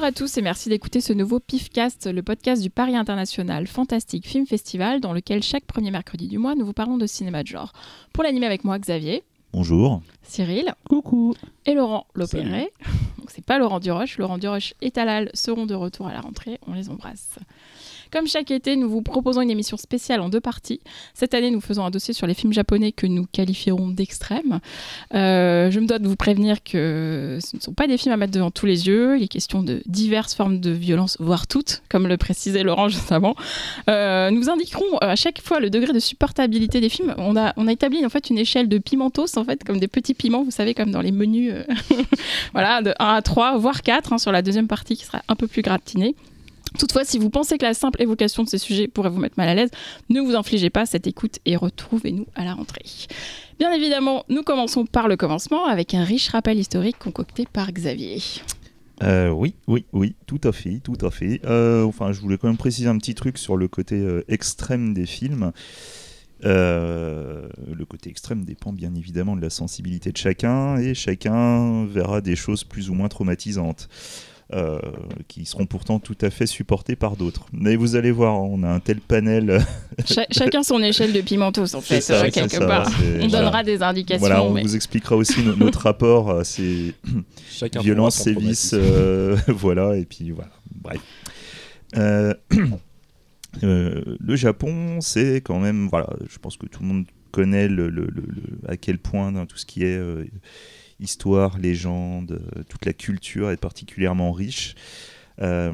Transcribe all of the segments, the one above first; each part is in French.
Bonjour à tous et merci d'écouter ce nouveau PIFcast, le podcast du Paris International Fantastic Film Festival, dans lequel chaque premier mercredi du mois, nous vous parlons de cinéma de genre. Pour l'animer avec moi, Xavier. Bonjour. Cyril. Coucou. Et Laurent Lopéré. Donc c'est pas Laurent Duroche. Laurent Duroche et Talal seront de retour à la rentrée. On les embrasse. Comme chaque été, nous vous proposons une émission spéciale en deux parties. Cette année, nous faisons un dossier sur les films japonais que nous qualifierons d'extrêmes. Euh, je me dois de vous prévenir que ce ne sont pas des films à mettre devant tous les yeux. Il est question de diverses formes de violence, voire toutes, comme le précisait Laurent juste avant. Euh, nous indiquerons à chaque fois le degré de supportabilité des films. On a, établi en fait une échelle de pimentos, en fait, comme des petits piments, vous savez, comme dans les menus. euh, voilà, de 1 à 3, voire 4, hein, sur la deuxième partie qui sera un peu plus gratinée. Toutefois, si vous pensez que la simple évocation de ces sujets pourrait vous mettre mal à l'aise, ne vous infligez pas cette écoute et retrouvez-nous à la rentrée. Bien évidemment, nous commençons par le commencement avec un riche rappel historique concocté par Xavier. Euh, oui, oui, oui, tout à fait, tout à fait. Euh, enfin, je voulais quand même préciser un petit truc sur le côté euh, extrême des films. Le côté extrême dépend bien évidemment de la sensibilité de chacun et chacun verra des choses plus ou moins traumatisantes. Euh, qui seront pourtant tout à fait supportées par d'autres. Mais vous allez voir, on a un tel panel. Cha- chacun son échelle de pimentos, en fait, ça, euh, quelque ça, part. On voilà. donnera des indications. Voilà, on mais- vous expliquera aussi no- notre rapport à ces Chacun violences, sévices, euh, voilà, et puis voilà, bref. Euh, euh, le Japon, c'est quand même, voilà, je pense que tout le monde connaît le, le- le- le- à quel point dans tout ce qui est euh, histoire, légende, euh, toute la culture est particulièrement riche. Euh,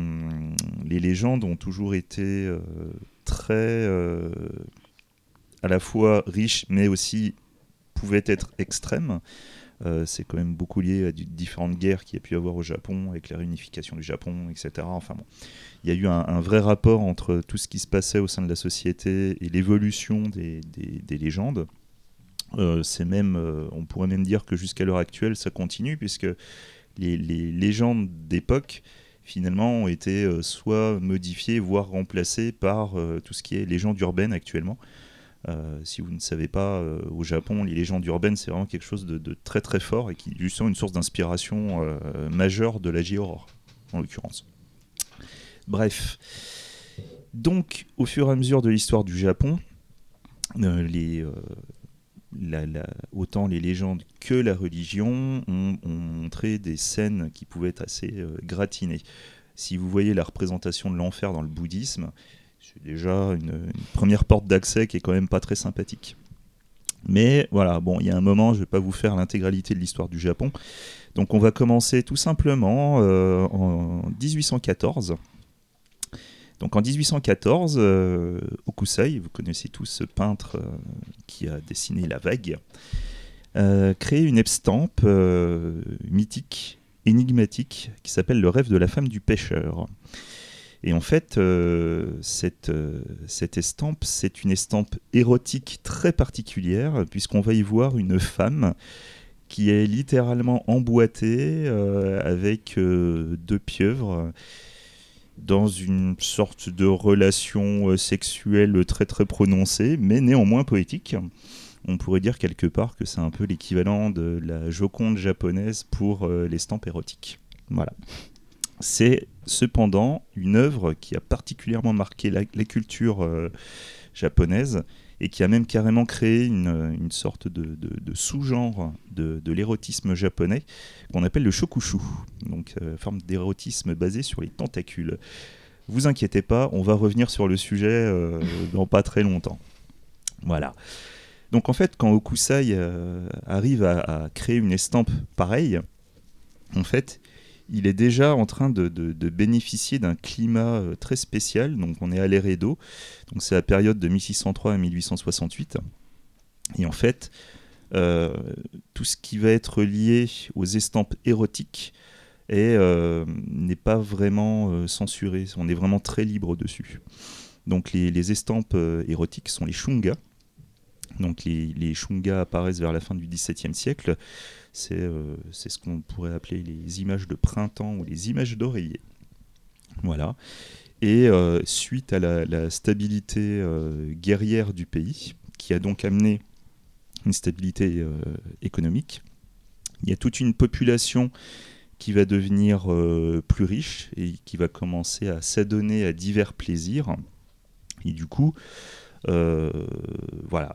les légendes ont toujours été euh, très, à la fois riches, mais aussi pouvaient être extrêmes. C'est quand même beaucoup lié à di- différentes guerres qu'il y a pu avoir au Japon, avec la réunification du Japon, etc. Enfin bon, il y a eu un, vrai rapport entre tout ce qui se passait au sein de la société et l'évolution des légendes. Euh, c'est même, euh, on pourrait même dire que jusqu'à l'heure actuelle, ça continue, puisque les, légendes d'époque, finalement, ont été euh, soit modifiées, voire remplacées par tout ce qui est légende urbaine actuellement. Si vous ne savez pas, au Japon, les légendes urbaines, c'est vraiment quelque chose de, très très fort et qui est justement une source d'inspiration majeure de la J-horror, en l'occurrence. Bref. Donc, au fur et à mesure de l'histoire du Japon, les, autant les légendes que la religion ont, ont montré des scènes qui pouvaient être assez euh, gratinées. Si vous voyez la représentation de l'enfer dans le bouddhisme, c'est déjà une, première porte d'accès qui est quand même pas très sympathique. Mais voilà, bon, il y a un moment, je vais pas vous faire l'intégralité de l'histoire du Japon. Donc on va commencer tout simplement euh, en 1814. Donc en 1814, euh, Okusai, vous connaissez tous ce peintre euh, qui a dessiné la vague, euh, crée une estampe mythique, énigmatique, qui s'appelle Le rêve de la femme du pêcheur. Et en fait, cette, cette estampe, c'est une estampe érotique très particulière, puisqu'on va y voir une femme qui est littéralement emboîtée avec deux pieuvres dans une sorte de relation euh, sexuelle très très prononcée, mais néanmoins poétique. On pourrait dire quelque part que c'est un peu l'équivalent de la Joconde japonaise pour euh, l'estampe érotique. Voilà. C'est cependant une œuvre qui a particulièrement marqué la, la culture euh, japonaise et qui a même carrément créé une, une sorte de, sous-genre de, l'érotisme japonais qu'on appelle le shokushu, donc euh, forme d'érotisme basée sur les tentacules. Vous inquiétez pas, on va revenir sur le sujet euh, dans pas très longtemps. Voilà. Donc en fait, quand Okusai euh, arrive à, à créer une estampe pareille, en fait, il est déjà en train de, bénéficier d'un climat euh, très spécial. Donc on est à l'ère Edo, donc c'est la période de 1603 à 1868. Et en fait, euh, tout ce qui va être lié aux estampes érotiques euh, n'est pas vraiment censuré. On est vraiment très libre dessus. Donc les, les estampes érotiques sont les shunga. Donc les, les apparaissent vers la fin du XVIIe siècle. C'est euh, c'est ce qu'on pourrait appeler les images de printemps ou les images d'oreiller. Voilà. Et euh, suite à la, stabilité euh, guerrière du pays, qui a donc amené une stabilité économique, il y a toute une population qui va devenir plus riche et qui va commencer à s'adonner à divers plaisirs. Et du coup, voilà,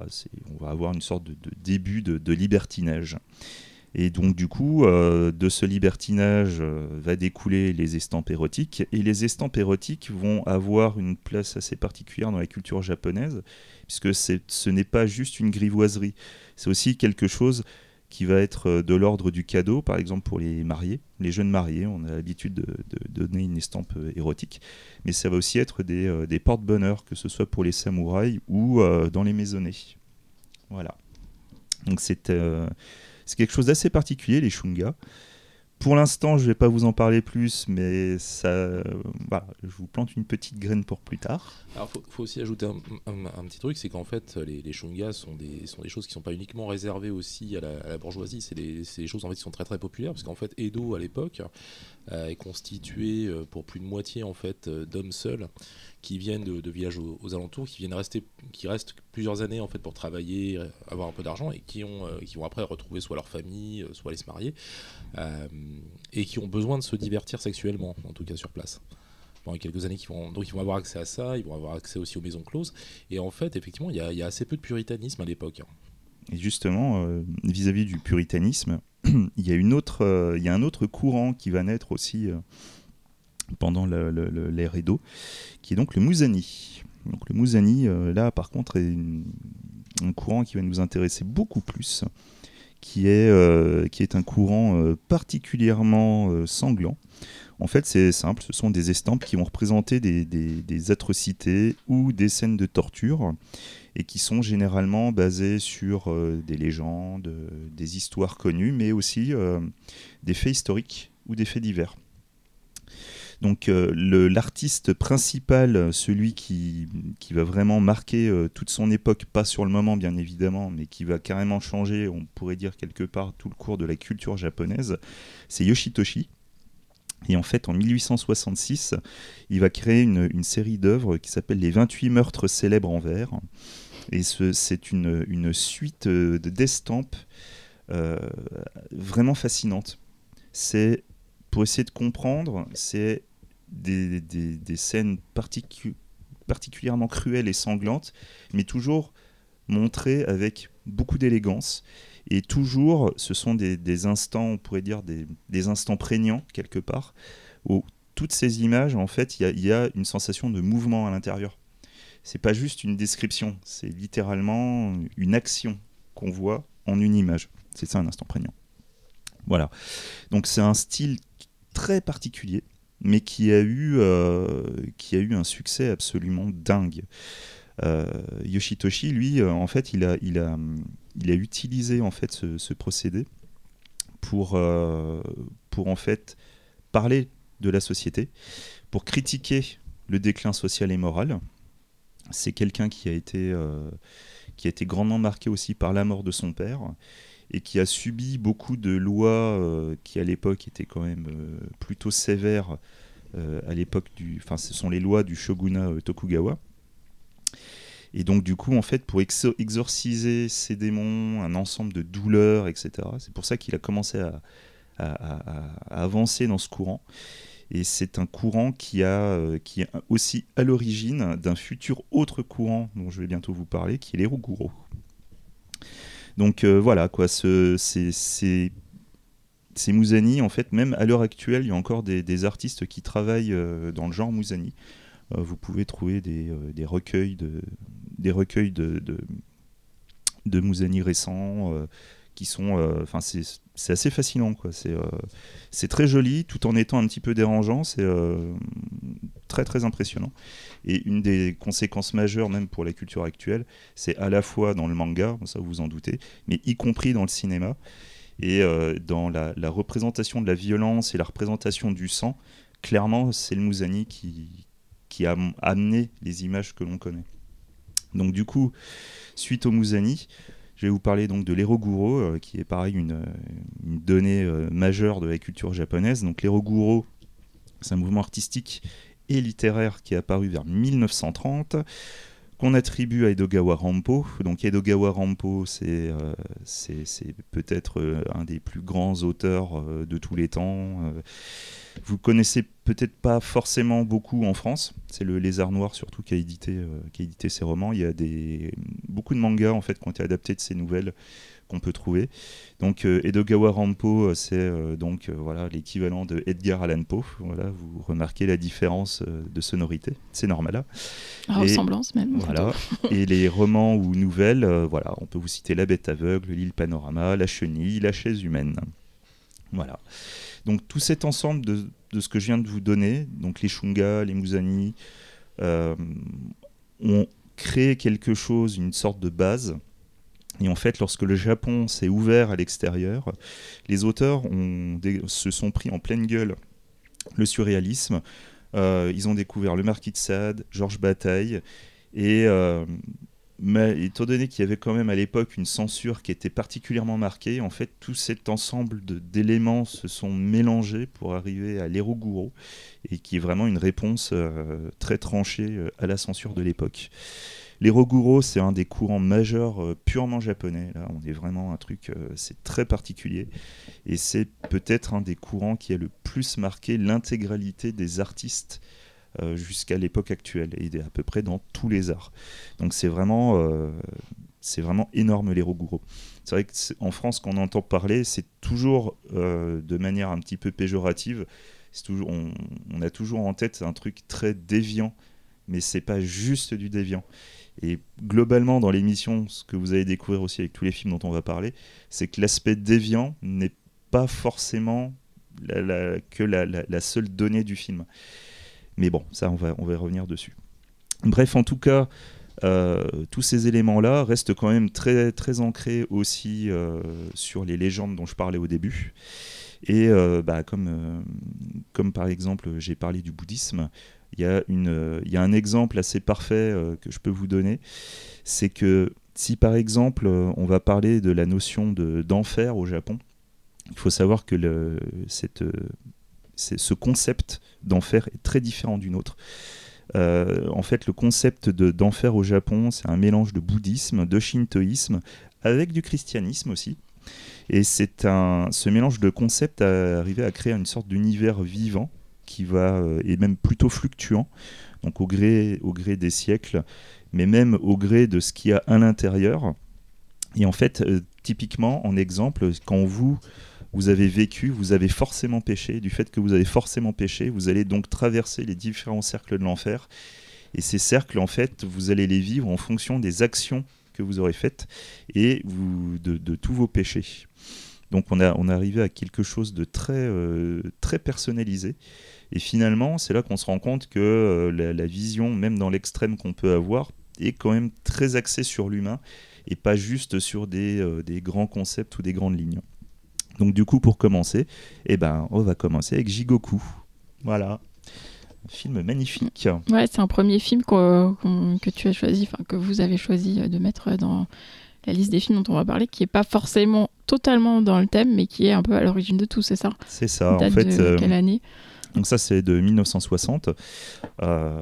on va avoir une sorte de, début de, libertinage. Et donc du coup, de ce libertinage va découler les estampes érotiques. Et les estampes érotiques vont avoir une place assez particulière dans la culture japonaise, puisque ce n'est pas juste une grivoiserie, c'est aussi quelque chose qui va être euh, de l'ordre du cadeau, par exemple pour les mariés, les jeunes mariés, on a l'habitude de, donner une estampe euh, érotique, mais ça va aussi être des, euh, des porte-bonheur, que ce soit pour les samouraïs ou dans les maisonnées. Voilà. Donc c'est quelque chose d'assez particulier, les shunga. Pour l'instant, je ne vais pas vous en parler plus, mais je vous plante une petite graine pour plus tard. Il faut, aussi ajouter un, petit truc, c'est qu'en fait, les, les shungas sont des, choses qui ne sont pas uniquement réservées aussi à la, bourgeoisie, c'est des, des, choses en fait qui sont très très populaires, parce qu'en fait, Edo à l'époque euh, est constitué euh, pour plus de moitié en fait euh, d'hommes seuls qui viennent de, villages aux, alentours, qui viennent rester, qui restent plusieurs années en fait pour travailler, avoir un peu d'argent et qui ont, qui vont après retrouver soit leur famille, soit aller se marier, et qui ont besoin de se divertir sexuellement, en tout cas sur place. Pendant quelques années, qui vont, donc ils vont avoir accès à ça, ils vont avoir accès aussi aux maisons closes. Et en fait, effectivement, il y, a, assez peu de puritanisme à l'époque. Et justement, vis-à-vis -vis du puritanisme, il y a une autre, euh, il y a un autre courant qui va naître aussi euh, pendant l'ère Edo, qui est donc le Musani. Donc le Musani, euh, là par contre, est un courant qui va nous intéresser beaucoup plus, qui est, est un courant particulièrement sanglant. En fait, c'est simple, ce sont des estampes qui vont représenter des, atrocités ou des scènes de torture et qui sont généralement basés sur euh, des légendes, euh, des histoires connues, mais aussi euh, des faits historiques ou des faits divers. Donc l'artiste principal, celui qui, qui, va vraiment marquer toute son époque, pas sur le moment bien évidemment, mais qui va carrément changer, on pourrait dire quelque part, tout le cours de la culture japonaise, c'est Yoshitoshi. Et en fait, en 1866, il va créer une, une série d'œuvres qui s'appelle Les 28 meurtres célèbres en verre. Et c'est une, une, suite euh, d'estampes euh, vraiment fascinantes. C'est, pour essayer de comprendre, c'est des, des, des, scènes particulièrement cruelles et sanglantes, mais toujours montrées avec beaucoup d'élégance. Et toujours, ce sont des, des, instants, on pourrait dire des, instants prégnants, quelque part, où toutes ces images, en fait, il y, y, a une sensation de mouvement à l'intérieur c'est pas juste une description, c'est littéralement une action qu'on voit en une image. C'est ça un instant prégnant. Voilà. Donc c'est un style très particulier, mais qui a eu, euh, qui a eu un succès absolument dingue. Euh, Yoshitoshi, lui, euh, en fait, il a, il a, il a utilisé en fait ce, procédé pour, pour en fait parler de la société, pour critiquer le déclin social et moral, c'est quelqu'un qui a été qui a été grandement marqué aussi par la mort de son père et qui a subi beaucoup de lois euh, qui à l'époque étaient quand même euh, plutôt sévères à l'époque du enfin ce sont les lois du shogunat Tokugawa et donc du coup en fait pour exorciser ses démons un ensemble de douleurs etc c'est pour ça qu'il a commencé à, avancer dans ce courant et c'est un courant qui, a, euh, qui est aussi à l'origine d'un futur autre courant dont je vais bientôt vous parler, qui est l'Eroguro. Donc euh, voilà, quoi, ce, c'est, c'est, en fait, même à l'heure actuelle, il y a encore des, artistes qui travaillent euh, dans le genre Mousani. vous pouvez trouver des, des, recueils de, des recueils de, de, de Mousani récents qui sont. Enfin, c'est c'est assez fascinant. Quoi. C'est, euh, très joli tout en étant un petit peu dérangeant. C'est euh, très très impressionnant. Et une des conséquences majeures même pour la culture actuelle, c'est à la fois dans le manga, ça vous vous en doutez, mais y compris dans le cinéma et euh, dans la, représentation de la violence et la représentation du sang. Clairement, c'est le Musani qui, qui a amené les images que l'on connaît. Donc du coup, suite au Musani, je vais vous parler donc de l'eroguro, euh, qui est pareil une, donnée euh, majeure de la culture japonaise. Donc l'eroguro, c'est un mouvement artistique et littéraire qui est apparu vers 1930, qu'on attribue à Edogawa Rampo. Donc Edogawa Rampo, c'est peut-être un des plus grands auteurs de tous les temps. Vous connaissez peut-être pas forcément beaucoup en France. C'est le Lézard Noir surtout qui a édité, ses romans. Il y a des, beaucoup de mangas en fait qui ont été adaptés de ces nouvelles qu'on peut trouver. Donc euh, Edogawa Rampo, euh, c'est euh, donc voilà l'équivalent de Edgar Allan Poe. Voilà, vous remarquez la différence de sonorité, c'est normal. Là. Hein. ressemblance même. Voilà. et les romans ou nouvelles, voilà, on peut vous citer La Bête aveugle, L'île Panorama, La Chenille, La chaise humaine. Voilà. Donc tout cet ensemble de, de ce que je viens de vous donner, donc les Shunga, les Musani, ont créé quelque chose, une sorte de base et en fait, lorsque le Japon s'est ouvert à l'extérieur, les auteurs se sont pris en pleine gueule le surréalisme. Euh, ils ont découvert le Marquis de Sade, Georges Bataille, et euh, mais, étant donné qu'il y avait quand même à l'époque une censure qui était particulièrement marquée, en fait, tout cet ensemble d'éléments se sont mélangés pour arriver à l'Eroguro, et qui est vraiment une réponse euh, très tranchée à la censure de l'époque. Les Roguro, c'est un des courants majeurs euh, purement japonais. Là, on est vraiment un truc, euh, c'est très particulier. Et c'est peut-être un des courants qui a le plus marqué l'intégralité des artistes euh, jusqu'à l'époque actuelle, et à peu près dans tous les arts. Donc c'est vraiment, vraiment énorme les Roguro. C'est vrai qu'en France, quand on entend parler, c'est toujours de manière un petit peu péjorative. On, on, a toujours en tête un truc très déviant, mais c'est pas juste du déviant. Et globalement, dans l'émission, ce que vous allez découvrir aussi avec tous les films dont on va parler, c'est que l'aspect déviant n'est pas forcément que la, seule donnée du film. Mais bon, ça, on va, revenir dessus. Bref, en tout cas, euh, tous ces éléments-là restent quand même très, ancrés aussi euh, sur les légendes dont je parlais au début. Et euh, bah, comme par exemple, j'ai parlé du bouddhisme, il y, a une, il y a un exemple assez parfait euh, que je peux vous donner. C'est que si par exemple euh, on va parler de la notion d'enfer au Japon, il faut savoir que ce concept d'enfer est très différent du nôtre. Euh, en fait, le concept d'enfer au Japon, c'est un mélange de bouddhisme, de shintoïsme, avec du christianisme aussi. Et c'est ce mélange de concepts a arrivé à créer une sorte d'univers vivant qui va euh, est même plutôt fluctuant, donc au gré, au gré des siècles, mais même au gré de ce qu'il y a à l'intérieur. Et en fait, euh, typiquement, en exemple, quand vous vous avez vécu, vous avez forcément péché. Du fait que vous avez forcément péché, vous allez donc traverser les différents cercles de l'enfer. Et ces cercles, en fait, vous allez les vivre en fonction des actions que vous aurez faites et de, tous vos péchés. Donc on a on est arrivé à quelque chose de très euh, très personnalisé et finalement, c'est là qu'on se rend compte que euh, la, vision, même dans l'extrême qu'on peut avoir, est quand même très axée sur l'humain et pas juste sur des, euh, des, grands concepts ou des grandes lignes. Donc du coup, pour commencer, eh ben, on va commencer avec Jigoku. Voilà. Un film magnifique. Ouais, c'est un premier film que tu as choisi, enfin que vous avez choisi de mettre dans la liste des films dont on va parler, qui est pas forcément totalement dans le thème, mais qui est un peu à l'origine de tout, c'est ça? C'est ça. en fait, de quelle année? Donc ça c'est de 1960. Euh,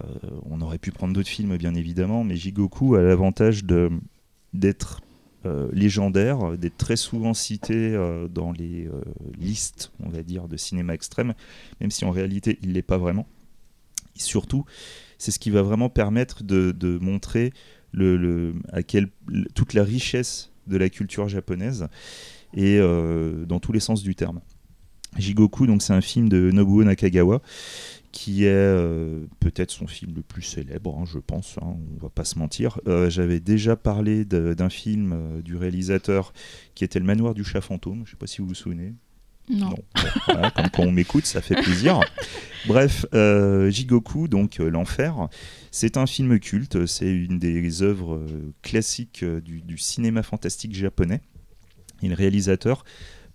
on aurait pu prendre d'autres films bien évidemment, mais Jigoku a l'avantage d'être euh, légendaire, d'être très souvent cité euh, dans les listes, on va dire, de cinéma extrême, même si en réalité il l'est pas vraiment. Surtout, c'est ce qui va vraiment permettre de, montrer toute la richesse de la culture japonaise et dans tous les sens du terme. Jigoku, donc c'est un film de Nobuo Nakagawa qui est euh, peut-être son film le plus célèbre, hein, je pense, hein, on va pas se mentir. Euh, j'avais déjà parlé d'un film euh, du réalisateur qui était Le Manoir du chat fantôme, je sais pas si vous vous souvenez. Non. quand on m'écoute, ça fait plaisir. Bref, Jigoku, donc l'enfer, c'est un film culte, c'est une des œuvres classiques du, du, cinéma fantastique japonais. Et le réalisateur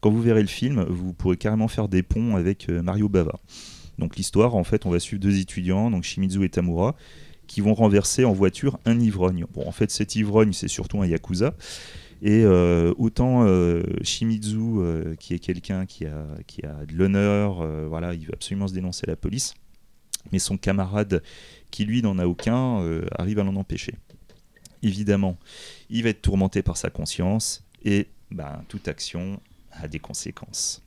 quand vous verrez le film, vous pourrez carrément faire des ponts avec euh, Mario Bava. Donc l'histoire, en fait, on va suivre deux étudiants, donc Shimizu et Tamura, qui vont renverser en voiture un ivrogne. Bon, en fait, cet ivrogne, c'est surtout un yakuza. Et euh, autant euh, Shimizu, qui est quelqu'un qui a, qui a de l'honneur, voilà, il veut absolument se dénoncer la police, mais son camarade, qui lui n'en a aucun, arrive à l'en empêcher. évidemment, il va être tourmenté par sa conscience et ben, toute action des conséquences.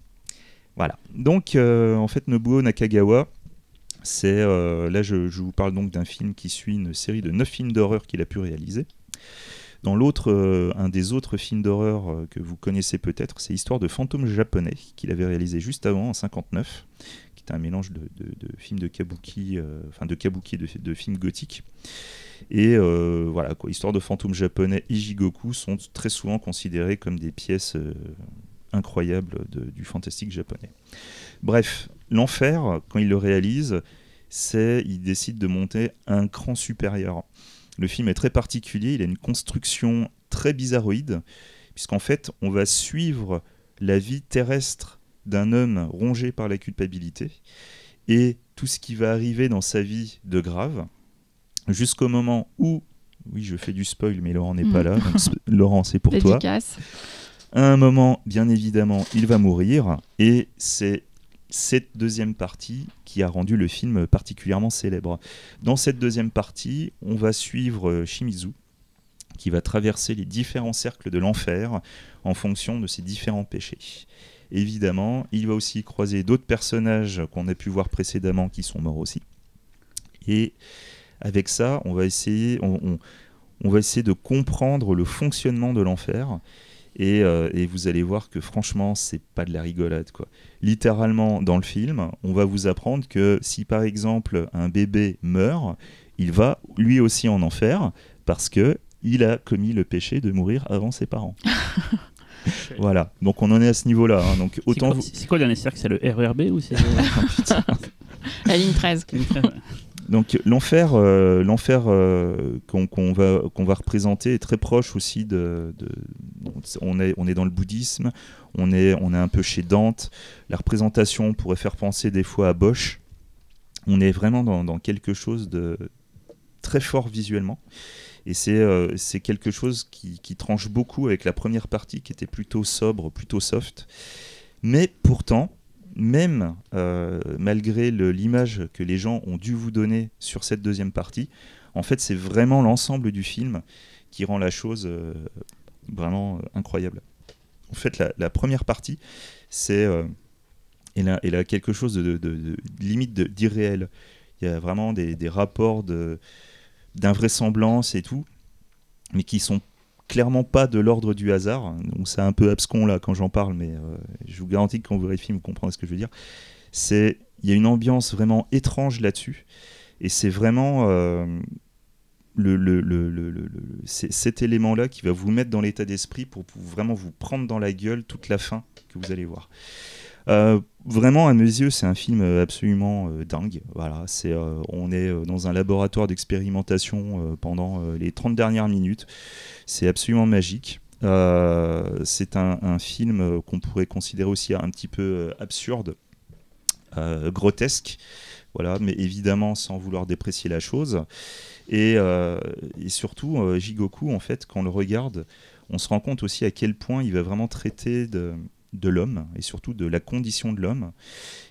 Voilà. Donc, euh, en fait, Nobuo Nakagawa, c'est euh, là, je, vous parle donc d'un film qui suit une série de neuf films d'horreur qu'il a pu réaliser. Dans l'autre, euh, un des autres films d'horreur que vous connaissez peut-être, c'est Histoire de fantômes japonais qu'il avait réalisé juste avant en 59, qui est un mélange de, films de kabuki, enfin de kabuki et de, films gothiques. Et voilà, quoi, Histoire de fantômes japonais et Jigoku sont très souvent considérés comme des pièces incroyable du fantastique japonais. Bref, l'enfer, quand il le réalise, c'est il décide de monter un cran supérieur. Le film est très particulier, il a une construction très bizarroïde, puisqu'en fait, on va suivre la vie terrestre d'un homme rongé par la culpabilité et tout ce qui va arriver dans sa vie de grave, jusqu'au moment où, oui, je fais du spoil, mais Laurent n'est pas hmm. là, Laurent, c'est pour toi. À un moment, bien évidemment, il va mourir, et c'est cette deuxième partie qui a rendu le film particulièrement célèbre. Dans cette deuxième partie, on va suivre euh, Shimizu, qui va traverser les différents cercles de l'enfer en fonction de ses différents péchés. Évidemment, il va aussi croiser d'autres personnages qu'on a pu voir précédemment qui sont morts aussi. Et avec ça, on va essayer, on va essayer de comprendre le fonctionnement de l'enfer euh, et, vous allez voir que franchement, c'est pas de la rigolade. Quoi. Littéralement, dans le film, on va vous apprendre que si par exemple un bébé meurt, il va lui aussi en enfer parce que il a commis le péché de mourir avant ses parents. voilà, donc on en est à ce niveau-là. Hein. Donc autant. C'est quoi, le dernier cercle? C'est le RERB ou c'est la ligne 13 donc l'enfer, euh, l'enfer euh, qu'on va qu'on va représenter est très proche aussi de, on est on est dans le bouddhisme, on est on est un peu chez Dante. La représentation pourrait faire penser des fois à Bosch. On est vraiment dans, quelque chose de très fort visuellement. Et c'est euh, quelque chose qui, tranche beaucoup avec la première partie qui était plutôt sobre, plutôt soft. Mais pourtant, même euh, malgré l'image que les gens ont dû vous donner sur cette deuxième partie, en fait, c'est vraiment l'ensemble du film qui rend la chose euh, vraiment euh, incroyable. En fait, la, première partie, c'est elle, a, quelque chose de, limite d'irréel. Il y a vraiment des, rapports d'invraisemblance et tout, mais qui sont clairement pas de l'ordre du hasard. Donc c'est un peu abscon là quand j'en parle, mais euh, je vous garantis que quand vous film, vous comprendrez ce que je veux dire. C'est il y a une ambiance vraiment étrange là-dessus, et c'est vraiment euh, le, le, le, cet élément-là qui va vous mettre dans l'état d'esprit pour, vraiment vous prendre dans la gueule toute la fin que vous allez voir. Euh, vraiment, à mes yeux, c'est un film absolument dingue. Voilà, c'est, on est dans un laboratoire d'expérimentation pendant les 30 dernières minutes. C'est absolument magique. Euh, c'est un, film qu'on pourrait considérer aussi un petit peu euh, absurde, euh, grotesque, voilà, mais évidemment sans vouloir déprécier la chose. Et, surtout, Jigoku, en fait, quand on le regarde, on se rend compte aussi à quel point il va vraiment traiter de, l'homme et surtout de la condition de l'homme.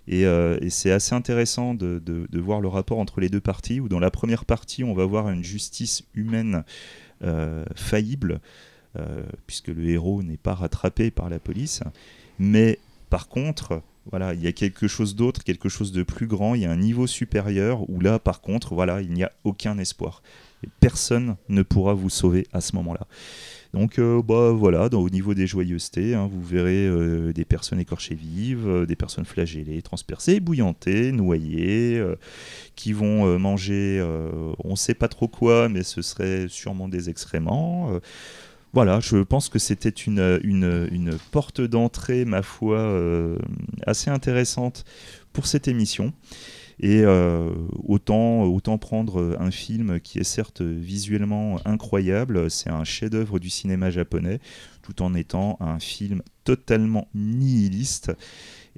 Et, c'est assez intéressant de, de, voir le rapport entre les deux parties, où dans la première partie, on va voir une justice humaine euh, faillible, euh, puisque le héros n'est pas rattrapé par la police. Mais par contre, voilà, il y a quelque chose d'autre, quelque chose de plus grand, il y a un niveau supérieur où là, par contre, voilà, il n'y a aucun espoir. personne ne pourra vous sauver à ce moment-là. Donc euh, bah, voilà, au niveau des joyeusetés, hein, vous verrez euh, des personnes écorchées vives, euh, des personnes flagellées, transpercées, bouillantées, noyées, qui vont manger on ne sait pas trop quoi, mais ce serait sûrement des excréments. voilà, je pense que c'était une, porte d'entrée, ma foi, assez intéressante pour cette émission. Et euh, autant, autant prendre un film qui est certes visuellement incroyable, c'est un chef-d'œuvre du cinéma japonais, tout en étant un film totalement nihiliste.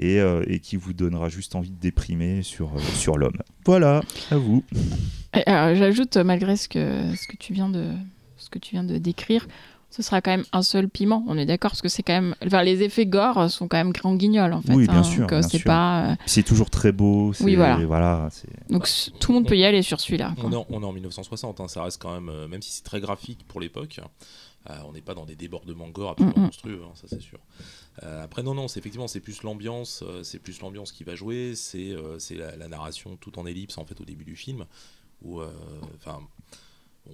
Et, euh, qui vous donnera juste envie de déprimer sur, euh, sur l'homme. Voilà, à vous. J'ajoute, malgré ce que, ce, que tu viens de, ce que tu viens de décrire, ce sera quand même un seul piment. On est d'accord parce que c'est quand même, enfin, les effets gore sont quand même grand guignol en fait. Oui, bien hein, sûr, donc, euh, bien c'est sûr. pas. euh, C'est toujours très beau. Oui, c'est- voilà. c'est- Donc c- tout le monde peut y aller sur celui-là. quoi. On est, en, on est en 1960, hein, ça reste quand même, euh, même si c'est très graphique pour l'époque, euh, on n'est pas dans des débordements gore absolument Mm, mm. monstrueux, hein, ça c'est sûr. Euh, après non, non, c'est effectivement c'est plus l'ambiance, euh, c'est plus l'ambiance qui va jouer, c'est euh, c'est la, la narration tout en ellipse en fait au début du film, où euh, enfin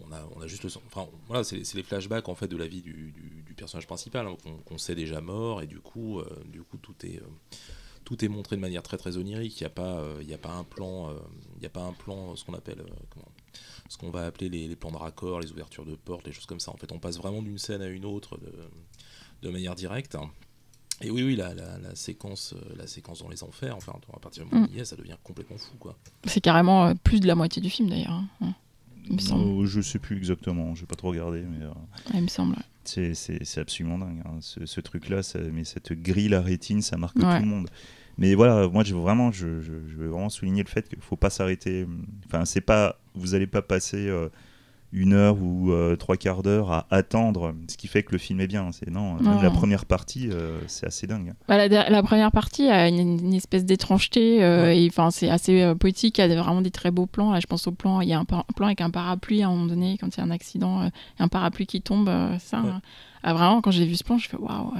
on a, on a juste le sen- enfin voilà c'est les flashbacks en fait de la vie du, du- personnage principal hein, qu'on sait déjà mort et du coup euh, du coup tout est euh, tout est montré de manière très très onirique. Il n'y a pas euh, il y a pas un plan il y a pas un plan ce qu'on appelle ce qu'on va appeler les, plans de raccord, les ouvertures de portes, les choses comme ça. En fait, on passe vraiment d'une scène à une autre de, manière directe. Et oui, oui, la, la, séquence, la séquence dans les enfers, enfin, à partir du moment où on y est, ça devient complètement fou, quoi. C'est carrément plus de la moitié du film d'ailleurs. hein. Il me semble. Euh, je sais plus exactement, je vais pas trop regarder, mais euh, il me semble. c'est- c'est c'est absolument dingue. hein. Ce, ce truc-là, ça- mais grille la rétine, ça marque Ouais. tout le monde. Mais voilà, moi, je veux vraiment, je, je, je veux vraiment souligner le fait qu'il faut pas s'arrêter. Enfin, c'est pas, vous allez pas passer euh, une heure ou euh, trois quarts d'heure à attendre, ce qui fait que le film est bien. C'est non, Non. la première partie, euh, c'est assez dingue. Bah, la, première partie a une, une espèce d'étrangeté. euh, et, enfin, c'est assez poétique. Il y a vraiment des très beaux plans. Là, je pense au plan. Il y a un, par- plan avec un parapluie à un moment donné quand il y a un accident. il y a un parapluie qui tombe. ça. Ouais. hein. Ah, vraiment, quand j'ai vu ce plan, je fais waouh.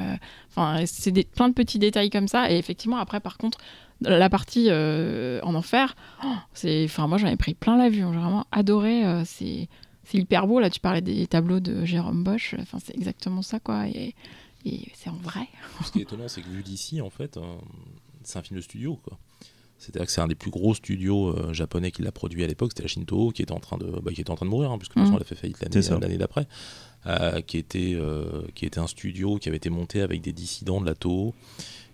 Enfin, c'est plein de petits détails comme ça. Et effectivement, après, par contre, la partie euh, en enfer, oh, c'est. Enfin, moi, j'en ai pris plein la vue. J'ai vraiment adoré. euh, c'est. C'est hyper beau, là tu parlais des tableaux de Jérôme Bosch, enfin, c'est exactement ça quoi, et, et c'est en vrai. Ce qui est étonnant, c'est que vu d'ici, en fait, euh, c'est un film de studio, quoi. C'est-à-dire que c'est un des plus gros studios euh, japonais qui l'a produit à l'époque, c'était la Shinto, qui était en train de, bah, qui était en train de mourir, hein, puisque de toute façon, elle a fait faillite l'année l'année d'après, euh, qui, était, euh, qui était un studio qui avait été monté avec des dissidents de la Toho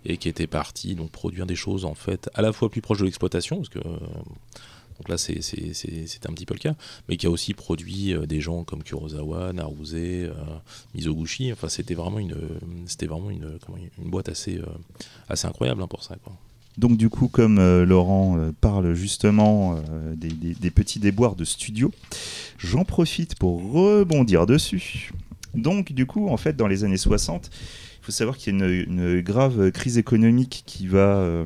et qui était parti donc produire des choses en fait à la fois plus proches de l'exploitation, parce que euh, donc là c'est- un petit peu le cas, mais qui a aussi produit euh, des gens comme Kurosawa, Naruse, euh, Mizoguchi. Enfin, c'était vraiment une, vraiment une, une boîte assez, euh, assez incroyable hein, pour ça. Donc du coup, comme Laurent parle justement des, petits déboires de studio, j'en profite pour rebondir dessus. Donc du coup, en fait, dans les années 60, il faut savoir qu'il y a une, une grave crise économique qui va,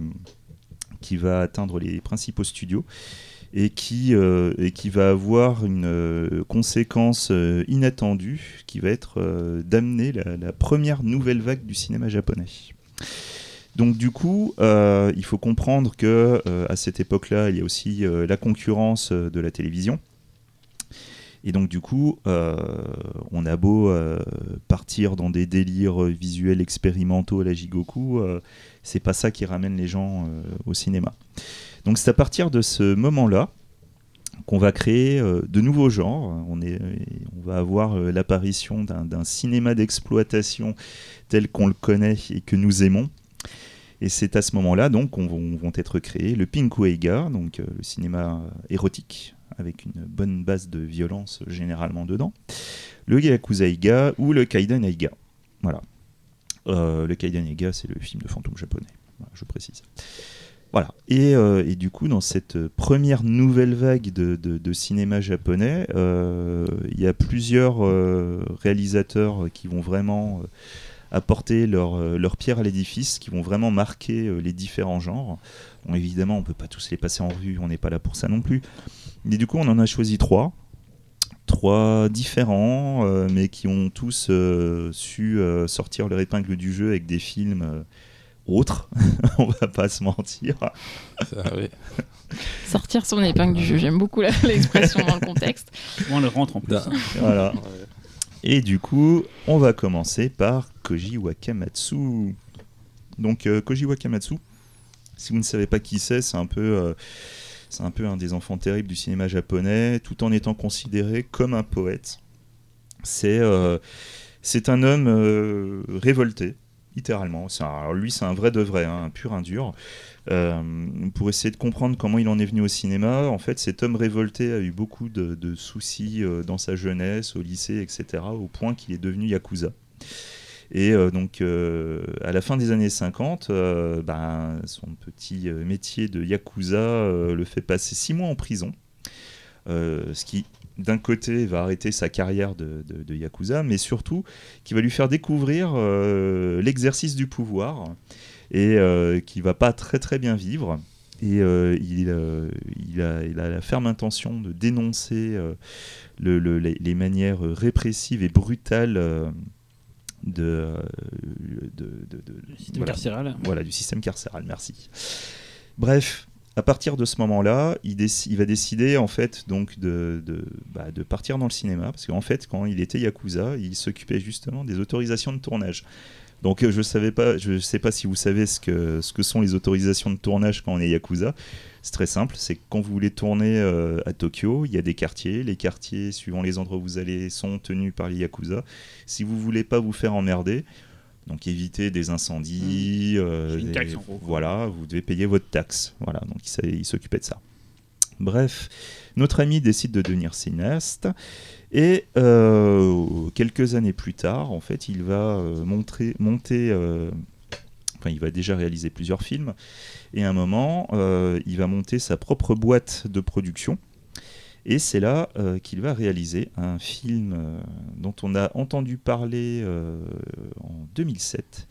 qui va atteindre les principaux studios et qui, euh, et qui va avoir une euh, conséquence euh, inattendue qui va être d'amener la, première nouvelle vague du cinéma japonais. Donc du coup, il faut comprendre que à cette époque-là, il y a aussi la concurrence de la télévision. Et donc du coup, on a beau partir dans des délires visuels expérimentaux à la Jigoku, c'est pas ça qui ramène les gens au cinéma. Donc c'est à partir de ce moment-là qu'on va créer euh, de nouveaux genres. On, va avoir euh, l'apparition d'un cinéma d'exploitation tel qu'on le connaît et que nous aimons. Et c'est à ce moment-là donc qu'on vont, être créés le Pinkueiga, donc euh, le cinéma érotique avec une bonne base de violence généralement dedans, le Yakuzaiga ou le Kaiden Eiga. Voilà. Le Kaiden Eiga, c'est le film de fantôme japonais, je précise. Voilà. Et, euh, et du coup, dans cette première nouvelle vague de, cinéma japonais, euh, il y a plusieurs euh, réalisateurs qui vont vraiment apporter leur, leur pierre à l'édifice, qui vont vraiment marquer les différents genres. Évidemment, on peut pas tous les passer en revue, on n'est pas là pour ça non plus. Mais du coup, on en a choisi trois. Trois différents, mais qui ont tous su sortir leur épingle du jeu avec des films autres, on va pas se mentir. Ça. Sortir son épingle du jeu, j'aime beaucoup la- l'expression dans le contexte. On le rentre en plus. Da- Voilà. Et du coup, on va commencer par Koji Wakamatsu. Donc euh, Koji Wakamatsu, si vous ne savez pas qui c'est, c'est un peu euh, c'est un peu un des enfants terribles du cinéma japonais, tout en étant considéré comme un poète. C'est euh, c'est un homme euh, révolté, littéralement. Alors lui, c'est un vrai de vrai, hein, un pur un dur. Euh, pour essayer de comprendre comment il en est venu au cinéma, en fait, cet homme révolté a eu beaucoup de, soucis euh, dans sa jeunesse, au lycée, etc., au point qu'il est devenu yakuza. Et euh, donc, euh, à la fin des années 50, euh, ben, son petit métier de yakuza le fait passer six mois en prison, ce qui d'un côté, va arrêter sa carrière de, de- de yakuza, mais surtout qui va lui faire découvrir euh, l'exercice du pouvoir et euh, qui va pas très très bien vivre. Et euh, il, euh, il, a, il a la ferme intention de dénoncer le- le- les, les manières répressives et brutales de, de, de- de- Le système voilà. carcéral. Voilà, du système carcéral, merci. Bref, à partir de ce moment-là, il, va décider en fait donc bah, de partir dans le cinéma parce qu'en fait, quand il était yakuza, il s'occupait justement des autorisations de tournage. Donc euh, je savais pas, je sais pas si vous savez ce que ce que sont les autorisations de tournage quand on est yakuza. C'est très simple, c'est quand vous voulez tourner euh, à Tokyo, il y a des quartiers. Les quartiers, suivant les endroits où vous allez, sont tenus par les yakuza. Si vous voulez pas vous faire emmerder, donc éviter des incendies, euh, C'est une des- taxe, en gros, quoi. voilà, vous devez payer votre taxe. Voilà, donc il, s'occupait de ça. Bref, notre ami décide de devenir cinéaste et euh, quelques années plus tard, en fait, il va euh, montrer, monter, euh, enfin, il va déjà réaliser plusieurs films et à un moment, euh, il va monter sa propre boîte de production. Et c'est là euh, qu'il va réaliser un film euh, dont on a entendu parler euh, en 2007,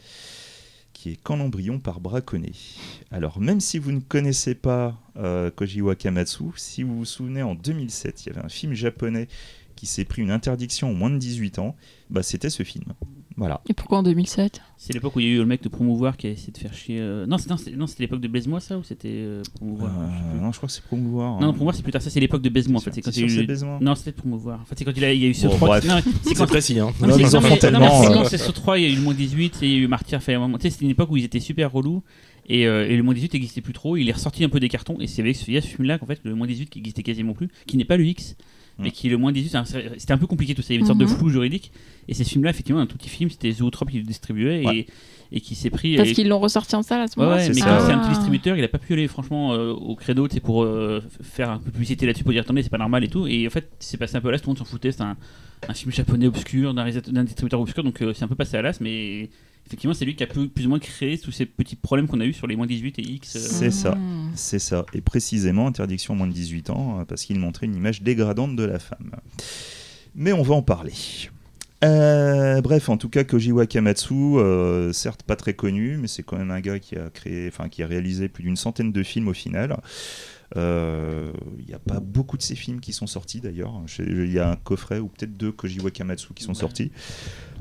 qui est Quand l'embryon par braconné. Alors même si vous ne connaissez pas Koji Wakamatsu, si vous vous souvenez en 2007, il y avait un film japonais qui s'est pris une interdiction aux moins de 18 ans, bah, c'était ce film. Voilà. Et pourquoi en 2007 C'est l'époque où il y a eu le mec de promouvoir qui a essayé de faire chier. euh, Non, c'était non, non, l'époque de Baise-moi ça ou c'était euh, promouvoir? Euh, non, je crois que c'est promouvoir. Non, hein. promouvoir c'est plus tard. Ça, c'est l'époque de Baise-moi en fait. C'est quand il y a eu. Non, c'était de promouvoir. En fait, c'est quand il, a, il y a eu ce Bon, 3. bref. Non, c'est quand précis, hein. Non, mais non, mais- tellement, non, c'est sur 3, il y a eu le moins 18, et il y a eu Martyr fait un moment. Tu sais, c'était une époque où ils étaient super relous. Et, euh, et le moins 18 n'existait plus trop. Il est ressorti un peu des cartons. Et c'est avec ce, il y a ce film-là qu'en fait, le moins 18 qui existait quasiment plus, qui n'est pas le X, mais Mm. qui est le moins 18. c'est un- C'était un peu compliqué tout ça. Il y avait une sorte de Mhm. flou juridique. Et c'est ce film-là, effectivement, un tout petit film, c'était Zootrope qui le distribuait Ouais. et, et qui s'est pris. Parce et- qu'ils l'ont ressorti en salle à ce moment-là ouais, c'est mais comme c'est un Ah. petit distributeur, il a pas pu aller franchement euh, au credo c'est pour euh, faire un peu de publicité là-dessus pour dire attendez, c'est pas normal et tout. Et en fait, c'est passé un peu à l'as, tout le monde s'en foutait. C'est un, un film japonais obscur, d'un distributeur obscur, donc euh, c'est un peu passé à l'as, mais effectivement, c'est lui qui a plus ou moins créé tous ces petits problèmes qu'on a eu sur les moins 18 et X. euh. C'est ça. Mmh. C'est ça. Et précisément, interdiction moins de 18 ans, euh, parce qu'il montrait une image dégradante de la femme. Mais on va en parler. Euh, bref, en tout cas, Koji Wakamatsu, euh, certes pas très connu, mais c'est quand même un gars qui a créé, enfin qui a réalisé plus d'une centaine de films au final. Euh, Il n'y a pas beaucoup de ces films qui sont sortis d'ailleurs. Il y a un coffret ou peut-être deux Koji Wakamatsu qui sont Ouais. sortis.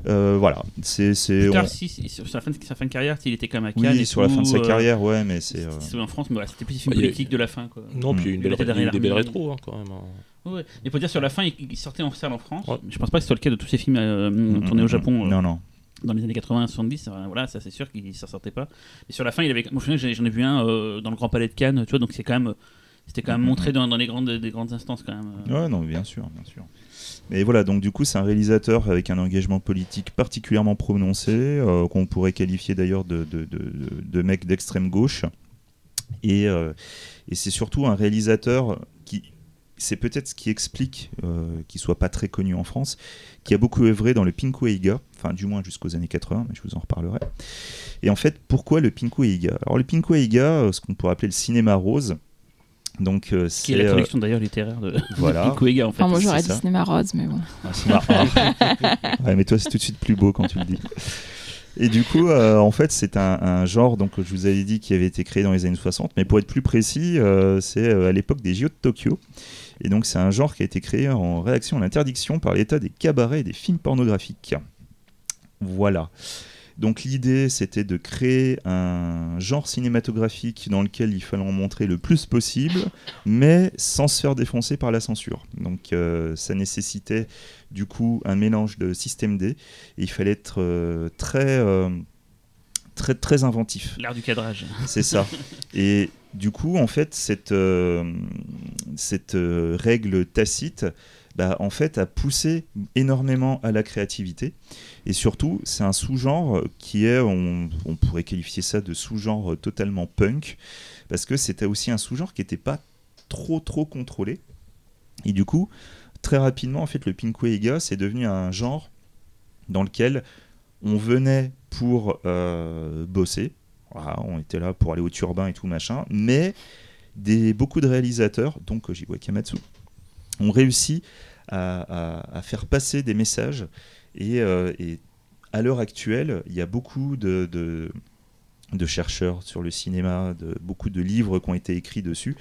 Euh, voilà, c'est on- si, si, sur sa fin, de, sa fin de carrière, il était quand même à Cannes. oui et sur la fin de sa euh, carrière, ouais, mais c'est euh, C'était en France, mais ouais, c'était plus des films Ouais, a- politiques de la fin. Quoi. Non, puis il y a eu une belle- il y a eu des belles rétros hein, quand même. hein. Ouais, mais faut dire sur la fin, il, il sortait en salle en France. Ouais. Je pense pas que ce soit le cas de tous ces films euh, mm, tournés au mm, Japon. euh, Non, non. dans les années 80-70, euh, voilà, ça c'est sûr qu'il s'en sortait pas. Et sur la fin, il avait, moi, je me souviens que j'en ai vu un euh, dans le Grand Palais de Cannes, tu vois, donc c'est quand même, c'était quand même montré dans, dans les grandes, des grandes instances quand même. euh. Ouais, non, bien sûr, bien sûr. Mais voilà, donc du coup, c'est un réalisateur avec un engagement politique particulièrement prononcé, euh, qu'on pourrait qualifier d'ailleurs de, mec d'extrême gauche. Et, euh, et c'est surtout un réalisateur qui, c'est peut-être ce qui explique euh, qu'il soit pas très connu en France, qui a beaucoup œuvré dans le Pinku Eiga, enfin du moins jusqu'aux années 80, mais je vous en reparlerai. Et en fait, pourquoi le Pinku Eiga Alors le Pinku Eiga, euh, ce qu'on pourrait appeler le cinéma rose, donc euh, Qui est la c'est, euh, traduction d'ailleurs littéraire de voilà. En fait. Enfin, moi j'aurais c'est dit ça. cinéma rose, mais bon. Ah, c'est marrant. ouais, mais toi, c'est tout de suite plus beau quand tu le dis. Et du coup, euh, en fait, c'est un, un genre, donc je vous avais dit, qui avait été créé dans les années 60, mais pour être plus précis, euh, c'est à l'époque des JO de Tokyo. Et donc, c'est un genre qui a été créé en réaction à l'interdiction par l'État des cabarets et des films pornographiques. Voilà. Donc l'idée, c'était de créer un genre cinématographique dans lequel il fallait en montrer le plus possible, mais sans se faire défoncer par la censure. Donc euh, ça nécessitait du coup un mélange de système D, et il fallait être euh, très, euh, très, très inventif. L'art du cadrage. C'est ça. Et du coup, en fait, cette, euh, cette euh, règle tacite, bah, en fait, a poussé énormément à la créativité. Et surtout, c'est un sous-genre qui est, on, pourrait qualifier ça de sous-genre totalement punk, parce que c'était aussi un sous-genre qui n'était pas trop, trop contrôlé. Et du coup, très rapidement, en fait, le Pinku Eiga, c'est devenu un genre dans lequel on venait pour euh, bosser, on était là pour aller au turbin et tout machin, mais des, beaucoup de réalisateurs, donc Koji Wakamatsu, ont réussi à, faire passer des messages. Et, euh, et à l'heure actuelle, il y a beaucoup de, chercheurs sur le cinéma, de, beaucoup de livres qui ont été écrits dessus,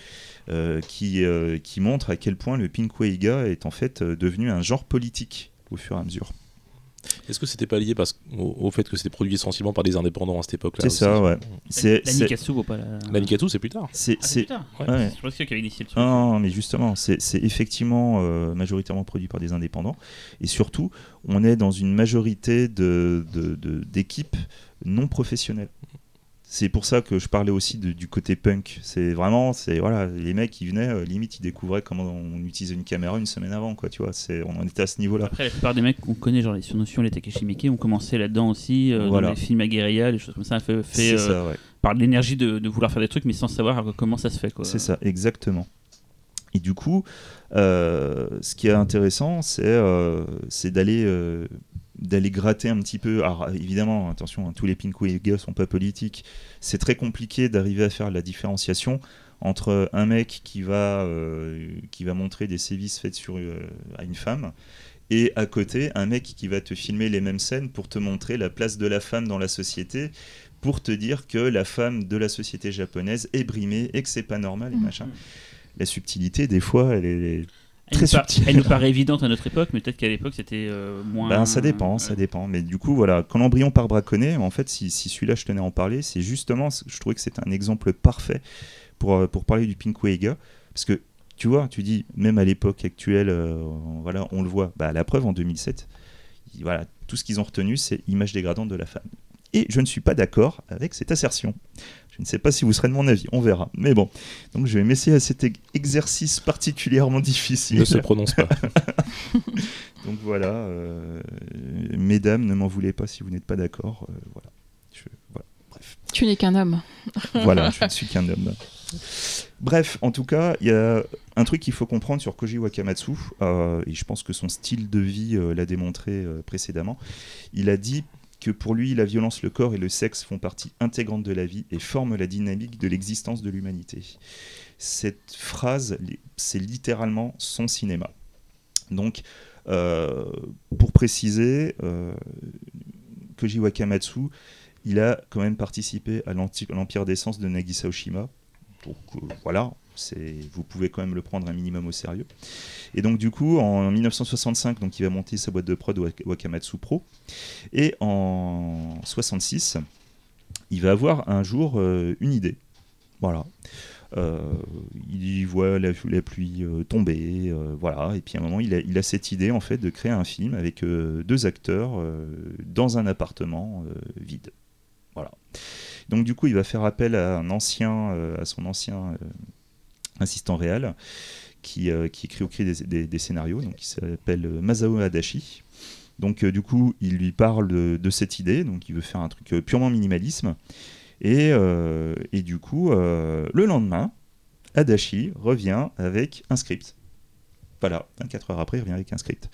euh, qui, euh, qui montrent à quel point le Pinkwaiga est en fait devenu un genre politique au fur et à mesure. Est-ce que c'était pas lié parce, au, au fait que c'était produit essentiellement par des indépendants à cette époque-là C'est ça, ouais. C'est La c'est- Nikatsu pas la. La Nikatu, c'est plus tard. c'est- Ah, c'est c'est- plus tard. ouais. ouais. Je pense qu'il y avait initié le truc. Non, mais justement, c'est c'est effectivement euh, majoritairement produit par des indépendants. Et surtout, on est dans une majorité de- de- de- d'équipes non professionnelles. C'est pour ça que je parlais aussi de- du côté punk. C'est vraiment, c'est voilà, les mecs qui venaient, euh, limite, ils découvraient comment on utilisait une caméra une semaine avant, quoi. Tu vois, c'est, on en était à ce niveau-là. Après, la plupart des mecs qu'on connaît, genre les surnotions, les Takeshi Miike, ont commencé là-dedans aussi, euh, Voilà. dans les films à guérilla, les choses comme ça, fait, euh, ça, ouais. par l'énergie de, de vouloir faire des trucs, mais sans savoir comment ça se fait. Quoi. C'est ça, exactement. Et du coup, ce qui est intéressant, c'est c'est d'aller d'aller gratter un petit peu. Alors évidemment, attention, hein, tous les Pinkwaiga sont pas politiques. C'est très compliqué d'arriver à faire la différenciation entre un mec qui va euh, qui va montrer des sévices faits sur euh, à une femme et à côté un mec qui va te filmer les mêmes scènes pour te montrer la place de la femme dans la société pour te dire que la femme de la société japonaise est brimée et que c'est pas normal et Mhm. machin la subtilité, des fois, elle est. Elle, très nous elle paraît évidente à notre époque, mais peut-être qu'à l'époque c'était euh, moins. Ben, ça dépend, ça dépend. Mais du coup, voilà, quand l'embryon part braconné, en fait, si, si celui-là, je tenais à en parler, c'est justement, je trouvais que c'est un exemple parfait pour, euh, pour parler du Pinkwaiga. Parce que, tu vois, tu dis, même à l'époque actuelle, euh, voilà, on le voit. Bah, la preuve, en 2007, il- voilà, tout ce qu'ils ont retenu, c'est image dégradante de la femme. Et je ne suis pas d'accord avec cette assertion. Je ne sais pas si vous serez de mon avis, on verra. Mais bon, donc je vais m'essayer à cet exercice particulièrement difficile. Ne se prononce pas. Donc voilà, euh, mesdames, ne m'en voulez pas si vous n'êtes pas d'accord. euh, voilà. Je- voilà. Bref, Tu n'es qu'un homme. voilà, je ne suis qu'un homme. Bref, en tout cas, il y a un truc qu'il faut comprendre sur Koji Wakamatsu, euh, et je pense que son style de vie euh, l'a démontré euh, précédemment. Il a dit que pour lui, la violence, le corps et le sexe font partie intégrante de la vie et forment la dynamique de l'existence de l'humanité. Cette phrase, c'est littéralement son cinéma. Donc, euh, pour préciser, euh, Koji Wakamatsu, il a quand même participé à l'Empire d'essence de Nagisa Oshima. Donc euh, voilà, vous pouvez quand même le prendre un minimum au sérieux. Et donc du coup, en 1965, donc, il va monter sa boîte de prod Wak- Wakamatsu Pro. Et en 66, il va avoir un jour euh, une idée. Voilà. Euh, il voit la, pluie euh, tomber, voilà. Et puis à un moment, il a, cette idée en fait de créer un film avec deux acteurs dans un appartement vide. Voilà. Donc du coup, il va faire appel à un ancien, à son ancien assistant réel, qui, euh, qui écrit au cri des, scénarios, donc il s'appelle euh, Masao Adachi. Donc euh, du coup, il lui parle de, cette idée, donc il veut faire un truc purement minimalisme. Et, et du coup, le lendemain, Adachi revient avec un script. Voilà, 24 heures après, il revient avec un script.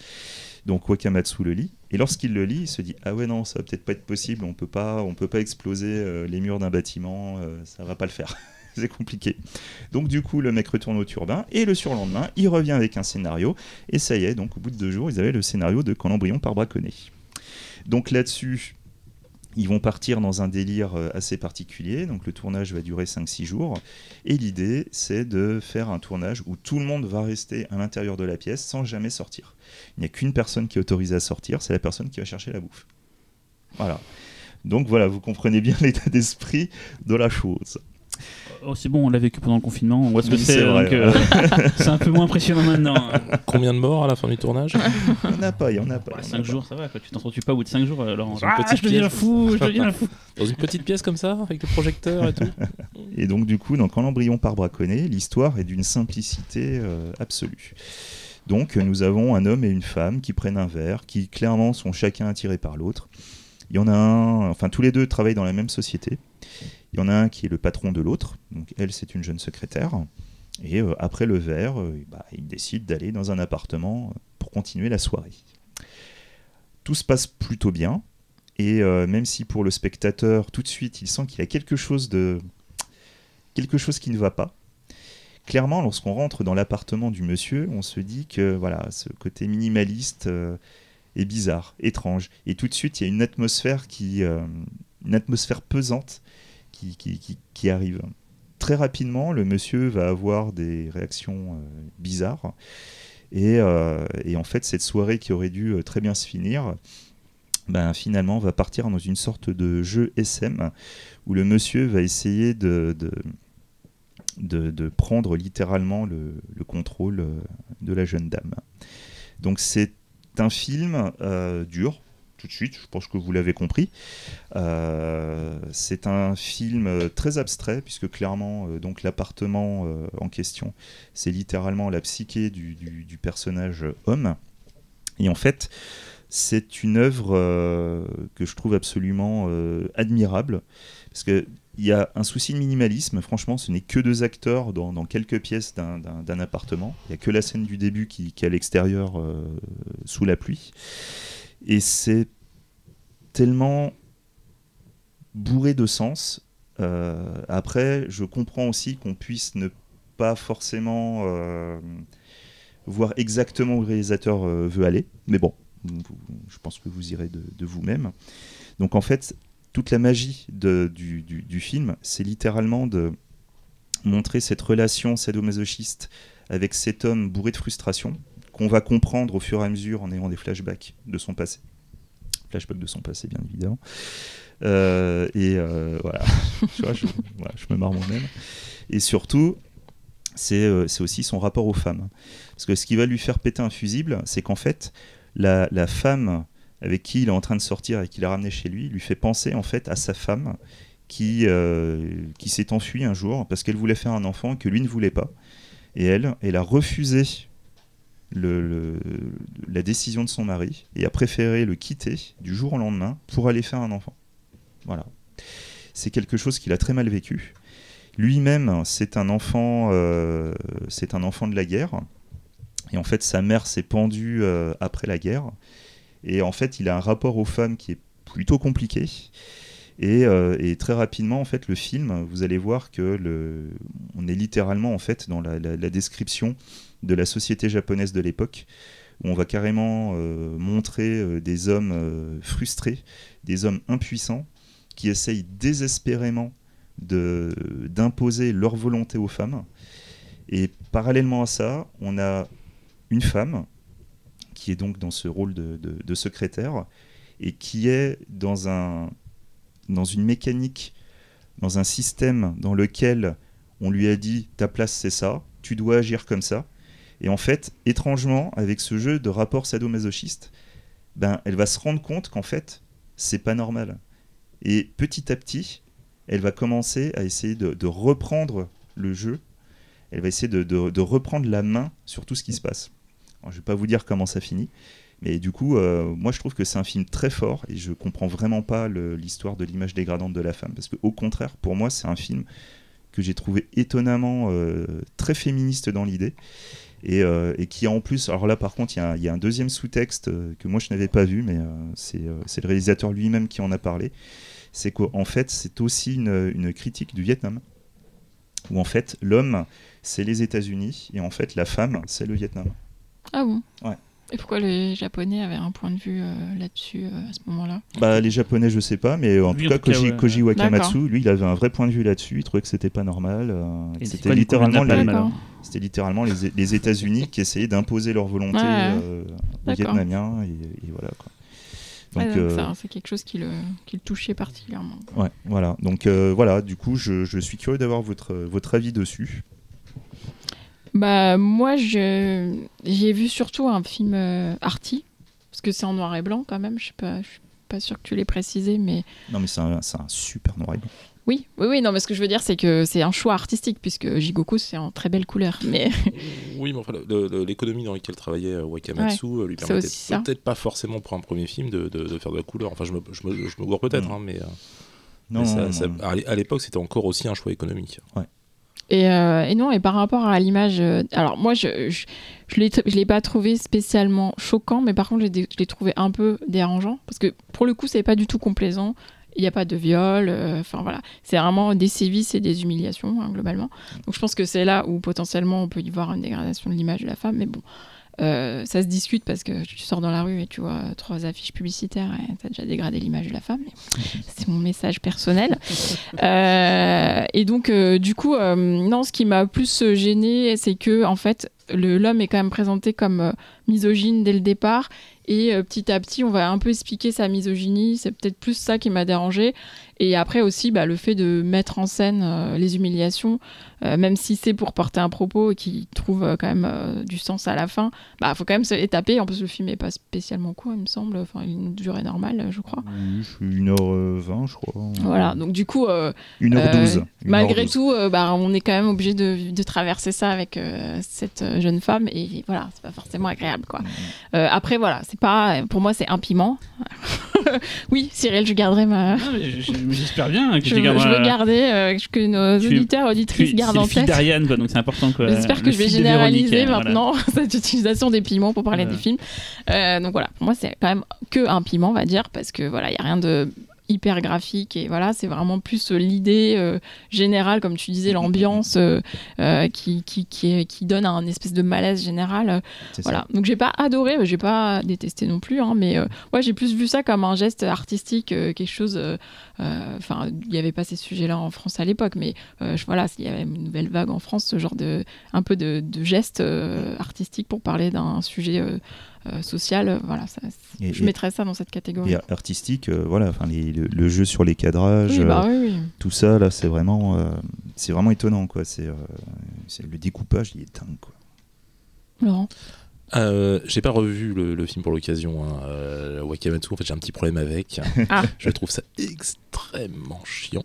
Donc Wakamatsu le lit, et lorsqu'il le lit, il se dit ah ouais non, ça va peut-être pas être possible, on peut pas, on peut pas exploser les murs d'un bâtiment, euh, ça va pas le faire, c'est compliqué. Donc du coup, le mec retourne au turbin, et le surlendemain, il revient avec un scénario, et ça y est, donc au bout de deux jours, ils avaient le scénario de Quand l'embryon part braconner. Donc là-dessus, ils vont partir dans un délire euh, assez particulier. Donc le tournage va durer 5-6 jours. Et l'idée, c'est de faire un tournage où tout le monde va rester à l'intérieur de la pièce sans jamais sortir. Il n'y a qu'une personne qui est autorisée à sortir, c'est la personne qui va chercher la bouffe. Voilà. Donc voilà, vous comprenez bien l'état d'esprit de la chose. Oh, c'est bon, on l'a vécu pendant le confinement, on voit ce que c'est, euh, c'est un peu moins impressionnant maintenant. Combien de morts à la fin du tournage? Il n'y en a pas, il n'y en a pas. il y en a 5 pas. jours, ça va, quoi. tu t'en sortis pas au bout de 5 jours, une ah, petite je deviens fou, je deviens fou. Dans une petite pièce comme ça, avec le projecteur et tout? Et donc du coup, dans Quand l'embryon part braconner, l'histoire est d'une simplicité euh, absolue. Donc nous avons un homme et une femme qui prennent un verre, qui clairement sont chacun attirés par l'autre. Il y en a un, enfin tous les deux travaillent dans la même société. Il y en a un qui est le patron de l'autre, donc elle c'est une jeune secrétaire. Et euh, après le verre, euh, bah, ils décident d'aller dans un appartement euh, pour continuer la soirée. Tout se passe plutôt bien. Et euh, même si pour le spectateur, tout de suite, il sent qu'il y a quelque chose de quelque chose qui ne va pas. clairement, lorsqu'on rentre dans l'appartement du monsieur, on se dit que voilà, ce côté minimaliste est bizarre, étrange. Et tout de suite, il y a une atmosphère, qui, une atmosphère pesante qui, arrive. Très rapidement, le monsieur va avoir des réactions euh, bizarres. Et, euh, et en fait, cette soirée qui aurait dû euh, très bien se finir, ben, finalement, va partir dans une sorte de jeu SM où le monsieur va essayer de, prendre littéralement le, le contrôle de la jeune dame. Donc c'est un film dur, tout de suite, je pense que vous l'avez compris. Euh, c'est un film euh, très abstrait, puisque clairement, euh, donc l'appartement en question, c'est littéralement la psyché du, personnage homme. Et en fait, c'est une œuvre que je trouve absolument admirable, parce que il y a un souci de minimalisme, franchement, ce n'est que deux acteurs dans, quelques pièces d'un- appartement. Il n'y a que la scène du début qui, est à l'extérieur sous la pluie. Et c'est tellement bourré de sens. Euh, après, je comprends aussi qu'on puisse ne pas forcément euh, voir exactement où le réalisateur euh, veut aller. Mais bon, je pense que vous irez de, vous-même. Donc en fait, toute la magie du film, c'est littéralement de montrer cette relation sadomasochiste avec cet homme bourré de frustration qu'on va comprendre au fur et à mesure en ayant des flashbacks de son passé. Flashbacks de son passé, bien évidemment. Euh, et euh, voilà, je, me marre moi-même. Et surtout, c'est euh, c'est aussi son rapport aux femmes. Parce que ce qui va lui faire péter un fusible, c'est qu'en fait, la, la femme avec qui il est en train de sortir et qu'il a ramené chez lui lui fait penser en fait à sa femme qui, qui s'est enfuie un jour parce qu'elle voulait faire un enfant que lui ne voulait pas. Et elle, elle a refusé la décision de son mari et a préféré le quitter du jour au lendemain pour aller faire un enfant. Voilà. C'est quelque chose qu'il a très mal vécu. Lui-même, c'est un enfant, euh, c'est un enfant de la guerre. Et en fait, sa mère s'est pendue euh, après la guerre. Et en fait, il a un rapport aux femmes qui est plutôt compliqué. Et, euh, très rapidement, en fait, le film, vous allez voir que on est littéralement en fait dans la description de la société japonaise de l'époque, où on va carrément euh, montrer euh, des hommes euh, frustrés, des hommes impuissants, qui essayent désespérément d'imposer leur volonté aux femmes. Et parallèlement à ça, on a une femme qui est donc dans ce rôle de, secrétaire et qui est dans une mécanique, dans un système dans lequel on lui a dit ta place c'est ça, tu dois agir comme ça. Et en fait, étrangement, avec ce jeu de rapport sadomasochiste, ben, elle va se rendre compte qu'en fait, c'est pas normal. Et petit à petit, elle va commencer à essayer de, reprendre le jeu. Elle va essayer de, reprendre la main sur tout ce qui se passe. Alors, je vais pas vous dire comment ça finit, mais du coup, euh, moi je trouve que c'est un film très fort et je comprends vraiment pas l'histoire de l'image dégradante de la femme. Parce qu'au contraire, pour moi, c'est un film que j'ai trouvé étonnamment euh, très féministe dans l'idée. Et, euh, et qui en plus, alors là par contre, il y a un- il y, a un deuxième sous-texte euh, que moi je n'avais pas vu, mais c'est euh, c'est le réalisateur lui-même qui en a parlé. C'est qu'en fait, c'est aussi une, une critique du Vietnam, où en fait l'homme c'est les États-Unis et en fait la femme c'est le Vietnam. Ah bon? Ouais. Et pourquoi les Japonais avaient un point de vue euh, là-dessus euh, à ce moment-là Bah, les Japonais, je sais pas, mais en Lui, tout cas, Koji, ouais. Koji Wakamatsu, lui, il avait un vrai point de vue là-dessus. Il trouvait que c'était pas normal. euh, c'était littéralement, les, c'était littéralement les, les États-Unis qui essayaient d'imposer leur volonté Ouais, ouais. euh, aux. Vietnamiens. Et, et voilà. Quoi. Donc, euh, ça, c'est quelque chose qui le, qui le touchait particulièrement. ouais, voilà. Donc, euh, voilà. Du coup, je, je suis curieux d'avoir votre, votre avis dessus. Bah moi je j'ai vu surtout un film euh, arty parce que c'est en noir et blanc quand même. Je sais pas, je suis pas sûre que tu l'aies précisé, mais Non, mais c'est un, c'est un super noir et blanc. oui, oui, oui. Non, mais ce que je veux dire c'est que c'est un choix artistique puisque Jigoku c'est en très belle couleur. Mais Oui, mais enfin, le- le- l'économie dans laquelle travaillait euh, Wakamatsu euh, lui c'est permettait aussi ça. peut-être pas forcément pour un premier film de, de- de faire de la couleur. Enfin, je me, je me, je me gourre peut-être, Mm. hein, mais, euh, Non, mais ça- non, ça- non. à l'é- à l'époque, c'était encore aussi un choix économique. Et, euh, et non, et par rapport à l'image, euh, alors moi, je je, je l'ai je l'ai pas trouvé spécialement choquant, mais par contre, je l'ai je l'ai trouvé un peu dérangeant parce que pour le coup, c'est pas du tout complaisant. Il n'y a pas de viol. euh, Enfin voilà, c'est vraiment des sévices et des humiliations hein, globalement. Donc je pense que c'est là où potentiellement on peut y voir une dégradation de l'image de la femme. Mais bon, euh, ça se discute parce que tu sors dans la rue et tu vois trois affiches publicitaires et t'as déjà dégradé l'image de la femme. C'est mon message personnel. Euh, et donc, euh, du coup, non, ce qui m'a plus gêné, c'est que en fait, l'homme est quand même présenté comme misogyne dès le départ. Et petit à petit, on va un peu expliquer sa misogynie. C'est peut-être plus ça qui m'a dérangé. Et après aussi, bah, le fait de mettre en scène euh, les humiliations, euh, même si c'est pour porter un propos et qui trouve euh, quand même euh, du sens à la fin, bah faut quand même se les taper. En plus, le film est pas spécialement court, il me semble. Enfin, une durée normale, je crois. Oui, je suis 1h20, je crois. Voilà. Donc du coup, euh, 1h12. euh, malgré tout, euh, bah, on est quand même obligé de, de traverser ça avec euh, cette jeune femme et voilà, c'est pas forcément agréable quoi. Euh, après voilà, c'est pas, pour moi c'est un piment. oui, Cyril, je garderai ma, Non, mais je- je- J'espère bien que je, tu garderas- je veux garder euh, que nos auditeurs tu- auditrices gardent en tête. d'Ariane, quoi, donc c'est important. quoi. J'espère que Le je vais généraliser voilà. maintenant cette utilisation des piments pour parler des films. Euh, donc voilà, pour moi c'est quand même que un piment, on va dire, parce que voilà, il y a rien de hyper graphique et voilà, c'est vraiment plus euh, l'idée euh, générale, comme tu disais, l'ambiance euh, euh, qui, qui, qui, donne un espèce de malaise général. ça. voilà, donc j'ai pas adoré, j'ai pas détesté non plus, hein, mais ouais, j'ai plus vu ça comme un geste artistique, quelque chose. Enfin, il y avait pas ces sujets-là en France à l'époque, mais voilà, s'il y avait une nouvelle vague en France, ce genre de un peu de, de gestes artistiques pour parler d'un sujet euh, euh, social, euh, voilà, ça, Et- je et- mettrais ça dans cette catégorie. Et artistique, euh, voilà, enfin le, le jeu sur les cadrages, Oui, bah euh, oui, oui. tout ça là, c'est vraiment, euh, c'est vraiment étonnant quoi. C'est, euh, c'est le découpage, il est dingue quoi. Laurent. Euh, j'ai pas revu le, le film pour l'occasion. Hein. Euh, Wakamatsu, en fait, j'ai un petit problème avec. Ah. Je trouve ça extrêmement chiant.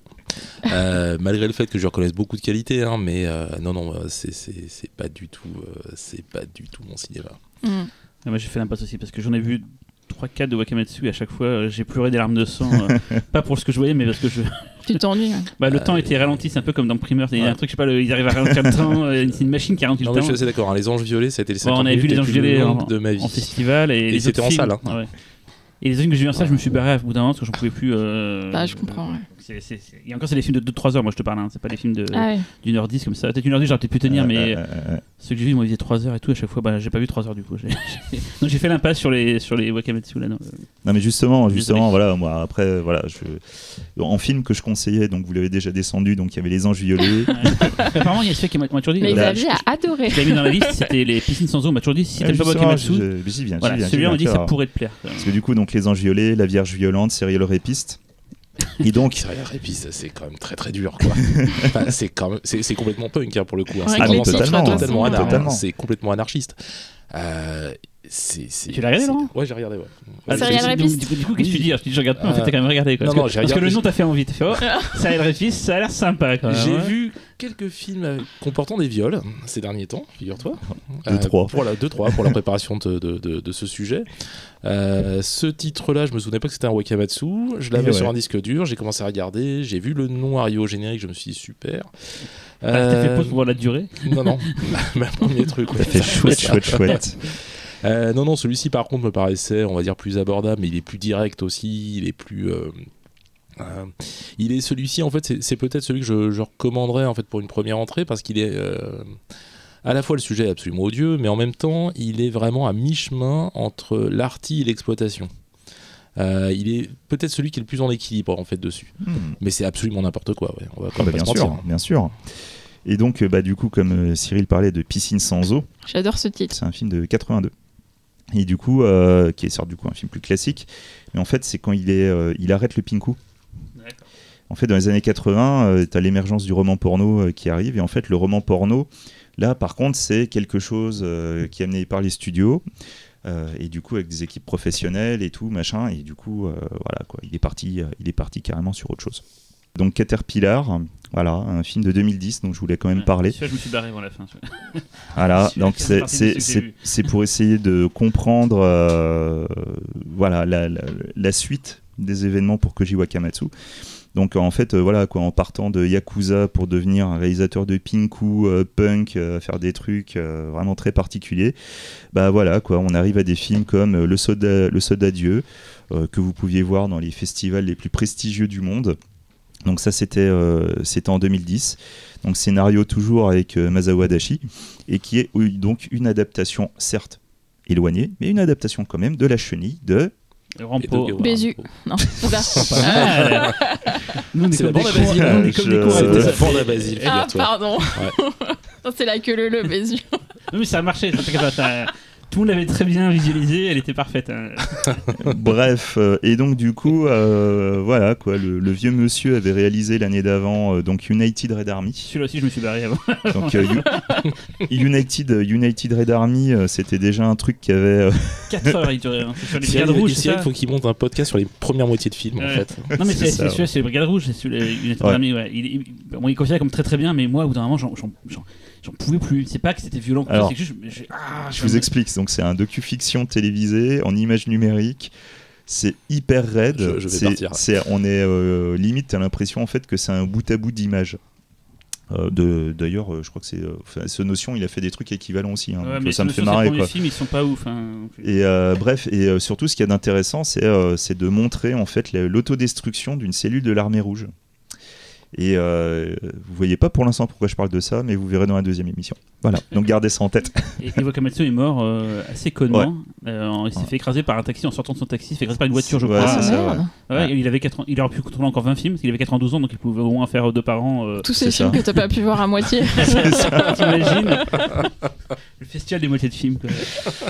Euh, malgré le fait que je reconnaisse beaucoup de qualités, hein, mais euh, non, non, c'est- c'est c'est pas du tout, euh, c'est pas du tout mon cinéma. Hmm. Ah, moi j'ai fait l'impasse aussi parce que j'en ai vu 3-4 de Wakamatsu et à chaque fois euh, j'ai pleuré des larmes de sang. euh, pas pour ce que je voyais, mais parce que je... Tu t'ennuies. ouais. bah, le Euh, temps était ralenti, c'est un peu comme dans Primer. Il y a un Ouais. truc, je sais pas, le- ils arrivent à ralentir le temps. euh, C'est une machine qui ralentit Non, le mais je temps. suis assez d'accord. hein, les Anges Violets, ça a été les Bon, 50 on avait vu minutes les les Anges plus Violets en, longues de ma vie. en festival et, Et les c'était autres en films- salle, hein. Ouais. Et les autres que j'ai vu en salle, je me suis barré au bout d'un moment parce que j'en pouvais plus. euh, Bah, je comprends. ouais. C'est- c'est- Et encore, c'est des films de 2-3 heures, moi je te parle, hein. c'est pas des films de Ah ouais. d'une heure 10 comme ça. Peut-être une heure 10, j'aurais peut-être pu tenir, Euh, mais euh, euh, ceux que j'ai vus, ils m'ont dit 3 heures et tout. À chaque fois, bah, j'ai pas vu 3 heures du coup. Donc j'ai fait l'impasse sur les, sur les Wakamatsu là. non. Non mais justement, justement, voilà, moi après, voilà, je, en film que je conseillais, donc vous l'avez déjà descendu, donc il y avait les Anges Violets. Apparemment, il y a celui qui m'a toujours dit. Mais euh, Là, Xavier a adoré. Je l'ai mis dans la liste, c'était les piscines sans eau. M'a toujours dit si t'aimes pas j'y celui-là on dit que ça pourrait te plaire. Parce que du coup, donc les Anges Violets, la Vierge Violente, Cyril Répiste. Et donc, Cyril Répis, c'est quand même très très dur quoi. Enfin, c'est quand même, c'est c'est complètement punk hein, pour le coup. hein. C'est totalement, totalement. C'est complètement anarchiste. Euh, c'est, c'est- Tu l'as regardé, Laurent Ouais, j'ai regardé. Ouais. Ah, Du coup, du coup, qu'est-ce que tu dis Je dis, je regarde pas, en fait, Euh, t'as quand même regardé. Quoi. non, parce non, que, parce que le nom t'a fait envie. T'as fait, oh, Cyril Répis, ça a l'air sympa quand même. J'ai hein. vu quelques films euh, comportant des viols ces derniers temps, figure-toi. Deux, trois. Voilà, deux, trois pour la préparation de, de, de- de ce sujet. Euh, ce titre-là, je me souvenais pas que c'était un Wakamatsu. Je l'avais sur un disque dur, j'ai commencé à regarder, j'ai vu le nom arriver au générique, je me suis dit super. Ah, T'as fait Euh, pause pour voir la durée. Non, non, ma premier truc. ouais. ça fait chouette, chouette, chouette. Euh, non, non, celui-ci par contre me paraissait, on va dire, plus abordable, mais il est plus direct aussi, il est plus. euh, euh, il est celui-ci, en fait, c'est- peut-être celui que je, je recommanderais en fait pour une première entrée parce qu'il est. euh, à la fois le sujet est absolument odieux, mais en même temps, il est vraiment à mi-chemin entre l'arty et l'exploitation. Euh, il est peut-être celui qui est le plus en équilibre en fait dessus, Hmm. mais c'est absolument n'importe quoi. Ouais. On va quand Ah même bah, pas bien se sûr, mentir. bien sûr. Et donc, bah, du coup, comme Cyril parlait de Piscine sans eau, J'adore ce titre. c'est un film de 82. Et du coup, euh, qui est sort du coup un film plus classique. Mais en fait, c'est quand il, est, euh, il arrête le pinku. En fait, dans les années 80, tu as l'émergence du roman porno euh, qui arrive. Et en fait, le roman porno, là, par contre, c'est quelque chose euh, qui est amené par les studios. euh, et du coup, avec des équipes professionnelles et tout, machin. Et du coup, euh, voilà, quoi. Il est, parti, euh, il est parti carrément sur autre chose. Donc, Caterpillar, voilà, un film de 2010 dont je voulais quand même Ouais, parler. je me suis barré avant la fin. Voilà, donc c'est- pour essayer de comprendre euh, voilà, la, la- la suite des événements pour Koji Wakamatsu. Donc en fait, euh, voilà, quoi, en partant de Yakuza pour devenir un réalisateur de pinku, euh, punk, euh, faire des trucs vraiment très particuliers, bah voilà, quoi, on arrive à des films comme Le Soldat, Le Soldat Dieu, que vous pouviez voir dans les festivals les plus prestigieux du monde. Donc ça, c'était euh, c'était en 2010. Donc scénario toujours avec euh, Masawa Dashi, et qui est oui, donc une adaptation, certes éloignée, mais une adaptation quand même de La Chenille de Rampo. Bézu. Non, c'est ça. Ah. Nous, on est C'est comme la des bande à cons, Basile. on est comme des Je- cons. C'était la bande à Basile, Ah, pardon. C'est la queue le le Bézu. Non, mais ça a marché. ça, ça- Tout le monde l'avait très bien visualisé, elle était parfaite. hein. Bref, euh, et donc du coup, euh, voilà quoi, le, le vieux monsieur avait réalisé l'année d'avant euh, donc United Red Army. Celui-là aussi, je me suis barré avant. Donc euh, U- United United Red Army, euh, c'était déjà un truc qui avait euh, 4 heures, il durait. hein. C'est sur les brigades rouges, c'est faut qu'il monte un podcast sur les premières moitiés de film, en fait. Non, mais C'est c'est ça, c'est celui-là, c'est les brigades rouges, c'est celui étoile Ouais. d'armée, ouais. Il, il, bon, il est considéré comme très très bien, mais moi, au bout d'un moment, j'en- j'en j'en- j'en pouvais plus. C'est pas que c'était violent, Alors, que juste. ah, Je vous me- explique, donc c'est un docu-fiction télévisé en images numériques. C'est hyper raide. Je- je vais C'est- partir. c'est- on est euh, limite, t'as l'impression en fait que c'est un bout à bout d'images. Euh, de- D'ailleurs, euh, je crois que c'est euh, ce notion, il a fait des trucs équivalents aussi. hein, Ouais, donc, mais ça me fait marrer quoi. films, ils sont pas ouf. hein. Et euh, bref, et euh, surtout, ce qu'il y a d'intéressant, c'est euh, c'est de montrer en fait la- l'autodestruction d'une cellule de l'armée rouge. Et euh, vous voyez pas pour l'instant pourquoi je parle de ça, mais vous verrez dans la deuxième émission. Voilà, donc gardez ça en tête. Et Iwo Kamatsu est mort euh, assez connement. Euh, il s'est Ouais. fait écraser par un taxi en sortant de son taxi. Il s'est fait écraser par une voiture, je Ouais, crois. c'est ça, Ah, merde. Ouais, Ouais. Il, avait 4 ans, il aurait pu contrôler encore 20 films, parce qu'il avait 92 ans, donc il pouvait au moins faire deux par an. euh, Tous ces films ça. que t'as pas pu voir à moitié. T'imagines Le festival des moitiés de films. quoi.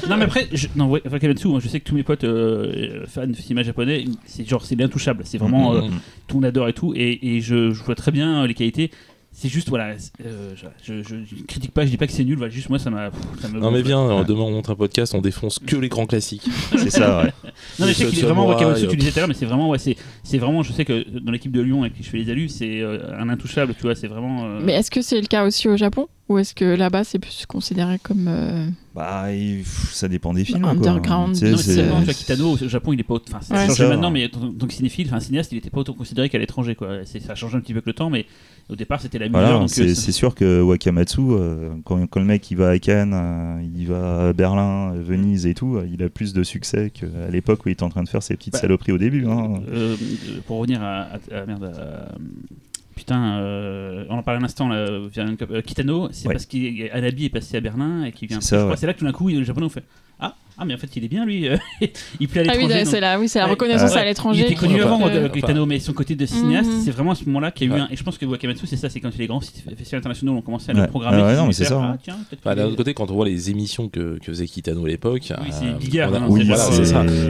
non, mais après, je, non, ouais, Wakamatsu, moi, je sais que tous mes potes euh, fans de cinéma japonais, c'est genre, c'est l'intouchable. C'est vraiment, euh, Mhm. tout le monde adore et tout. Et, et je, je vois très bien euh, les qualités. C'est juste, voilà, euh, je, je, je critique pas, je dis pas que c'est nul, voilà, juste moi, ça m'a. Non, mais bien, Ouais. euh, demain on montre un podcast, on défonce que les grands classiques. C'est ça, ouais. Non, mais je sais qu'il est vraiment tu euh, disais tout à l'heure, mais c'est vraiment, ouais, c'est, c'est vraiment, je sais que dans l'équipe de Lyon avec qui je fais les alus, c'est euh, un intouchable, tu vois, c'est vraiment. euh, Mais est-ce que c'est le cas aussi au Japon? Ou est-ce que là-bas c'est plus considéré comme. Bah, il- ça dépend des films. quoi. Underground, Tu sais, Non, mais c'est- c'est bon, tu vois, Kitano au Japon, il est pas. autant- Enfin, a Ouais. changé C'est maintenant, mais en tant que cinéphile, enfin cinéaste, il était pas autant considéré qu'à l'étranger, quoi. C'est- Ça a changé un petit peu avec le temps, mais au départ, c'était la meilleure. Voilà, donc, c'est euh, c'est sûr que Wakamatsu, euh, quand, quand le mec il va à Cannes, euh, il va à Berlin, Venise et tout, il a plus de succès qu'à l'époque où il était en train de faire ses petites Bah, saloperies au début. hein. euh, pour revenir à, à- à- merde, à- putain, euh, on en parlait un instant là, via euh, Kitano, c'est Ouais. parce qu'Anabi est passé à Berlin et qu'il vient. Ouais. c'est là que tout d'un coup, les Japonais ont fait ah ah mais en fait il est bien lui, il plaît à Ah oui, l'étranger. donc- la, oui, c'est la reconnaissance Ouais. à l'étranger. Il était connu avant euh, Enfin, Kitano, mais son côté de cinéaste, Mhm. c'est vraiment à ce moment-là qu'il y a eu Ouais. un. Et je pense que Wakamatsu, c'est ça, c'est quand les grands festivals internationaux ont commencé à Ouais. le programmer. Ah ouais, non, mais c'est ça, ah, hein. tiens, peut-être Bah, d'un autre côté, quand on voit les émissions que, que faisait Kitano à l'époque, Oui, c'est euh, c'est voilà,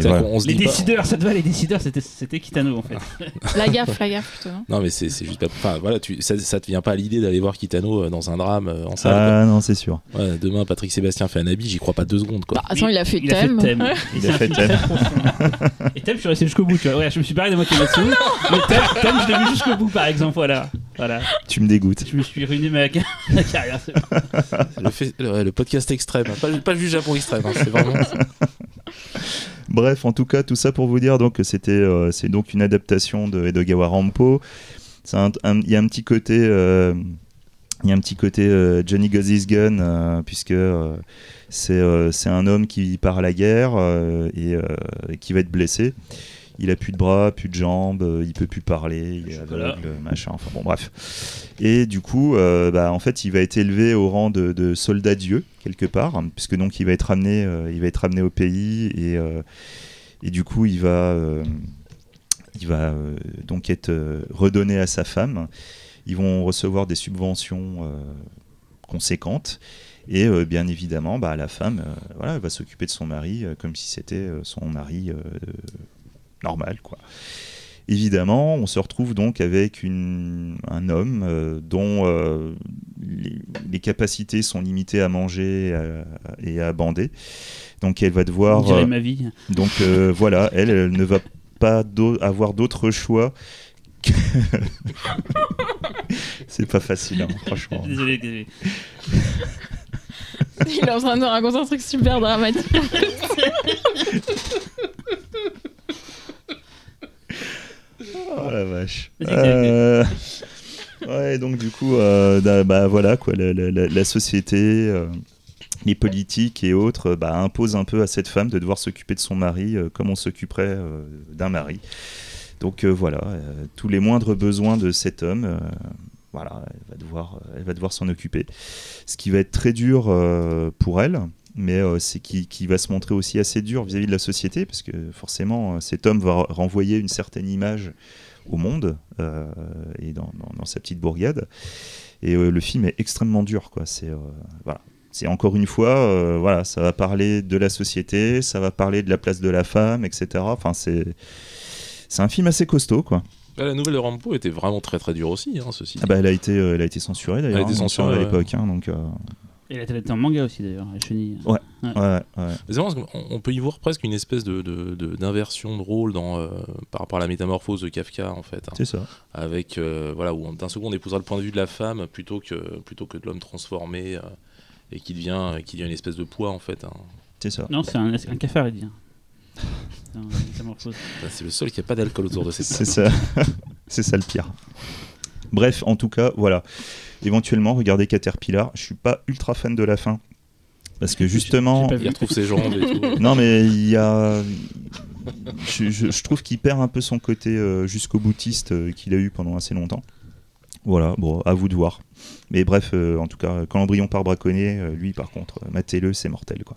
ça. qu'on se Les décideurs, ça te va, les décideurs, c'était- Kitano en fait. La gaffe, la gaffe plutôt. non Non, mais c'est juste pas. Enfin, voilà, ça, te vient pas à l'idée d'aller voir Kitano euh, dans un drame euh, en salle. Ah non, c'est sûr. demain, Patrick Sébastien fait un habit, j'y crois pas deux secondes. Quoi. Bah, attends, il a fait Il a fait thème. Il a fait Thème. Et thème, je suis resté jusqu'au bout, tu vois. Ouais, je me suis barré de Wakamatsu. mais thème, thème, je l'ai vu jusqu'au bout, par exemple. Voilà. voilà. Tu me dégoûtes. Je me suis ruiné ma, ma carrière. Le, fait- le, le podcast extrême, pas, le- pas juste Japon extrême, hein, c'est vraiment. Bref, en tout cas, tout ça pour vous dire donc que c'était, euh, c'est donc une adaptation de Edogawa Rampo. Il y a un petit côté, euh, il y a un petit côté euh, Johnny Goes His Gun euh, puisque euh, c'est euh, c'est un homme qui part à la guerre euh, et, euh, et qui va être blessé. Il a plus de bras, plus de jambes, il peut plus parler, il est aveugle, machin. Enfin bon, bref. Et du coup, euh, bah, en fait, il va être élevé au rang de, de soldat Dieu quelque part, hein, puisque donc il va être ramené, euh, il va être ramené au pays et euh, et du coup, il va, il va donc être redonné à sa femme. Ils vont recevoir des subventions conséquentes. Et euh, bien évidemment, bah, la femme, euh, voilà, elle va s'occuper de son mari euh, comme si c'était son mari normal, quoi. Évidemment, on se retrouve donc avec une- un homme dont les, les capacités sont limitées à manger et à bander. Donc elle va On devoir... euh, ma vie. donc voilà, elle, elle ne va pas avoir d'autre choix. que- C'est pas facile, hein, franchement. Désolé, désolé. Il est en train de nous raconter un truc super dramatique. Oh la vache. Euh, ouais, donc du coup, euh, bah, voilà quoi, la, la- la- la société, euh, les politiques et autres bah, imposent un peu à cette femme de devoir s'occuper de son mari euh, comme on s'occuperait euh, d'un mari. Donc euh, voilà, euh, tous les moindres besoins de cet homme, euh, voilà, elle va devoir, elle va devoir s'en occuper. Ce qui va être très dur euh, pour elle. Mais euh, c'est qui, qui va se montrer aussi assez dur vis-à-vis de la société, parce que forcément, euh, cet homme va renvoyer une certaine image au monde euh, et dans, sa petite bourgade. Et euh, le film est extrêmement dur, quoi. C'est euh, voilà. C'est encore une fois, euh, voilà, ça va parler de la société, ça va parler de la place de la femme, etc. Enfin, c'est c'est un film assez costaud, quoi. Bah, la nouvelle de Rambo était vraiment très très dure aussi, hein, ceci. Ah bah, elle a été, euh, elle a été censurée d'ailleurs. Elle a été hein, censurée, à ouais. l'époque, hein, donc. euh, Et elle était en manga aussi d'ailleurs, la chenille. ouais, ouais. Mais C'est marrant parce qu'on on peut y voir presque une espèce de, de- de- d'inversion de rôle dans, euh, par rapport à la métamorphose de Kafka en fait. hein. C'est ça. avec euh, voilà où d'un second on épousera le point de vue de la femme plutôt que plutôt que de l'homme transformé euh, et qui devient qui devient une espèce de poids en fait. hein. C'est ça. Non, c'est un, un cafard, il dit. C'est le seul qui a pas d'alcool autour de cette C'est ça. c'est ça le pire. Bref, en tout cas, voilà. Éventuellement, regardez Caterpillar. Je suis pas ultra fan de la fin. Parce que justement. Il retrouve ses jambes et tout. Non, mais il y a. Je, je- je trouve qu'il perd un peu son côté euh, jusqu'au boutiste euh, qu'il a eu pendant assez longtemps. Voilà, bon, à vous de voir. Mais bref, euh, en tout cas, quand l'embryon part braconner, lui, par contre, matez-le, c'est mortel, quoi.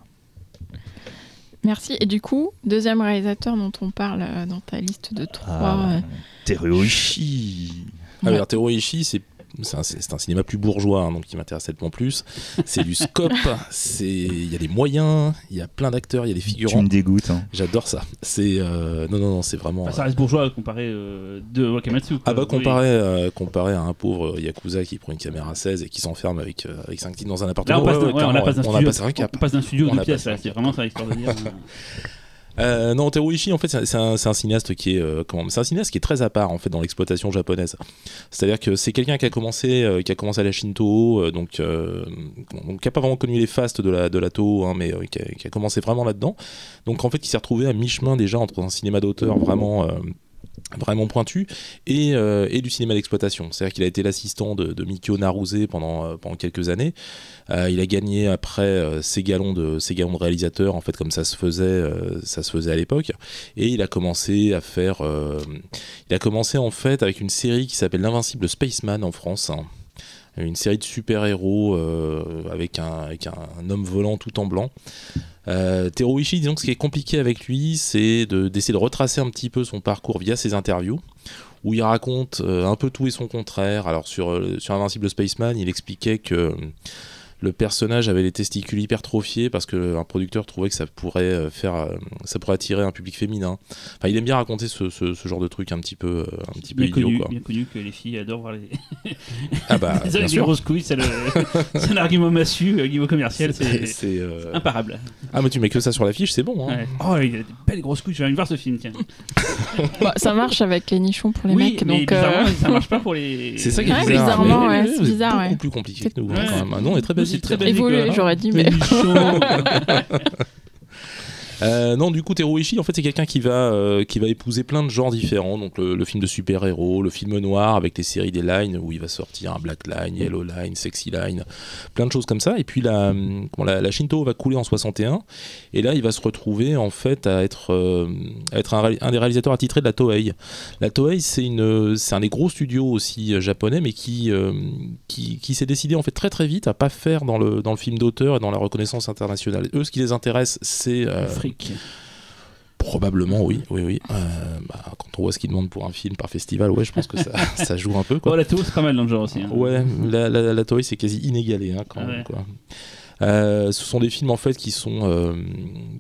Merci. Et du coup, deuxième réalisateur dont on parle euh, dans ta liste de trois. Ah, euh, Teruo Ishii. Ah, mais alors, Teruo Ishii, c'est c'est un, cinéma plus bourgeois, hein, donc qui m'intéresse nettement plus. C'est du scope, c'est il y a des moyens, il y a plein d'acteurs, il y a des Tu figurants. me dégoûtes. hein. J'adore ça. C'est euh, non non non, c'est vraiment. Enfin, ça reste bourgeois comparé euh, de Wakamatsu. quoi. Ah bah Oui. comparé, euh, comparé à un pauvre Yakuza qui prend une caméra 16 et qui s'enferme avec, euh, avec 5 types dans un Là, appartement. on passe Ouais, d'un- ouais, ouais, on, studio, passe d'un studio On de a pièces, là, c'est vraiment ça l'histoire de dire. Euh, non, Teruo Ishii, en fait, c'est un, un cinéaste qui est, euh, c'est un cinéaste qui est très à part en fait dans l'exploitation japonaise. C'est-à-dire que c'est quelqu'un qui a commencé, euh, qui a commencé à la Shinto, euh, donc, euh, donc qui a pas vraiment connu les fastes de la de la Toho, hein, mais euh, qui, a, qui a commencé vraiment là-dedans. Donc en fait, qui s'est retrouvé à mi-chemin déjà entre un cinéma d'auteur vraiment vraiment pointu et, euh, et du cinéma d'exploitation. C'est-à-dire qu'il a été l'assistant de, de Mikio Naruse pendant, euh, pendant quelques années. Euh, il a gagné après ses galons de ses galons de réalisateur en fait comme ça se faisait ça se faisait à l'époque et il a commencé à faire il a commencé en fait avec une série qui s'appelle l'invincible Spaceman en France hein. Une série de super-héros euh, avec, un, homme volant tout en blanc. Euh, Teruo Ishii, disons que ce qui est compliqué avec lui, c'est de- d'essayer de, retracer un petit peu son parcours via ses interviews, où il raconte euh, un peu tout et son contraire. Alors sur, euh, sur Invincible Spaceman, il expliquait que le personnage avait les testicules hypertrophiés parce qu'un producteur trouvait que ça pourrait euh, faire, euh, ça pourrait attirer un public féminin. Enfin, il aime bien raconter ce, ce- ce genre de truc un petit peu, euh, un petit peu bien, idiot. connu, quoi. bien connu que les filles adorent voir les, Ah bah, les bien sûr. grosses couilles, c'est le- c'est un argument massu au niveau commercial, c'est euh, imparable. Ah, mais tu mets que ça sur l'affiche, c'est bon. Hein. Ouais. Oh, il a des belles grosses couilles, je vais aller voir ce film, tiens. bah, ça marche avec les nichons pour les oui, mecs. mais donc, euh, ça marche pas pour les. C'est ça qui est Ouais, bizarre. bizarrement, ouais, c'est bizarre, beaucoup ouais. plus compliqué que nous. Ouais. hein, quand même. Ah non, on est très basique. C'est très hein. basique. évolué, hein. j'aurais dit, mais. Euh, non, du coup, Teruo Ishii, en fait, c'est quelqu'un qui va euh, qui va épouser plein de genres différents. Donc le, film de super-héros, le film noir avec les séries des lines où il va sortir un Black Line, Yellow Line, Sexy Line, plein de choses comme ça. Et puis la la, la Shinto va couler en 61 et là, il va se retrouver en fait à être euh, à être un, un des réalisateurs attitrés de la Toei. La Toei, c'est un des gros studios aussi euh, japonais, mais qui euh, qui, qui s'est décidé en fait très très vite à pas faire dans le dans le film d'auteur et dans la reconnaissance internationale. Eux, ce qui les intéresse, c'est Fric. Probablement, oui, oui, oui. Euh, bah, quand on voit ce qu'ils demandent pour un film par festival, ouais, je pense que ça, ça joue un peu, Oh, quoi. la Théo, c'est pas mal dans le genre aussi. hein. Ouais, la, la, la c'est quasi inégalé, hein, quand Ah même, ouais. quoi. Euh, ce sont des films en fait qui sont euh,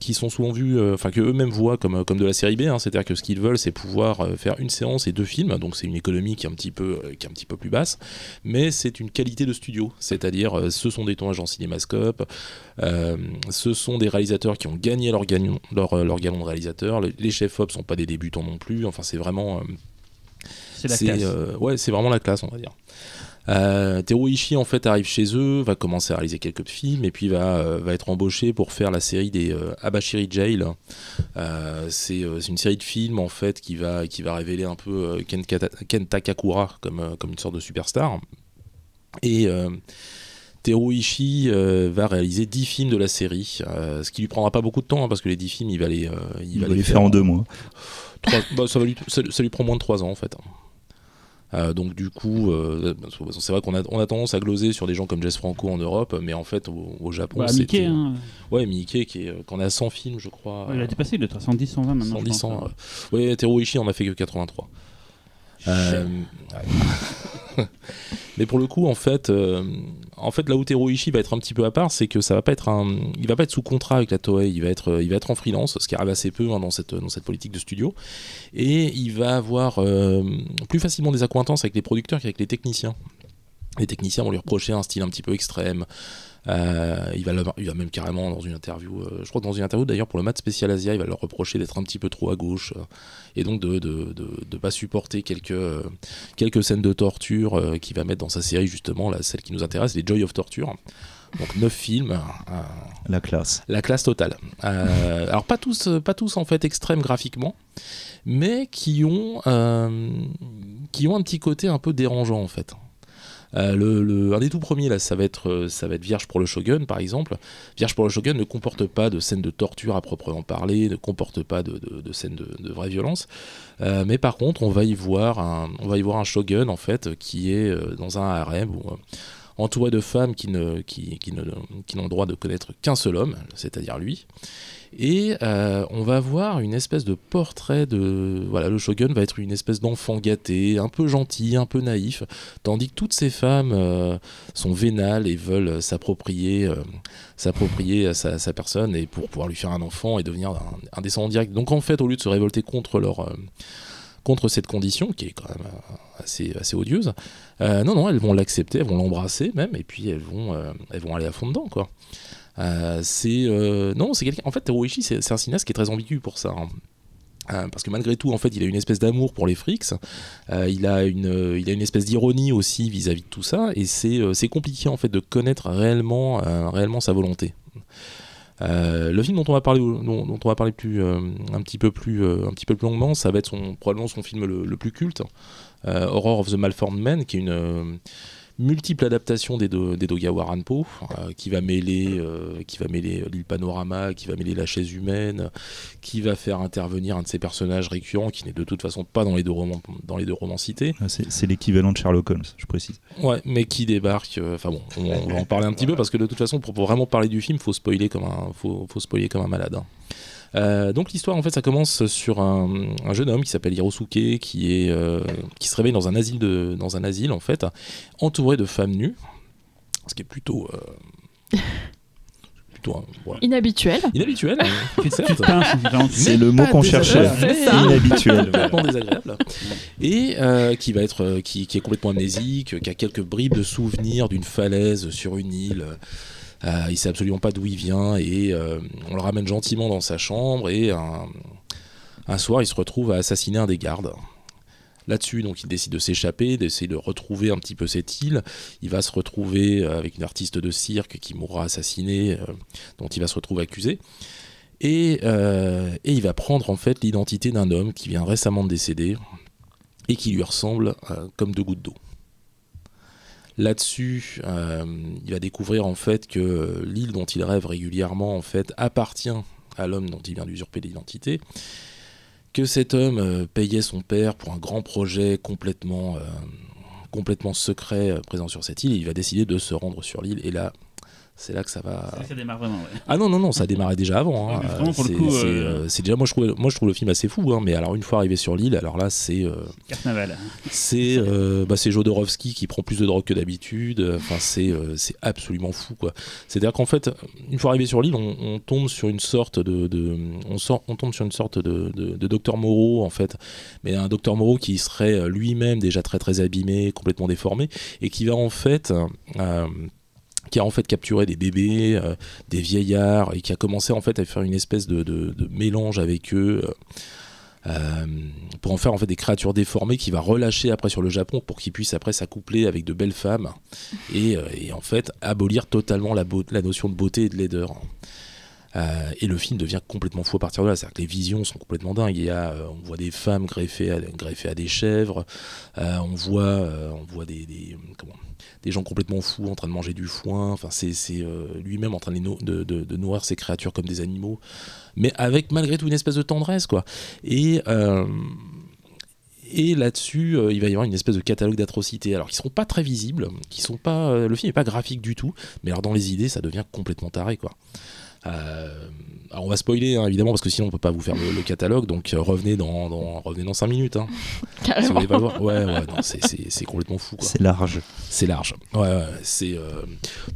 qui sont souvent vus, euh, enfin que eux-mêmes voient comme comme de la série B. hein. C'est-à-dire que ce qu'ils veulent, c'est pouvoir faire une séance et deux films. Donc c'est une économie qui est un petit peu qui est un petit peu plus basse, mais c'est une qualité de studio. C'est-à-dire ce sont des tournages en cinémascope, ce sont des réalisateurs qui ont gagné leur gagnant leur, leur galon de réalisateur. Les, chefs-op sont pas des débutants non plus. Enfin c'est vraiment C'est la classe. euh, ouais, c'est vraiment la classe, on va dire. Euh, Teru Ishii en fait arrive chez eux, va commencer à réaliser quelques films et puis va, euh, va être embauché pour faire la série des euh, Abashiri Jail. Euh, c'est une série de films en fait qui va, qui va révéler un peu Ken, Kata- Ken Takakura comme, comme une sorte de superstar. Et Teru Ishii euh, va réaliser 10 films de la série, euh, ce qui lui prendra pas beaucoup de temps hein, parce que les 10 films il va les, euh, Il va les faire en deux mois. Trois- bah, ça, va lui, ça, ça lui prend moins de 3 ans en fait. Euh, donc du coup, euh, c'est vrai qu'on a, on a tendance à gloser sur des gens comme Jess Franco en Europe, mais en fait au, au Japon, Bah, c'était- Mickey, hein. ouais Mickey qui est, euh, qu'on a 100 films je crois. Ouais, il a dépassé, il doit être à 110, 120 maintenant. 110, je pense. 100, euh, ouais, Teru Ishii en a fait que 83. Euh, mais pour le coup, en fait, euh, en fait, là où Teru Ishii va être un petit peu à part, c'est que ça va pas être un, il va pas être sous contrat avec la Toei, il va être, en freelance, ce qui arrive assez peu hein, dans cette dans cette politique de studio, et il va avoir euh, plus facilement des accointances avec les producteurs qu'avec les techniciens. Les techniciens vont lui reprocher un style un petit peu extrême. Euh, il, va le- il va même carrément dans une interview, euh, je crois dans une interview d'ailleurs pour le match spécial Asia, il va leur reprocher d'être un petit peu trop à gauche euh, et donc de de, de, de pas supporter quelques, quelques scènes de torture qu'il va mettre dans sa série justement, là, celle qui nous intéresse, les Joy of Torture. Donc 9 films, La classe. la classe totale. Alors pas tous, pas tous en fait extrêmes graphiquement, mais qui ont, qui ont un petit côté un peu dérangeant en fait. Euh, un des tout premiers là, ça va être, euh, ça va être Vierge pour le Shogun par exemple. Vierge pour le Shogun ne comporte pas de scènes de torture à proprement parler, ne comporte pas de, de, de scènes de, de vraie violence. Euh, mais par contre, on va y voir un, on va y voir un Shogun en fait qui est dans un harem entouré de femmes qui ne, qui, qui n'ont droit de connaître qu'un seul homme, c'est-à-dire lui. Et euh, on va voir une espèce de portrait de. Voilà, le shogun va être une espèce d'enfant gâté, un peu gentil, un peu naïf, tandis que toutes ces femmes euh, sont vénales et veulent s'approprier euh, sa personne et pour pouvoir lui faire un enfant et devenir un, un descendant direct. Donc en fait, au lieu de se révolter contre leur. Contre cette condition qui est quand même euh, assez, assez odieuse, euh, non, non, elles vont l'accepter, elles vont l'embrasser même, et puis elles vont, euh, elles vont aller à fond dedans, quoi. C'est non, c'est quelqu'un. En fait, Teru Ishii, c'est un cinéaste qui est très ambigu pour ça. hein. Parce que malgré tout, en fait, il a une espèce d'amour pour les frics. Il a une, il a une espèce d'ironie aussi vis-à-vis de tout ça, et c'est euh, compliqué en fait de connaître réellement, réellement sa volonté. Euh, le film dont on va parler, plus, euh, un petit peu plus, euh, longuement, ça va être probablement son film le, plus culte, euh, Horror of the Malformed Man, qui est une euh, multiple adaptation d'Edo- d'Edogawa Ranpo, euh, qui va mêler, euh, qui va mêler l'île Panorama, qui va mêler la chaise humaine, qui va faire intervenir un de ses personnages récurrents, qui n'est de toute façon pas dans les deux romans, dans les deux romans cités. Ah, C'est l'équivalent de Sherlock Holmes, je précise. Ouais, mais qui débarque. euh, Enfin bon, on, on va en parler un petit peu parce que de toute façon, pour, pour vraiment parler du film, faut spoiler comme un, faut, faut spoiler comme un malade. hein. Euh, donc l'histoire en fait ça commence sur un, un jeune homme qui s'appelle Hirosuke qui est euh, qui se réveille dans un asile de dans un asile en fait entouré de femmes nues ce qui est plutôt euh, plutôt un- voilà. Inhabituel. inhabituel hein. C'est le mot qu'on cherchait. Inhabituel. complètement désagréable et euh, qui va être qui, qui est complètement amnésique qui a quelques bribes de souvenirs d'une falaise sur une île Euh, il sait absolument pas d'où il vient et euh, on le ramène gentiment dans sa chambre et un, soir il se retrouve à assassiner un des gardes Là-dessus, donc, il décide de s'échapper, d'essayer de retrouver un petit peu cette île. Il va se retrouver euh, avec une artiste de cirque qui mourra assassinée, dont il va se retrouver accusé. Et, il va prendre en fait l'identité d'un homme qui vient récemment de décéder et qui lui ressemble comme deux gouttes d'eau. Là-dessus, euh, il va découvrir en fait que euh, l'île dont il rêve régulièrement en fait appartient à l'homme dont il vient d'usurper l'identité, que cet homme euh, payait son père pour un grand projet complètement, secret présent sur cette île, et il va décider de se rendre sur l'île, et là, c'est là que ça va. Ça, ça démarre vraiment, ouais. Ah non, non, non, ça démarrait déjà avant. hein. Ouais, C'est- euh, euh, déjà, moi je, trouve, moi je trouve le film assez fou, hein, mais alors une fois arrivé sur l'île, alors là c'est euh, Carnaval. c'est euh, bah, c'est Jodorowsky qui prend plus de drogue que d'habitude. Enfin, c'est euh, c'est absolument fou, quoi. C'est-à-dire qu'en fait, une fois arrivé sur l'île, on, on tombe sur une sorte de, de- on, sort, on tombe sur une sorte de, de, de docteur Moreau, en fait, mais un docteur Moreau qui serait euh, lui-même déjà très très abîmé, complètement déformé, et qui va en fait euh, qui a en fait capturé des bébés, euh, des vieillards, et qui a commencé en fait à faire une espèce de, mélange avec eux. euh, euh, pour en faire en fait des créatures déformées qu'il va relâcher après sur le Japon pour qu'il puisse après s'accoupler avec de belles femmes et, en fait abolir totalement la, la notion de beauté et de laideur. Et le film devient complètement fou à partir de là. C'est-à-dire que les visions sont complètement dingues. Il y a, on voit des femmes greffées à, des chèvres. On voit, on voit des, des- comment, des gens complètement fous en train de manger du foin. Enfin, c'est euh, lui-même en train de, nourrir ses créatures comme des animaux, mais avec malgré tout une espèce de tendresse, quoi. Et euh, là-dessus, euh, il va y avoir une espèce de catalogue d'atrocités, alors qui sont pas très visibles, qui sont pas, le film est pas graphique du tout, mais alors dans les idées, ça devient complètement taré, quoi. Alors on va spoiler hein, évidemment parce que sinon on peut pas vous faire le, le catalogue donc euh, revenez dans, dans revenez dans 5 minutes hein, si vous voulez pas le voir ouais ouais non c'est- complètement fou C'est large. c'est large. Ouais, ouais, c'est. euh,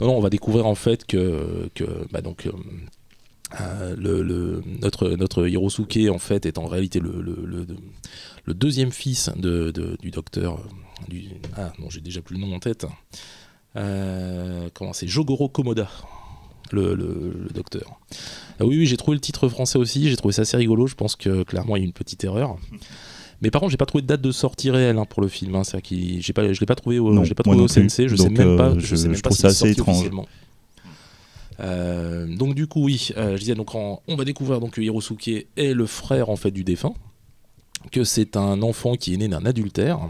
Non, non, on va découvrir en fait que, que bah donc, euh, le, le- notre, notre Hirosuke en fait est en réalité le, le, le- le deuxième fils de, de- du docteur. Du, ah non, j'ai déjà plus le nom en tête. Euh, comment c'est Jogoro Komoda, le, le- le docteur. Ah oui, oui, j'ai trouvé le titre français aussi. J'ai trouvé ça assez rigolo. Je pense que clairement il y a une petite erreur. Mais par contre, j'ai pas trouvé de date de sortie réelle hein, pour le film. Hein. C'est-à-dire qu'il- j'ai pas, je l'ai pas trouvé au, Non, pas trouvé au. CNC. Je sais Donc, même pas. euh, je, je- sais même je pas trouve s'il ça assez étrange. Euh, donc du coup oui, euh, je disais donc en- on va découvrir donc que Hirosuke est le frère en fait du défunt, que c'est un enfant qui est né d'un adultère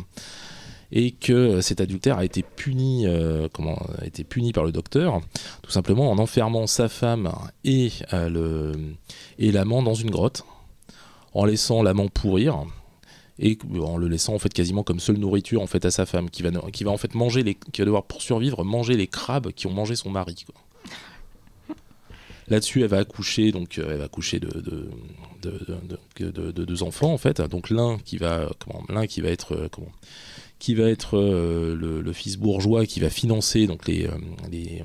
et que cet adultère a été puni euh, comment a été puni par le docteur tout simplement en enfermant sa femme et euh, et l'amant dans une grotte en laissant l'amant pourrir et en le laissant en fait quasiment comme seule nourriture en fait à sa femme qui va qui va en fait manger les qui va devoir pour survivre manger les crabes qui ont mangé son mari. Là-dessus, elle va accoucher, donc euh, elle va accoucher de, de, de, de- de- de deux enfants en fait. Donc l'un qui va, l'un qui va être, comment, qui va être euh, le, le fils bourgeois qui va financer donc les euh, les,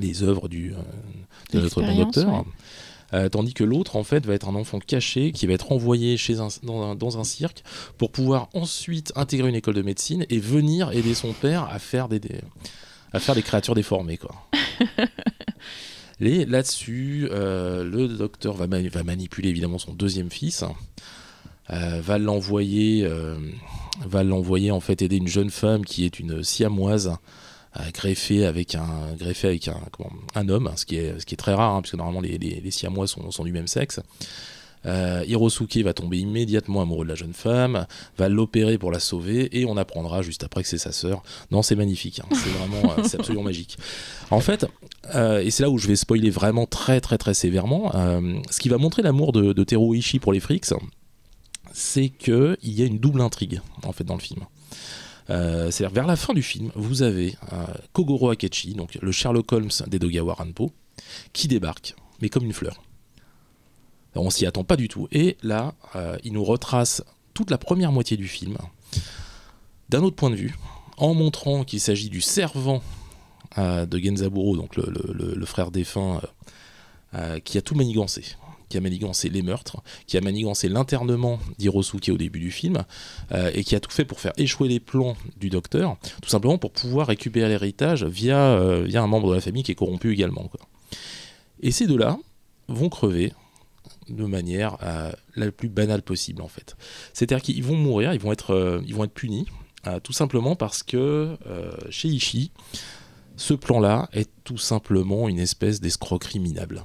les œuvres du euh, de notre docteur. ouais. Euh, tandis que l'autre, en fait, va être un enfant caché qui va être envoyé chez un, dans, un, dans un cirque pour pouvoir ensuite intégrer une école de médecine et venir aider son père à faire des, des- à faire des créatures déformées, quoi. Et là-dessus, euh, le docteur va, va manipuler évidemment son deuxième fils, va l'envoyer, euh, va l'envoyer en fait aider une jeune femme qui est une siamoise euh, greffée avec un avec un, comment, un homme, ce qui est ce qui est très rare hein, puisque normalement les, les, siamois sont, du même sexe. Euh, Hirosuke va tomber immédiatement amoureux de la jeune femme, va l'opérer pour la sauver et on apprendra juste après que c'est sa sœur. Non, c'est magnifique, hein. c'est vraiment, euh, c'est absolument magique. En fait, euh, et c'est là où je vais spoiler vraiment très très très sévèrement, euh, ce qui va montrer l'amour de, de Teruo Ishii pour les frics, c'est que il y a une double intrigue en fait dans le film. Euh, C'est-à-dire vers la fin du film, vous avez euh, Kogoro Akechi, le Sherlock Holmes d'Edogawa Ranpo, qui débarque, mais comme une fleur. Alors, on s'y attend pas du tout. Et là, euh, il nous retrace toute la première moitié du film d'un autre point de vue, en montrant qu'il s'agit du servant de Genzaburo, donc le, frère défunt, qui a tout manigancé qui a manigancé les meurtres, qui a manigancé l'internement d'Hirosuke au début du film, euh, et qui a tout fait pour faire échouer les plans du docteur, tout simplement pour pouvoir récupérer l'héritage via, euh, via un membre de la famille qui est corrompu également. Et ces deux-là vont crever de manière euh, la plus banale possible en fait. C'est-à-dire qu'ils vont mourir, ils vont être, ils vont être punis, tout simplement parce que chez Ishii, ce plan-là est tout simplement une espèce d'escroquerie minable.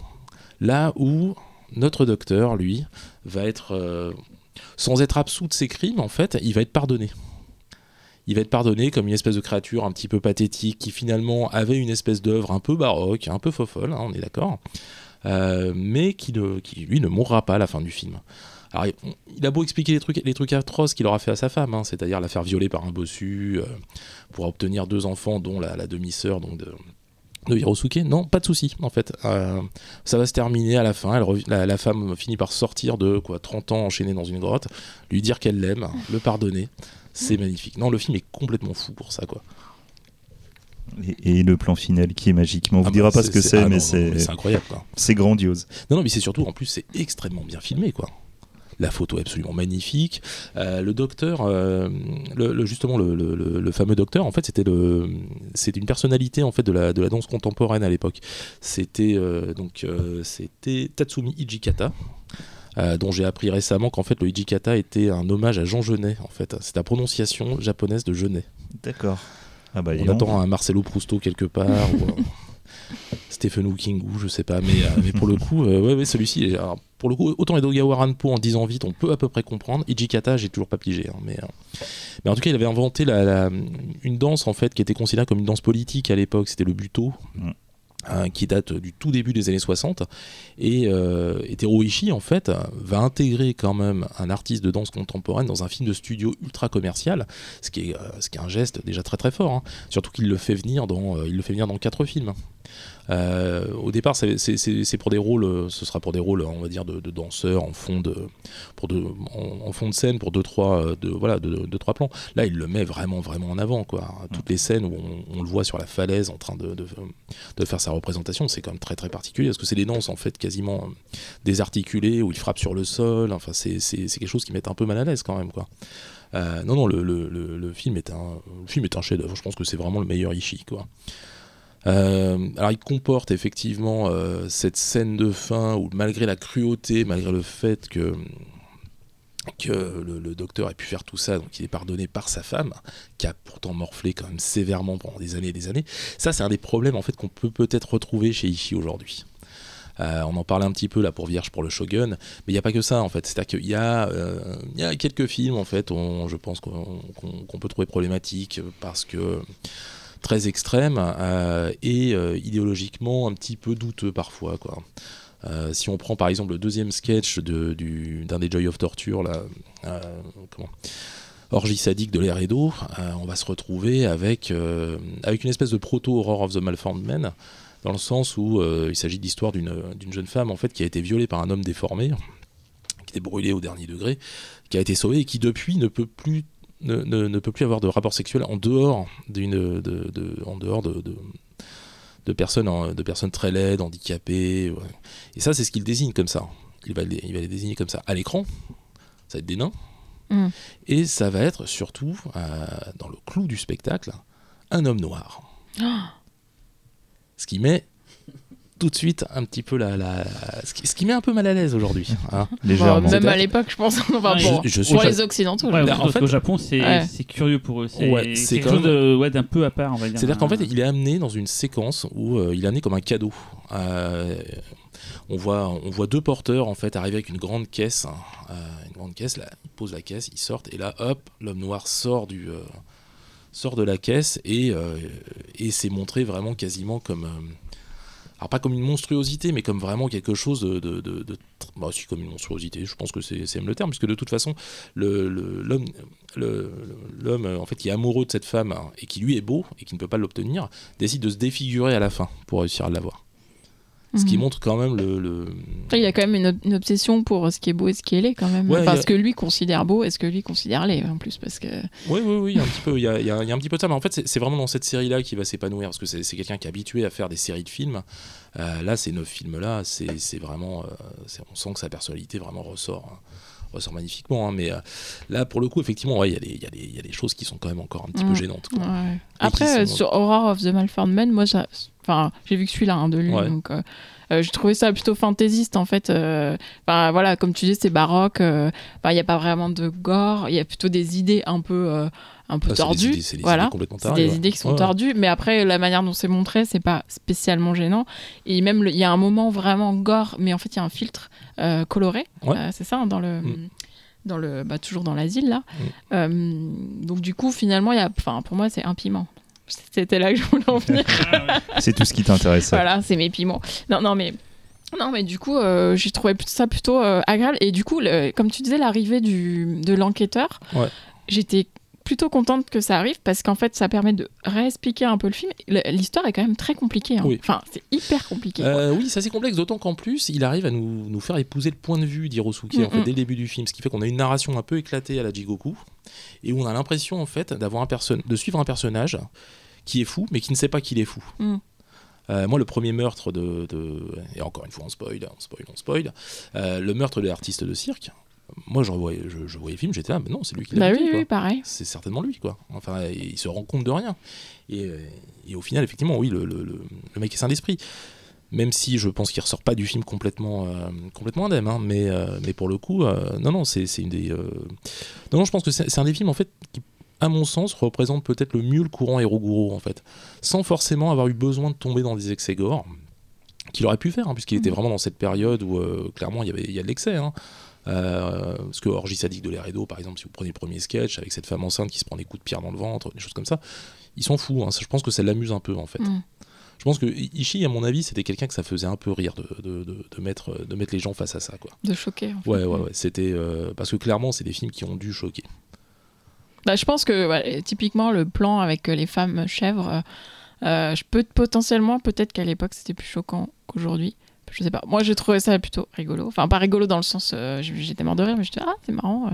Là où notre docteur, lui, va être, euh, sans être absous de ses crimes, en fait, il va être pardonné. Il va être pardonné comme une espèce de créature un petit peu pathétique qui finalement avait une espèce d'œuvre un peu baroque, un peu fofolle, hein, on est d'accord, euh, mais qui, lui, ne mourra pas à la fin du film. Alors, il, a beau expliquer les trucs, atroces qu'il aura fait à sa femme, hein, c'est-à-dire la faire violer par un bossu, euh, pour obtenir deux enfants, dont la, la demi-sœur donc de, de Hirosuke. Non, pas de souci, en fait. Euh, ça va se terminer à la fin. Elle rev- la, la femme finit par sortir de quoi 30 ans enchaînée dans une grotte, lui dire qu'elle l'aime, le pardonner. C'est magnifique. Non, le film est complètement fou pour ça, quoi. Et, et le plan final qui est magique. Mais on vous Ah bah, dira pas ce que c'est, ah non, mais c'est c'est incroyable, quoi. c'est grandiose. Non, non, mais c'est surtout, en plus, c'est extrêmement bien filmé, quoi. La photo est absolument magnifique. Euh, le docteur, euh, le, le- justement, le, le- fameux docteur, en fait, c'était le, c'était une personnalité en fait de la, de la danse contemporaine à l'époque. C'était euh, donc, c'était Tatsumi Ijikata. euh, dont j'ai appris récemment qu'en fait le Hijikata était un hommage à Jean Genet. En fait, c'est la prononciation japonaise de Genet. D'accord. Ah bah, On attend un Marcelo Prousto quelque part. ou, euh, Stephen Hawking ou je sais pas, mais, euh, mais pour le coup, ouais, ouais, celui-ci, est- alors, pour le coup, autant Edogawa Ranpo en disant vite, on peut à peu près comprendre. Ijikata, j'ai toujours pas pigé, hein, mais, euh, mais en tout cas, il avait inventé la, la- une danse en fait qui était considérée comme une danse politique à l'époque, c'était le buto. Mm. hein, qui date du tout début des années 60 et, euh, et en fait va intégrer quand même un artiste de danse contemporaine dans un film de studio ultra commercial ce qui est, euh, ce qui est un geste déjà très très fort hein. surtout qu'il le fait venir dans euh, il le fait venir dans quatre films euh, au départ, c'est- pour des rôles, euh, ce sera pour des rôles, on va dire, de, de danseurs en fond de, en, fond de scène, pour deux trois, euh, de, voilà, de, de trois plans. Là, il le met vraiment, vraiment en avant, quoi. Toutes les scènes où on, le voit sur la falaise en train de, de, faire sa représentation, c'est quand même très, très particulier, parce que c'est des danses en fait quasiment désarticulées où il frappe sur le sol. Enfin, c'est quelque chose qui met un peu mal à l'aise quand même, quoi. Non, non, le, le, le, le film est un, le film est un chef-d'œuvre. Je pense que c'est vraiment le meilleur Ishii, quoi. Euh, alors il comporte effectivement euh, cette scène de fin où malgré la cruauté, malgré le fait que le, docteur ait pu faire tout ça, donc il est pardonné par sa femme, qui a pourtant morflé quand même sévèrement pendant des années et des années. Ça, c'est un des problèmes en fait qu'on peut peut-être retrouver chez Ishii aujourd'hui. Euh, on en parlait un petit peu là pour Vierge pour le Shogun, mais il n'y a pas que ça en fait. C'est-à-dire qu'il y, a, quelques films en fait, on- je pense qu'on peut trouver problématiques parce que très extrêmes euh, et euh, idéologiquement un petit peu douteux parfois quoi. Euh, si on prend par exemple le deuxième sketch d'un des Joy of Torture, là, Orgie sadique de et d'eau, euh, on va se retrouver avec, avec une espèce de proto-Horror of the Malformed Man, dans le sens où il s'agit de l'histoire d'une d'une jeune femme en fait, qui a été violée par un homme déformé, qui était brûlé au dernier degré, qui a été sauvée et qui depuis ne peut plus ne, ne- ne peut plus avoir de rapport sexuel en dehors d'une de, de- en dehors de, de, de personnes en- de personnes très laides, handicapées. ouais. Et ça, c'est ce qu'il désigne comme ça. Il va, les, il va les désigner comme ça. À l'écran, ça va être des nains. Mm. Et ça va être surtout, euh, dans le clou du spectacle, un homme noir. Ce qui met tout de suite un petit peu la, la- ce, qui, ce qui met un peu mal à l'aise aujourd'hui. hein. Bah, même à l'époque, je pense. enfin, Ouais, pour je- je suis pour les Occidentaux. Ouais, je- Là, en fait- qu'au Japon, c'est Ouais. c'est curieux pour eux. C'est Ouais, quelque chose d'un peu à part, on va dire. C'est-à-dire qu'en fait, il est amené dans une séquence où euh, il est amené comme un cadeau. Euh, on, voit, on voit deux porteurs en fait arriver avec une grande caisse. hein. Euh, une grande caisse, là, ils posent la caisse, ils sortent, et là, hop, l'homme noir sort, du, euh, sort de la caisse et, euh, et c'est montré vraiment quasiment comme. euh, alors pas comme une monstruosité, mais comme vraiment quelque chose de... de, bah comme une monstruosité, je pense que c'est même le terme, puisque de toute façon, l'homme en fait qui est amoureux de cette femme hein, et qui lui est beau et qui ne peut pas l'obtenir décide de se défigurer à la fin pour réussir à l'avoir ce qui Mhm. montre quand même le, le- Après, il y a quand même une, une obsession pour ce qui est beau et ce qui est laid quand même. Ouais, enfin, il y a- ce que lui considère beau et ce que lui considère laid en plus. Parce que. oui oui oui un petit peu il y a, il y un petit peu de ça mais en fait c'est, vraiment dans cette série là qui va s'épanouir parce que c'est, quelqu'un qui est habitué à faire des séries de films Euh, là ces neuf films là c'est, vraiment euh, on sent que sa personnalité vraiment ressort hein, ressort magnifiquement hein, mais euh, là pour le coup effectivement ouais, il y, a des- il y, a des- il y a des choses qui sont quand même encore un petit peu gênantes quoi. Ouais. Après, euh, sont- sur Horror of the Malformed Man, moi, j'ai enfin, vu que celui-là hein, de lui. Ouais. Donc, euh, euh, j'ai trouvé ça plutôt fantaisiste en fait. euh, voilà, comme tu dis, c'est baroque. euh, Il n'y a pas vraiment de gore. Il y a plutôt des idées un peu, un peu Ah, c'est des tordues. idées- c'est des voilà. idées complètement C'est tarées, des ouais. idées qui sont Ouais, tordues, mais après la manière dont c'est montré, c'est pas spécialement gênant. Et même il y a un moment vraiment gore, mais en fait il y a un filtre euh, coloré, Ouais. Euh, c'est ça, hein, dans le, Mm. dans le, bah, toujours dans l'asile là. Euh, donc du coup finalement il y a, enfin pour moi c'est un piment. C'était là que je voulais en venir. C'est tout ce qui t'intéresse. voilà, c'est mes piments. Non, non mais. Non, mais du coup, euh, j'ai trouvé ça plutôt euh, agréable. Et du coup, le- comme tu disais, l'arrivée du- de l'enquêteur, Ouais. j'étais plutôt contente que ça arrive parce qu'en fait, ça permet de réexpliquer un peu le film. L'histoire est quand même très compliquée. hein. Oui. Enfin, c'est hyper compliqué. Euh, oui, ça c'est complexe, d'autant qu'en plus, il arrive à nous, nous faire épouser le point de vue d'Hirosuke en fait, Mm, mm. dès le début du film, ce qui fait qu'on a une narration un peu éclatée à la Jigoku, et où on a l'impression en fait d'avoir un de suivre un personnage qui est fou, mais qui ne sait pas qu'il est fou. Mm. Euh, moi, le premier meurtre de, de- Et encore une fois, on spoil, on spoil, on spoil. euh, le meurtre de l'artiste de cirque. Moi, je voyais, je, je voyais le film, j'étais là, mais non, c'est lui qui l'a bah oui, quoi oui, pareil. c'est certainement lui quoi enfin il se rend compte de rien et, euh, et au final effectivement oui le, le- le- mec est sain d'esprit même si je pense qu'il ressort pas du film complètement, euh, complètement indemne, hein, mais, euh, mais pour le coup, euh, non, non, c'est une des. Non, non, je pense que c'est un des films en fait qui, à mon sens, représente peut-être le mieux le courant Héros-Gourou en fait, sans forcément avoir eu besoin de tomber dans des excès gore, qu'il aurait pu faire, hein, puisqu'il était vraiment dans cette période où euh, clairement il y avait il y a de l'excès. hein. Euh, parce que Orgie sadique de d'eau, par exemple, si vous prenez le premier sketch avec cette femme enceinte qui se prend des coups de pierre dans le ventre, des choses comme ça, ils s'en foutent. hein. Je pense que ça l'amuse un peu en fait. Mm. Je pense que Ishii, à mon avis, c'était quelqu'un que ça faisait un peu rire de, de, de- de mettre, de mettre les gens face à ça. Quoi. De choquer. en fait. Ouais, ouais, ouais. C'était, euh, parce que clairement, c'est des films qui ont dû choquer. Bah, je pense que ouais, typiquement le plan avec euh, les femmes chèvres, euh, euh, je peux potentiellement peut-être qu'à l'époque c'était plus choquant qu'aujourd'hui. Je sais pas. Moi j'ai trouvé ça plutôt rigolo. Enfin pas rigolo dans le sens euh, j'étais mort de rire, mais j'étais ah c'est marrant.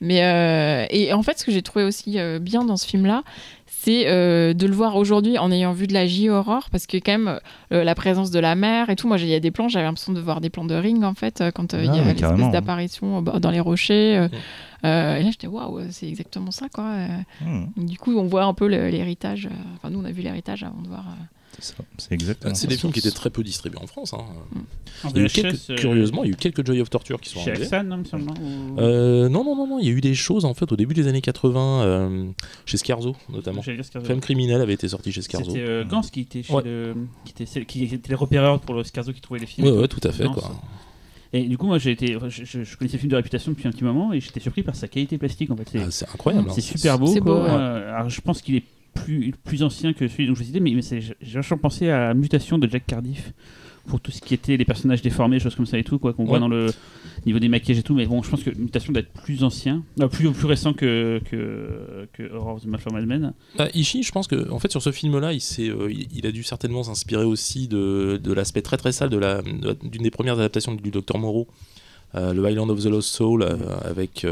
Mais euh, et en fait ce que j'ai trouvé aussi euh, bien dans ce film là, c'est euh, de le voir aujourd'hui en ayant vu de la J-horror parce que quand même euh, la présence de la mer et tout. Moi j'ai- il y a des plans, j'avais l'impression de voir des plans de ring en fait quand euh, il Ah, y a ouais, l'espèce d'apparition bah, dans les rochers. euh, et là j'étais waouh c'est exactement ça quoi. Hmm, Du coup, on voit un peu l'héritage. Enfin, nous, on a vu l'héritage avant de voir. Euh. c'est ça, c'est exactement c'est ça. des films qui étaient très peu distribués en France. hein. En Il y a eu VHS, quelques- euh, curieusement, il y a eu quelques Joy of Torture qui sont Chez arrivés. Axan, non, ou- Euh, non, non, non, non, il y a eu des choses en fait au début des années 80, euh, chez Scarzo notamment. Scarzo. Femme criminelle avait été sorti chez Scarzo. C'était euh, Gans qui était chez Ouais. le, qui était, celle- qui était le repéreur pour le Scarzo qui trouvait les films. Ouais, ouais, tout à fait. Gans. Quoi. Et du coup, moi, j'ai été, enfin, je, connaissais le film de réputation depuis un petit moment et j'étais surpris par sa qualité plastique. En fait, c'est Ah, c'est incroyable. hein. c'est super beau. C'est beau, quoi. ouais. Euh, Alors, je pense qu'il est plus, plus ancien que celui dont je vous citais, mais, mais j'ai vachement pensé à Mutation de Jack Cardiff pour tout ce qui était les personnages déformés, choses comme ça et tout, quoi, qu'on voit dans le niveau des maquillages et tout. Mais bon, je pense que Mutation doit être plus ancien, euh, plus, plus récent que, que, que Horror of the Malformed Man. Bah, Ishii, je pense que en fait sur ce film-là, il, euh, il, a dû certainement s'inspirer aussi de, de l'aspect très très sale de la, de la- d'une des premières adaptations du Docteur Moreau, euh, le Island of the Lost Soul, euh, avec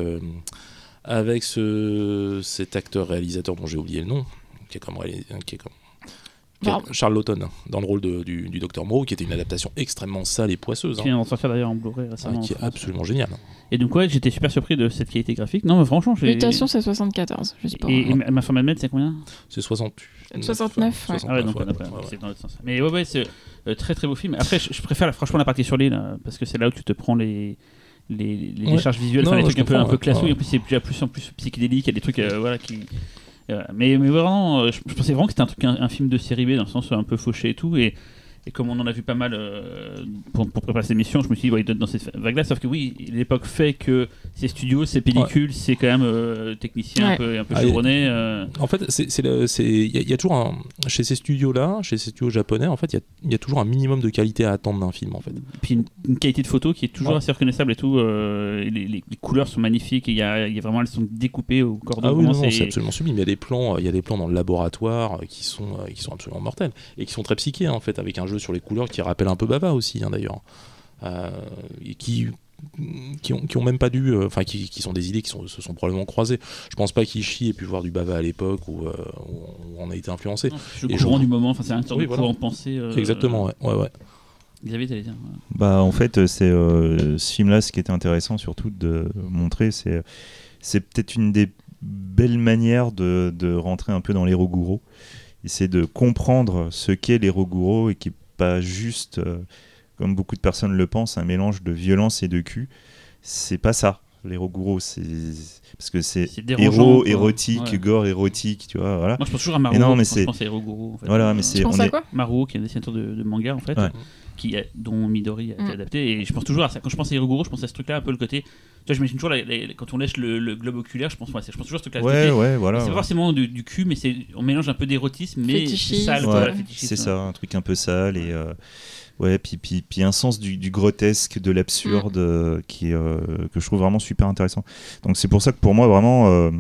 avec ce, cet acteur réalisateur dont j'ai oublié le nom, qui est comme, réalis- qui est comme qui est Pardon. Charles Lawton hein, dans le rôle de- du, du Docteur Moreau, qui était une adaptation extrêmement sale et poisseuse, Qui hein, vient d'en sortir d'ailleurs en Blu-ray ah, récemment. qui en est absolument génial. Et donc, ouais, j'étais super surpris de cette qualité graphique. Non, mais franchement, j'ai. Mutation, c'est 74. Je sais pas. Et, et ma ma Formed Man, c'est combien? C'est 60, 69, ouais. Ah ouais, donc ouais, on a pas- ouais, ouais. c'est dans l'autre sens. Mais ouais, ouais, c'est euh, très très beau film. Après, je, je préfère franchement la partie sur l'île parce que c'est là où tu te prends les les, les Ouais. décharges visuelles, Non, enfin, les ouais, trucs un peu un peu ouais. classeux. Ouais. Et en plus, c'est déjà plus en plus psychédélique. Il y a des trucs euh, voilà qui. Euh, mais, mais vraiment, euh, je, pensais vraiment que c'était un truc un, un film de série B dans le sens un peu fauché et tout. Et, et comme on en a vu pas mal euh, pour, pour préparer cette émission, je me suis dit, ouais, il doit être dans cette vague-là. Sauf que oui, l'époque fait que ces studios, ces pellicules, c'est quand même euh, technicien un Ouais. peu, un peu Ah, chevronné. euh, En fait, il y, a- il y a toujours un, chez ces studios-là, chez ces studios japonais, en fait, il y a, il y a toujours un minimum de qualité à attendre d'un film, en fait. puis une, une qualité de photo qui est toujours Ouais. assez reconnaissable et tout. euh, et les, les- les couleurs sont magnifiques. et Il y a, il y a vraiment, elles sont découpées au cordon. Ah oui, c'est- absolument sublime. Il y a des plans, il y a des plans dans le laboratoire qui sont, qui sont absolument mortels et qui sont très psychés, en fait, avec un jeu sur les couleurs qui rappelle un peu Baba aussi, hein, d'ailleurs, Euh, et qui qui ont, qui ont même pas dû, euh, enfin qui, qui sont des idées qui sont, se sont probablement croisées. Je pense pas qu'Ishi ait pu voir du Bava à l'époque où, euh, où on a été influencé. Le Et courant je- du moment. Enfin, c'est un sorte Oui, de voilà. courant de pensée. euh, Exactement, ouais, ouais, ouais. Dire. Bah, en fait, c'est euh, ce film-là, ce qui était intéressant surtout de montrer, c'est c'est peut-être une des belles manières de, de rentrer un peu dans l'Eroguro. Et c'est de comprendre ce qu'est l'Eroguro et qui pas juste, euh, comme beaucoup de personnes le pensent, un mélange de violence et de cul. C'est pas ça. L'Eroguro, c'est parce que c'est héros, érotique, Ouais. gore, érotique, tu vois, voilà. Moi, je pense toujours à Maruo. non, mais c'est- Je pense à Hiroguro. En fait. Voilà, mais c'est- Tu penses on à est- quoi? Maruo, qui est un dessinateur de, de manga en fait, Ouais. Qui a- dont Midori a été Mm. adapté. Et je pense toujours à ça. Quand je pense à Hiroguro, je pense à ce truc-là, un peu le côté. Tu vois, j'imagine toujours la- la- quand on lèche le, le globe oculaire, je pense, ouais, c'est- je pense toujours à ce truc-là. Ouais, ouais, voilà. c'est pas forcément du, du cul, mais c'est on mélange un peu d'érotisme, mais sale. Ouais, c'est ça, un truc un peu sale et euh, ouais, puis, puis, puis un sens du, du grotesque, de l'absurde euh, qui est, euh, que je trouve vraiment super intéressant. Donc c'est pour ça que pour moi vraiment euh,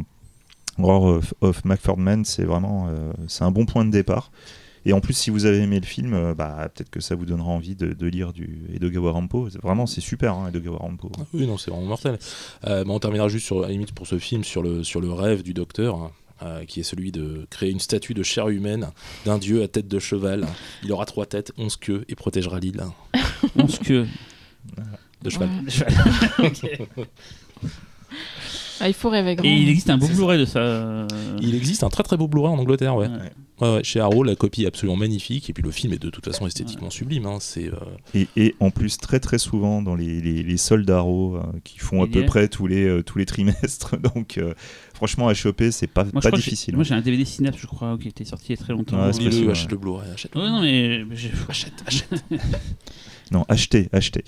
Horror of, of McFord Man, c'est vraiment euh, c'est un bon point de départ. Et en plus, si vous avez aimé le film, euh, bah, peut-être que ça vous donnera envie de, de lire du Edogawa Rampo. Vraiment, c'est super, hein, Edogawa Rampo. Ah Oui, non, c'est vraiment mortel. Euh, mais on terminera juste sur, à la limite pour ce film sur le, sur le rêve du docteur. hein, euh, qui est celui de créer une statue de chair humaine d'un dieu à tête de cheval. Il aura trois têtes, onze queues et protégera l'île Pense que. de cheval. Ouais. Ah, il faut rêver grand. Et il existe un beau Blu-ray de ça. euh, Il existe un très très beau Blu-ray en Angleterre, ouais. Ouais. Ouais, ouais, chez Arrow, la copie est absolument magnifique et puis le film est de toute façon esthétiquement sublime. hein, C'est euh, Et, et en plus, très très souvent dans les, les, les soldes d'Arrow euh, qui font à Il peu est. près tous les, euh, tous les trimestres. Donc, euh, franchement, à choper, c'est pas, Moi, pas difficile. Moi, j'ai un DVD Synapse, je crois, qui était sorti il y a très longtemps. Lis-le, possible, ouais. achète le Blu-ray, achète le Ouais, non, mais Achète, achète. Non, achetez, achetez.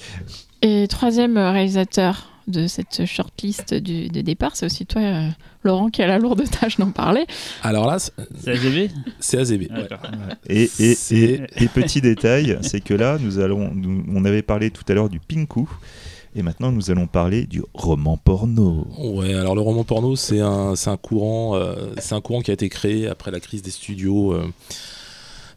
Et troisième réalisateur de cette shortlist du, de départ, c'est aussi toi, euh, Laurent, qui a la lourde tâche d'en parler. Alors là, c'est- AZB. Ouais. Et, et, et, et petit détail, c'est que là, nous allons, nous- on avait parlé tout à l'heure du Pinku. Et maintenant, nous allons parler du roman porno. Ouais, alors le roman porno, c'est un, c'est un courant, euh, c'est un courant qui a été créé après la crise des studios. euh,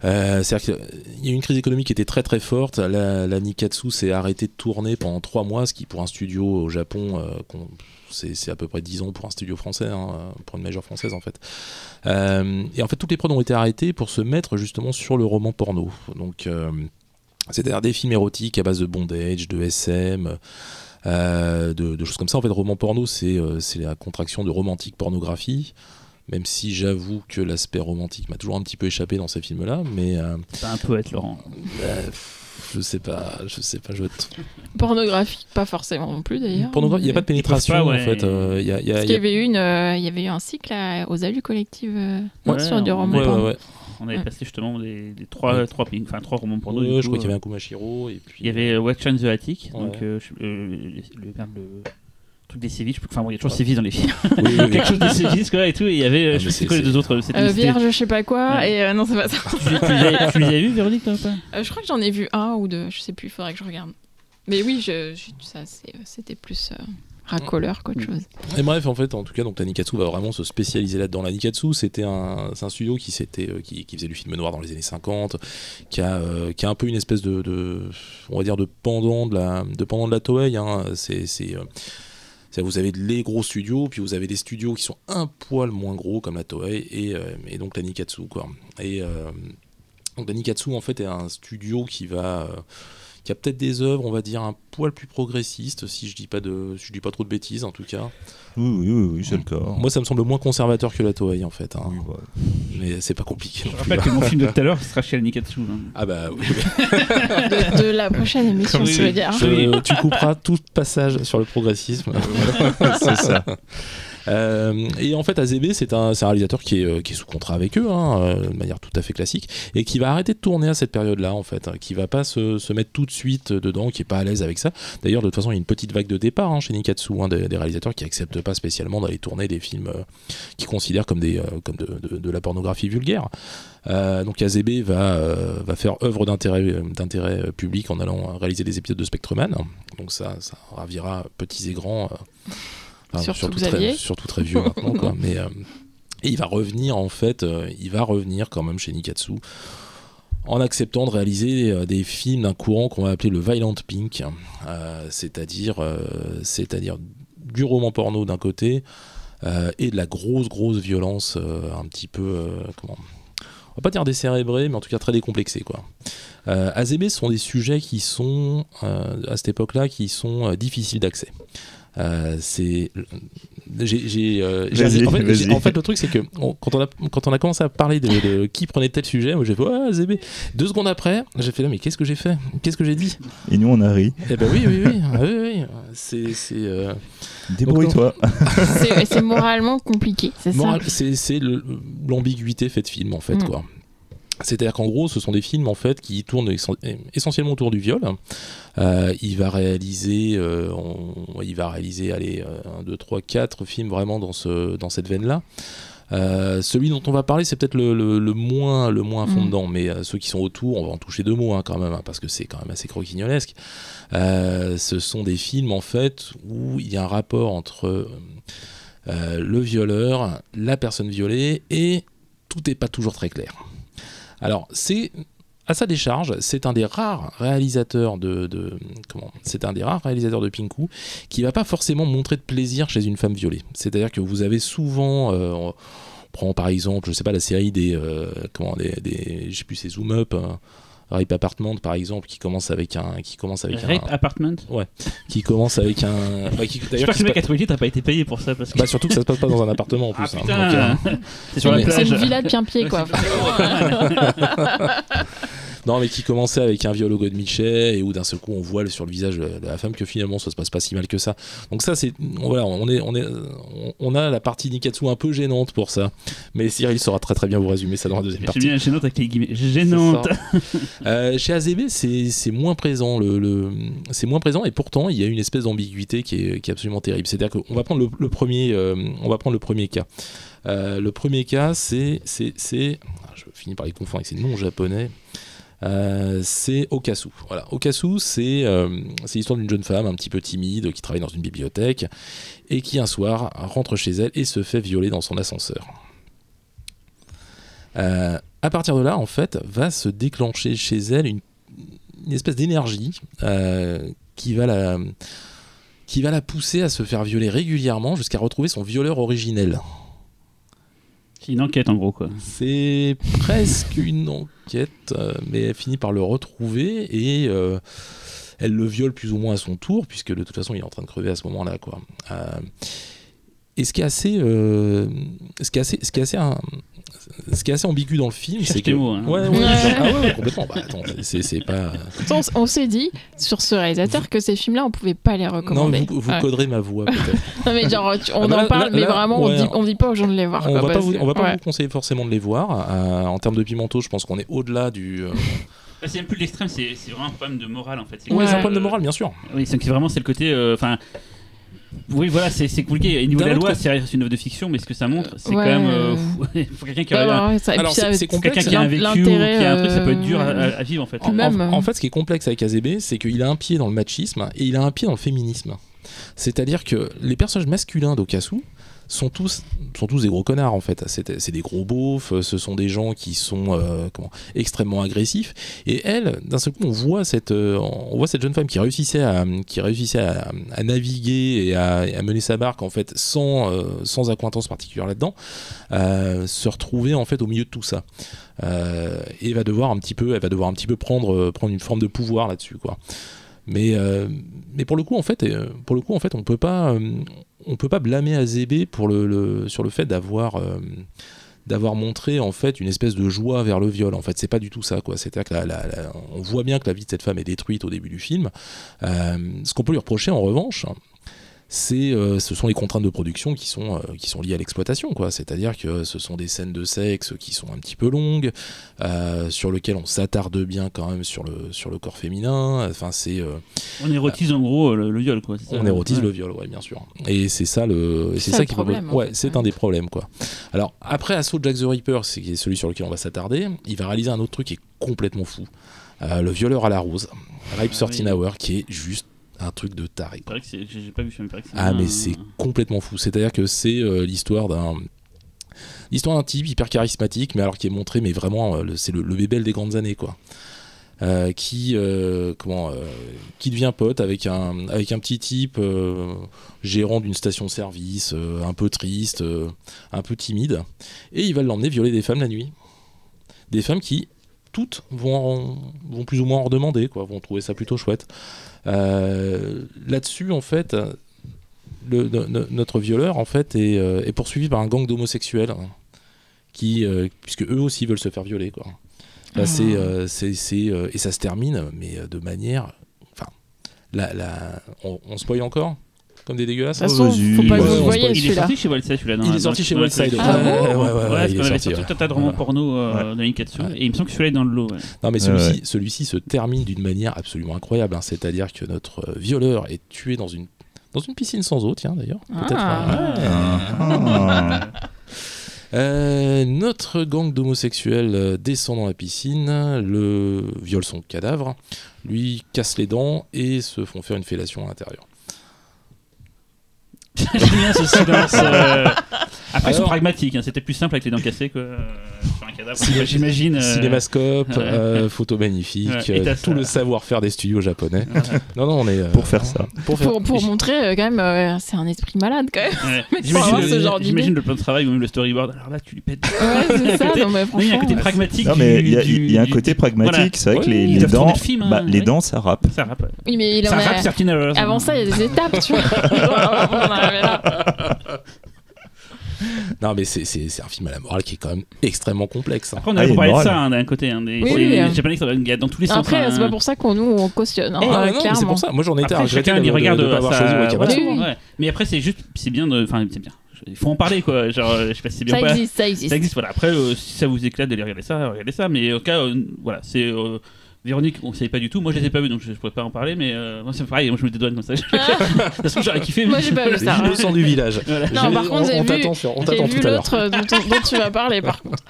euh, C'est-à-dire qu'il y a eu une crise économique qui était très très forte. La, Nikatsu s'est arrêtée de tourner pendant trois mois, ce qui pour un studio au Japon, euh, c'est à peu près 10 ans pour un studio français, hein, pour une major française en fait. Euh, et en fait, toutes les prods ont été arrêtées pour se mettre justement sur le roman porno. Donc, c'est-à-dire des films érotiques à base de bondage, de SM. de, choses comme ça. En fait, roman porno, c'est la contraction de romantique pornographie. Même si j'avoue que l'aspect romantique m'a toujours un petit peu échappé dans ces films-là, mais euh, C'est un poète, Laurent. euh, je sais pas, je sais pas, je. Pornographique, pas forcément non plus d'ailleurs. Il n'y a pas de pénétration pas, ouais. en fait. euh, Il y a, il y a- Parce il qu'il y avait eu une, euh, il y avait eu un cycle à- aux allus collectives euh, Ouais, sur du on- roman Ouais, porno. ouais, ouais. On avait Ouais. passé justement des, des trois, Ouais. trois, enfin, trois romans porno. Ouais, je coup, crois qu'il y euh, avait un Kumashiro et puis. Il y avait euh, Wax Chan the Attic, Ouais. donc euh, je- euh, le, le, merde, le truc des sévices. Enfin bon, il y a toujours sévices dans les films. Oui, oui, oui. Quelque chose des sévices quoi et tout. Et il y avait, euh, Ah, je sais quoi les deux autres. Euh, vierge, je sais pas quoi, Ouais. et euh, non, c'est pas ça. Tu, les- as, tu les as vus, Véronique, toi ou pas Euh, je crois que j'en ai vu un ou deux, je sais plus, il faudrait que je regarde. Mais oui, je, je- ça, c'était plus euh, racoleur qu'autre Mm. chose. Et bref, en fait, en tout cas, donc la Nikatsu va vraiment se spécialiser là-dedans. La Nikatsu, c'était un, c'est un studio qui, s'était, euh, qui, qui faisait du film noir dans les années 50, qui a, euh, qui a un peu une espèce de, de- on va dire, de pendant de la, de pendant de la Toei. Hein. C'est, euh, c'est- vous avez les gros studios, puis vous avez des studios qui sont un poil moins gros comme la Toei et, euh, donc la Nikatsu, quoi. Et euh, donc la Nikatsu, en fait, est un studio qui va euh, qui a peut-être des œuvres, on va dire, un poil plus progressistes, si je dis pas de, si je dis pas trop de bêtises, en tout cas. Oui, oui, oui, oui, c'est le cas. Moi, ça me semble moins conservateur que la Toei en fait. hein. Oui, voilà. Mais c'est pas compliqué. Je rappelle hein. que mon film de tout à l'heure sera chez Nikatsu. hein. Ah bah oui. De, de la prochaine émission, Oui, tu veux dire. Je- tu couperas tout passage sur le progressisme. c'est ça. Euh, et en fait, AZB, c'est un, réalisateur qui est, euh, qui est sous contrat avec eux, hein, euh, de manière tout à fait classique, et qui va arrêter de tourner à cette période-là, en fait, hein, qui va pas se, mettre tout de suite dedans, qui est pas à l'aise avec ça. D'ailleurs, de toute façon, il y a une petite vague de départ hein, chez Nikatsu, hein, des, réalisateurs qui acceptent pas spécialement d'aller tourner des films euh, qu'ils considèrent comme, de, la pornographie vulgaire. Donc AZB va, faire œuvre d'intérêt public en allant réaliser des épisodes de Spectreman. Donc ça, ravira petits et grands. Enfin, Surtout très, surtout très vieux maintenant. Quoi. Mais, euh, et il va revenir en fait, euh, il va revenir quand même chez Nikatsu en acceptant de réaliser euh, des films d'un courant qu'on va appeler le Violent Pink, euh, c'est-à-dire euh, c'est-à-dire du roman porno d'un côté et de la grosse grosse violence un petit peu comment on va pas dire décérébrée mais en tout cas très décomplexée quoi. Euh, AZB sont des sujets qui sont euh, à cette époque-là qui sont euh, difficiles d'accès. Euh, c'est j'ai j'ai, euh, en, fait, en le truc c'est que on- quand on a quand on a commencé à parler de, de qui prenait tel sujet moi j'ai fait ouais AZB deux secondes après j'ai fait là mais qu'est-ce que j'ai fait? Qu'est-ce que j'ai dit? Et nous, on a ri. eh ben oui oui oui oui, oui. c'est c'est euh, Débrouille-toi. C'est moralement compliqué, c'est Moral- ça. c'est l'ambiguïté faite film en fait Mm. quoi. C'est-à-dire qu'en gros, ce sont des films en fait qui tournent essen- essentiellement autour du viol. Euh, il va réaliser, euh, on- il va réaliser, allez, 1, 2, 3, 4 films vraiment dans, ce, dans cette veine-là. Euh, celui dont on va parler, c'est peut-être le, le- le moins, le moins Mm. dedans, mais euh, ceux qui sont autour, on va en toucher deux mots hein, quand même, hein, parce que c'est quand même assez croquignolesque. Euh, ce sont des films en fait où il y a un rapport entre le violeur, la personne violée, et tout n'est pas toujours très clair. Alors, c'est à sa décharge, c'est un des rares réalisateurs de, comment C'est un des rares réalisateurs de Pinku qui va pas forcément montrer de plaisir chez une femme violée. C'est-à-dire que vous avez souvent, euh, on prend par exemple, je sais pas la série des, euh, comment, des, des sais plus, Zoom Up. hein, Rape Apartment par exemple qui commence avec un qui commence avec Rape un Apartment. qui commence avec un bah, qui- d'ailleurs que trouvé le titre, t'as pas été payé pour ça parce que. bah, surtout que ça se passe pas dans un appartement en plus Ah hein. putain Donc, euh, C'est sur la C'est une villa de plein-pied, quoi. Non, mais qui commençait avec un viol au god Michet et où d'un seul coup on voit sur le visage de la femme que finalement ça se passe pas si mal que ça. Donc ça c'est voilà, on est on est on- a la partie Nikatsu un peu gênante pour ça. Mais Cyril saura très très bien vous résumer ça dans la deuxième partie. bien gênante avec les guillemets. Gênante. Euh, chez AZB, c'est moins présent. Le, le- c'est moins présent et pourtant il y a une espèce d'ambiguïté qui est, qui est absolument terrible. C'est-à-dire qu'on va prendre le, le premier, euh, on va prendre le premier cas. Euh, le premier cas, c'est, c'est, c'est, je finis par les confondre avec ces noms japonais. Euh, c'est Okasu. Voilà, Okasu, c'est euh, c'est l'histoire d'une jeune femme un petit peu timide qui travaille dans une bibliothèque et qui un soir rentre chez elle et se fait violer dans son ascenseur. Euh, à partir de là, en fait, va se déclencher chez elle une, espèce d'énergie euh, qui va la pousser à se faire violer régulièrement jusqu'à retrouver son violeur originel. C'est une enquête en gros quoi. C'est presque une enquête, euh, mais elle finit par le retrouver et euh, elle le viole plus ou moins à son tour, puisque de toute façon il est en train de crever à ce moment-là. Quoi. Euh, et ce qui est assez, ce qui est assez, ce qui est assez, ce qui est assez ambigu dans le film, c'est que mots, hein. ouais, ouais, Ouais. ah ouais, complètement. Bah, attends, c'est, c'est pas. on on s'est dit sur ce réalisateur que ces films-là, on pouvait pas les Non, recommander. vous, vous Ouais. coderez ma voix peut-être. Non, mais genre, tu- on Ah bah en là- parle, là- mais là, vraiment, ouais. on dit, on dit pas aux gens de les voir. on quoi, va pas vous, que- on va pas ouais. vous conseiller forcément de les voir. Euh, en termes de pimentos, je pense qu'on est au-delà du. euh, Là, C'est même plus de l'extrême, c'est c'est vraiment un problème de morale en fait. C'est Ouais, que, c'est un problème de morale, bien sûr. Oui, c'est vraiment c'est le côté. euh, Enfin. Oui, voilà, c'est c'est compliqué. Et niveau de la loi, c'est une œuvre de fiction, mais ce que ça montre, c'est Ouais. quand même. euh. Il faut quelqu'un qui a. c'est- complexe. Qui un vécu ou qui a un truc, ça peut être dur à, euh, à- à vivre en fait. Puis En, même, en- euh, en fait, ce qui est complexe avec AZB, c'est qu'il a un pied dans le machisme et il a un pied dans le féminisme. C'est-à-dire que les personnages masculins d'Okasu sont tous, sont tous des gros connards en fait. C'est des gros beaufs, ce sont des gens qui sont euh, comment, extrêmement agressifs. Et elle, d'un seul coup, on voit cette, euh, on voit cette jeune femme qui réussissait à, qui réussissait à, naviguer et à, mener sa barque en fait sans, euh, sans accointance particulière là-dedans, euh, se retrouver en fait au milieu de tout ça. Euh, et va devoir un petit peu, elle va devoir un petit peu prendre, euh, prendre une forme de pouvoir là-dessus, quoi. Mais, euh, mais pour le coup, en fait, euh, pour le coup, en fait, on peut pas, euh, on peut pas blâmer AZB pour le, sur le fait d'avoir, euh, d'avoir montré en fait une espèce de joie vers le viol. En fait, c'est pas du tout ça. C'est-à-dire que la- la- la- on voit bien que la vie de cette femme est détruite au début du film. Euh, ce qu'on peut lui reprocher, en revanche, c'est, euh, ce sont les contraintes de production qui sont, euh, qui sont liées à l'exploitation, quoi. C'est-à-dire que ce sont des scènes de sexe qui sont un petit peu longues, euh, sur lesquelles on s'attarde bien quand même sur le, sur le corps féminin. Enfin, c'est, euh, On érotise en gros le, le viol quoi. ça on érotise Ouais. le viol, ouais, bien sûr. Et c'est ça le, c'est ça le qui problème, Ouais, c'est ouais. un des problèmes, quoi. Alors après Assaut Jack the Ripper, c'est celui sur lequel on va s'attarder. Il va réaliser un autre truc qui est complètement fou. Euh, le violeur à la rose, Rape Ah 13 oui. Hour, qui est juste un truc de taré. J'ai pas vu. Ah mais c'est complètement fou. C'est-à-dire que c'est euh, l'histoire d'un l'histoire d'un type hyper charismatique, mais alors qui est montré, mais vraiment, euh, c'est le, le bébel des grandes années, quoi. Euh, qui euh, comment qui devient pote avec un avec un petit type gérant d'une station-service un peu triste un peu timide et il va l'emmener violer des femmes la nuit des femmes qui toutes vont en- vont plus ou moins en redemander quoi vont trouver ça plutôt chouette là-dessus en fait le- no- no- notre violeur en fait est, euh, est poursuivi par un gang d'homosexuels hein, qui euh, puisque eux aussi veulent se faire violer quoi. Là, Ah. c'est, euh, euh, et ça se termine mais euh, de manière enfin la, la, on, on spoil encore? Comme des dégueulasses De toute façon, vas-y. faut pas que Ouais, vous on le voyez spoil. Il est sorti chez Wildside celui-là. Il est sorti dans chez Wildside. Ah ouais, ouais, ouais, ouais, Ouais, il parce est sorti, tout un tas de romans porno euh, de. Et il me semble que celui-là est dans le lot. Non, mais celui-ci, se termine d'une manière absolument incroyable. hein. C'est-à-dire que notre euh, violeur est tué dans une, dans une piscine sans eau, tiens d'ailleurs. Peut-être. Ah. euh, Ah. Euh, notre gang d'homosexuels descend dans la piscine, le viole son cadavre, lui casse les dents et se font faire une fellation à l'intérieur. J'aime bien ce silence. euh, Après, ils sont pragmatiques. hein, C'était plus simple avec les dents cassées que euh, sur un cadavre. J'imagine. euh, Cinémascope, ouais. euh, photo magnifique, euh, t'as tout ça. le savoir-faire des studios japonais. voilà. Non, non, on est. euh, Pour faire ça. Pour faire. Pour, pour montrer euh, quand même, euh, c'est un esprit malade quand même. Ouais. J'imagine le plan de travail ou même le storyboard. Alors là, tu lui pètes. Ouais, c'est ça. côté- Non, mais Non, il y a un côté pragmatique. Non, mais il y a, du- il y a un côté du- pragmatique. voilà. C'est vrai que les, dents, le film, hein, bah, les dents, ça rappe. Ça rappe. Oui, mais il Ça rappe certaines. Avant ça, il y a des étapes, tu vois. Avant d'en arriver là. Non, mais c'est- un film à la morale qui est quand même extrêmement complexe. hein. Après, on Ah, a il y a parlé de ça hein, d'un côté. Hein, des, Oui, oui, les. Japonais, ça va dans tous les sens. Après, hein. c'est pas pour ça qu'on nous on cautionne. hein, Ah, euh, c'est pour ça. Moi, j'en étais à Après, regretter chacun de, il de- regarde de pas avoir sa- choisi Wakabara. Oui, oui. Ouais. Mais après, c'est juste, c'est bien de. Enfin, c'est bien. Il faut en parler, quoi. Genre, euh, je sais pas si c'est bien Ça pas. existe, ça existe. Ça existe, voilà. Après, euh, si ça vous éclate d'aller regarder ça, regardez ça. Mais au cas, euh, voilà, c'est. euh, Véronique, on savait pas du tout. Moi, je les ai pas vus, donc je, je pourrais pas en parler. Mais euh, moi, c'est pareil. Moi, je me dédouane comme ça. Parce que j'aurais kiffé. Moi, j'ai pas vu ça. l'innocent du village. Voilà. Non, par contre, on- j'ai vu- t'attend sur- on J'ai t'attend vu tout à l'heure. l'autre dont, on- dont tu vas parler par contre.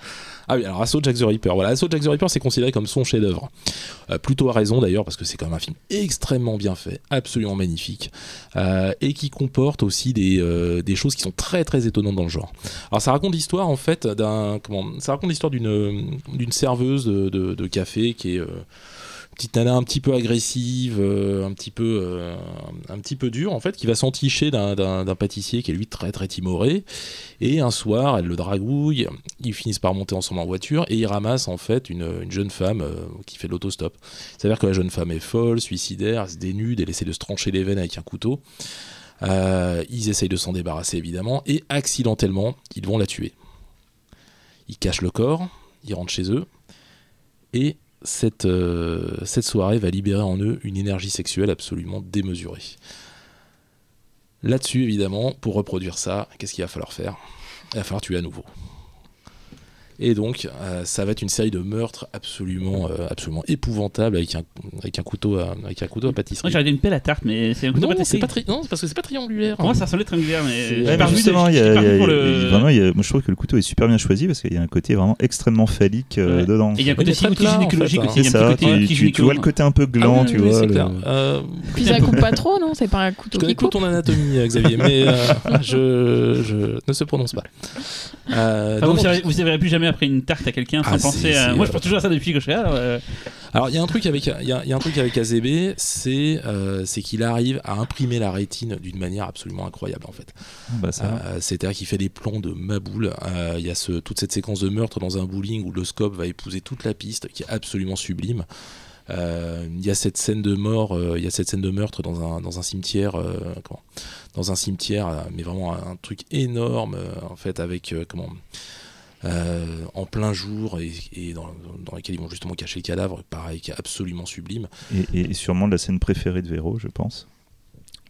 Ah oui, alors Assaut Jack the Ripper. Voilà, Assaut Jack the Ripper, c'est considéré comme son chef-d'œuvre. Euh, plutôt à raison d'ailleurs, parce que c'est quand même un film extrêmement bien fait, absolument magnifique, euh, et qui comporte aussi des, euh, des choses qui sont très très étonnantes dans le genre. Alors ça raconte l'histoire en fait d'un Ça raconte l'histoire d'une serveuse de, café qui est petite nana un petit peu agressive, euh, un petit peu euh, un petit peu dure en fait, qui va s'enticher d'un- pâtissier qui est lui très très timoré. Et un soir, elle le dragouille, ils finissent par monter ensemble en voiture et ils ramassent en fait une, une jeune femme euh, qui fait de l'autostop. Il s'avère que la jeune femme est folle, suicidaire, elle se dénude, elle essaie de se trancher les veines avec un couteau. Ils essayent de s'en débarrasser évidemment et accidentellement, ils vont la tuer. Ils cachent le corps, ils rentrent chez eux et cette, euh, cette soirée va libérer en eux une énergie sexuelle absolument démesurée. Là-dessus, évidemment, pour reproduire ça, qu'est-ce qu'il va falloir faire? Il va falloir tuer à nouveau. Et donc, euh, ça va être une série de meurtres absolument, euh, absolument épouvantables avec un, avec un couteau à, avec un couteau à Moi, pâtisserie. j'aurais dit une pelle à tarte, mais c'est un couteau Non, pâtisserie. pas tri- non, parce que c'est pas triangulaire. Pour moi, ça ressemblait triangulaire, mais. Ouais, mais justement, il y a, y le- vraiment, il y a- moi je trouve que le couteau est super bien choisi parce qu'il y a un côté vraiment extrêmement phallique euh, Ouais. dedans. Et il y a un côté aussi gynécologique aussi. Ça, tu, vois le côté un peu gland, Ah tu oui, vois. c'est le- clair. Euh, Puis ça coupe pas trop, non C'est pas un couteau Je connais qui coupe. ton anatomie, Xavier, mais je, je ne se prononce pas. Vous, serez plus jamais après une tarte à quelqu'un sans Ah, penser c'est- à. Moi, je pense toujours à ça depuis que je suis là. euh, alors il y a un truc avec il y a, il y a un truc avec AZB, c'est euh, c'est qu'il arrive à imprimer la rétine d'une manière absolument incroyable en fait. Bah. Euh, C'est-à-dire qu'il fait des plans de maboule. Euh, Il y a ce, toute cette séquence de meurtre dans un bowling où le scope va épouser toute la piste, qui est absolument sublime. Euh, Il y a cette scène de mort, euh, il y a cette scène de meurtre dans un, dans un cimetière, euh, comment? Dans un cimetière, euh, mais vraiment un, un truc énorme euh, en fait avec euh, comment? Euh, en plein jour et, et dans, dans lequel ils vont justement cacher le cadavre, pareil, qui est absolument sublime. Et, et sûrement la scène préférée de Véro, je pense.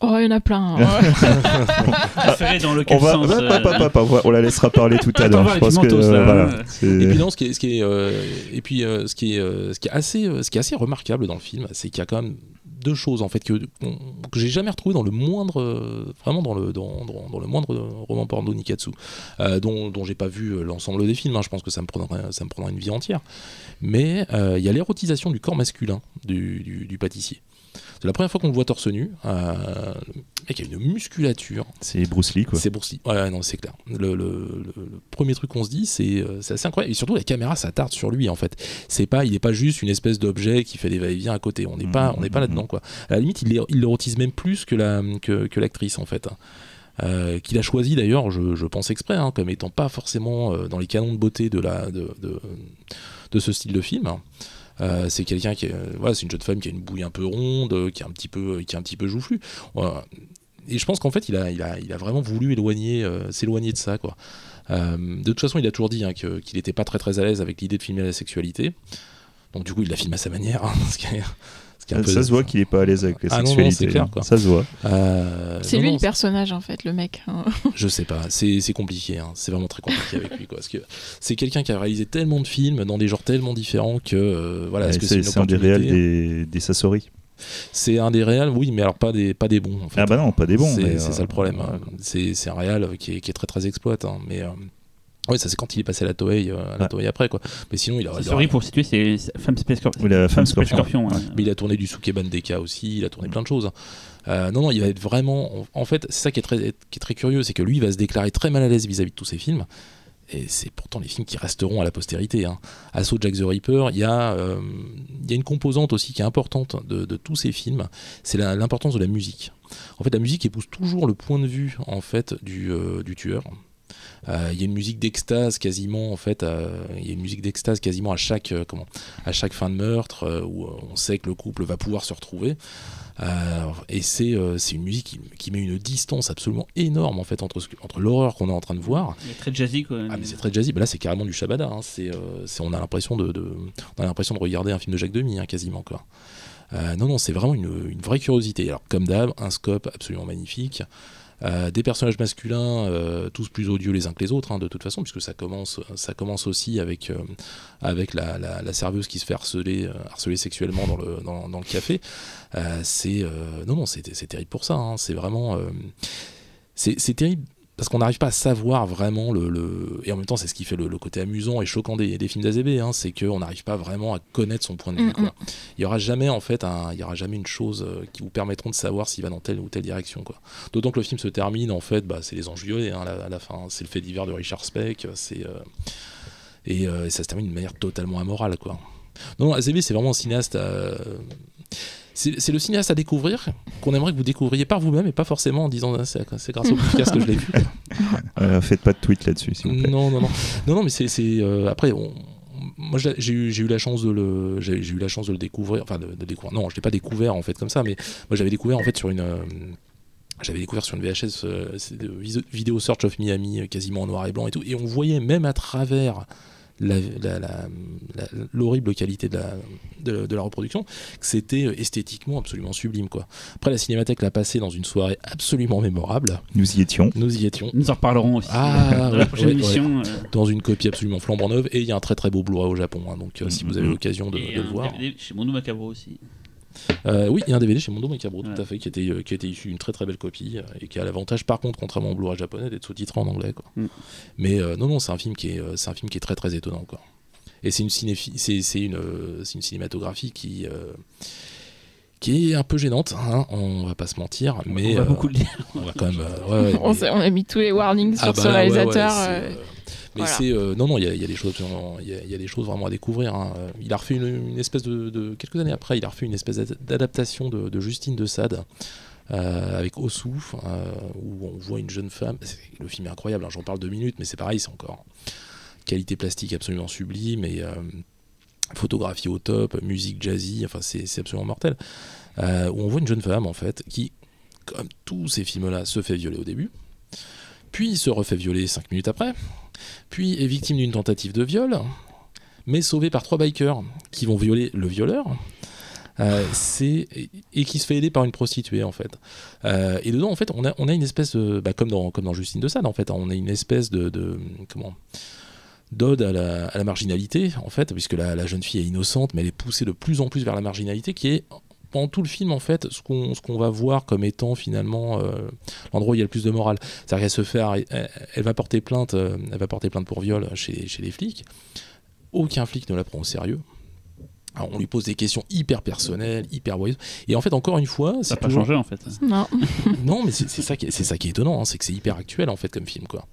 Oh, il y en a plein. hein. préféré dans On va, sens va- euh, pas- pas- pas- pas- on la laissera parler tout à l'heure. Je pense que euh, voilà, Et puis non, ce qui est, ce qui est, euh, et puis euh, ce qui est, euh, ce qui est assez, ce qui est assez remarquable dans le film, c'est qu'il y a quand même deux choses en fait que, que j'ai jamais retrouvé dans le moindre, vraiment dans le, dans, le moindre roman porno Nikatsu, euh, dont, dont j'ai pas vu euh, l'ensemble des films. hein. je pense que ça me prendrait, ça me une vie entière. Mais euh, il y a l'érotisation du corps masculin du- du pâtissier. C'est la première fois qu'on le voit torse nu. Euh, le mec a une musculature. c'est Bruce Lee, quoi. C'est Bruce Lee. Ouais, non, c'est clair. Le, le- le- le premier truc qu'on se dit, c'est euh, c'est assez incroyable. Et surtout, la caméra s'attarde sur lui, en fait. C'est pas, il n'est pas juste une espèce d'objet qui fait des va-et-vient à côté. On n'est pas, on n'est pas là-dedans, quoi. À la limite, il il l'érotise même plus que la que, que l'actrice, en fait. Euh, qu'il a choisi d'ailleurs, je, je pense exprès, hein, comme étant pas forcément euh, dans les canons de beauté de, la, de, de, de ce style de film. Euh, c'est quelqu'un qui, euh, voilà, c'est une jeune femme qui a une bouille un peu ronde, euh, qui est un petit peu, qui est un petit peu joufflue. Et je pense qu'en fait, il a, il a, il a vraiment voulu éloigner, s'éloigner de ça, quoi. De toute façon, il a toujours dit hein, qu'il n'était pas très très à l'aise avec l'idée de filmer la sexualité. Donc du coup, il l'a filmé à sa manière. hein, ce Ça, peu- se voit qu'il est pas à l'aise avec la Ah non, non, sexualité. clair, hein. quoi. Ça se voit. Euh, C'est lui non, le personnage en fait, le mec. hein. Je sais pas, c'est c'est compliqué, hein. c'est vraiment très compliqué avec lui. quoi. Parce que c'est quelqu'un qui a réalisé tellement de films dans des genres tellement différents que euh, voilà, c'est c'est un des réels des, des Sassori. C'est un des réels, oui, mais alors pas des, pas des bons. En fait. Ah bah non, pas des bons. c'est euh, ça le problème. hein. C'est c'est un réel qui est, qui est très très exploite. hein. Mais, Ouais, ça c'est quand il est passé à la Toei, euh, à la Toei après quoi. Mais sinon il a. Sorry pour situer, c'est Femme Space Scorpion. Ou la femme scorpion. Scorpion. ouais. Mais il a tourné du Sukeban Deka aussi, il a tourné plein de choses. Euh, non, non, il va être vraiment. En fait, c'est ça qui est très, qui est très curieux, c'est que lui, il va se déclarer très mal à l'aise vis-à-vis de tous ses films. Et c'est pourtant les films qui resteront à la postérité. Hein. Assaut Jack the Ripper, il y, a, euh, il y a une composante aussi qui est importante de, de tous ces films, c'est la- l'importance de la musique. En fait, la musique épouse toujours le point de vue en fait du, euh, du tueur. Euh, Il y a une musique d'extase quasiment en fait, euh, il y a une musique d'extase quasiment à chaque euh, comment, à chaque fin de meurtre où on sait que le couple va pouvoir se retrouver. Euh, et c'est euh, une musique qui, qui met une distance absolument énorme en fait entre, entre l'horreur qu'on est en train de voir. Est très jazzy quoi. Ah mais c'est très jazzy. Bah là c'est carrément du Shabada. hein. C'est euh, on a l'impression de, de- on a l'impression de regarder un film de Jacques Demy hein, quasiment quoi. Non non c'est vraiment une, une vraie curiosité. Alors comme d'hab un scope absolument magnifique. Euh, des personnages masculins, euh, tous plus odieux les uns que les autres, hein, de toute façon, puisque ça commence, ça commence aussi avec, euh, avec la, la- serveuse qui se fait harceler, harceler sexuellement dans le, dans, le café. C'est non, non, c'est terrible pour ça. hein. C'est vraiment, c'est terrible parce qu'on n'arrive pas à savoir vraiment le, le- et en même temps c'est ce qui fait le, le côté amusant et choquant des, des films d'Azébé, hein, c'est qu'on n'arrive pas vraiment à connaître son point de vue. Mm, quoi. Il y aura jamais en fait, un- il y aura jamais une chose euh, qui vous permettront de savoir s'il va dans telle ou telle direction. quoi. D'autant que le film se termine en fait, bah, c'est les anges violets hein, à, la, à la fin, c'est le fait divers de Richard Speck, c'est euh, et, euh, et ça se termine d'une manière totalement amorale quoi. Non, non Azébé c'est vraiment un cinéaste. euh, c'est le cinéaste à découvrir qu'on aimerait que vous découvriez par vous-même et pas forcément en disant Ah, c'est grâce au podcast que je l'ai vu. Euh, faites pas de tweet là-dessus, s'il vous plaît. Non, non, non, non, non, mais c'est, euh, après, on- moi j'ai eu, eu la chance de le, j'ai, eu la chance de le découvrir, enfin de, de découvrir. Non, je l'ai pas découvert en fait comme ça, mais moi j'avais découvert en fait sur une, euh, j'avais découvert sur une VHS Video Search of Miami, quasiment en noir et blanc et tout, et on voyait même à travers l'horrible qualité de la, de, de la reproduction, que c'était euh, esthétiquement absolument sublime quoi. Après la Cinémathèque l'a passé dans une soirée absolument mémorable. Nous y étions. Nous y étions Nous en reparlerons aussi. Ah, dans ouais, la prochaine ouais, émission. euh, dans une copie absolument flambant neuve et il y a un très très beau Blu-ray au Japon hein, donc euh, si vous avez Mhm. l'occasion de, et de un le voir chez Mondo Macabro aussi. Euh, oui il y a un DVD chez Mondo Macabro Ouais. tout à fait qui était, euh, qui était issu d'une très très belle copie euh, et qui a l'avantage par contre contrairement au Blu-ray japonais d'être sous-titré en anglais quoi. Mhm. mais euh, non non c'est un film qui est c'est un film qui est très très étonnant quoi et c'est une cinéphi- c'est c'est une c'est une cinématographie qui euh, qui est un peu gênante hein, on va pas se mentir mais on va euh, beaucoup le dire. on va quand même euh, ouais, on, mais- s'est- on a mis tous les warnings sur Ah ce bah, ouais, ouais, mais voilà. c'est euh, non non il y, a- il y a des choses vraiment- il y, a- il y a des choses vraiment à découvrir hein. Il a refait une, une espèce de, de- quelques années après il a refait une espèce d'ad- d'adaptation de, de Justine de Sade euh, avec Ossou euh, où on voit une jeune femme le film est incroyable hein, j'en parle deux minutes mais c'est pareil c'est encore qualité plastique absolument sublime et euh, photographie au top musique jazzy enfin c'est absolument mortel où on voit une jeune femme en fait qui comme tous ces films là se fait violer au début puis se refait violer 5 minutes après, puis est victime d'une tentative de viol, mais sauvé par trois bikers qui vont violer le violeur. Euh, et qui se fait aider par une prostituée en fait. Euh, et dedans en fait on a on a une espèce de bah, comme dans comme dans Justine de Sade en fait on a une espèce de, comment d'ode à la, marginalité en fait puisque la jeune fille est innocente mais elle est poussée de plus en plus vers la marginalité qui est pendant tout le film en fait ce qu'on ce qu'on va voir comme étant finalement euh, l'endroit où il y a le plus de morale. C'est-à-dire qu'elle se fait elle, elle va porter plainte euh, elle va porter plainte pour viol chez, chez les flics. Aucun flic ne la prend au sérieux. Alors, on lui pose des questions hyper personnelles hyper voyeuses et en fait encore une fois Ça n'a pas toujours- changé en fait. Non. non mais c'est ça qui est, c'est ça qui est étonnant hein, c'est que c'est hyper actuel en fait comme film quoi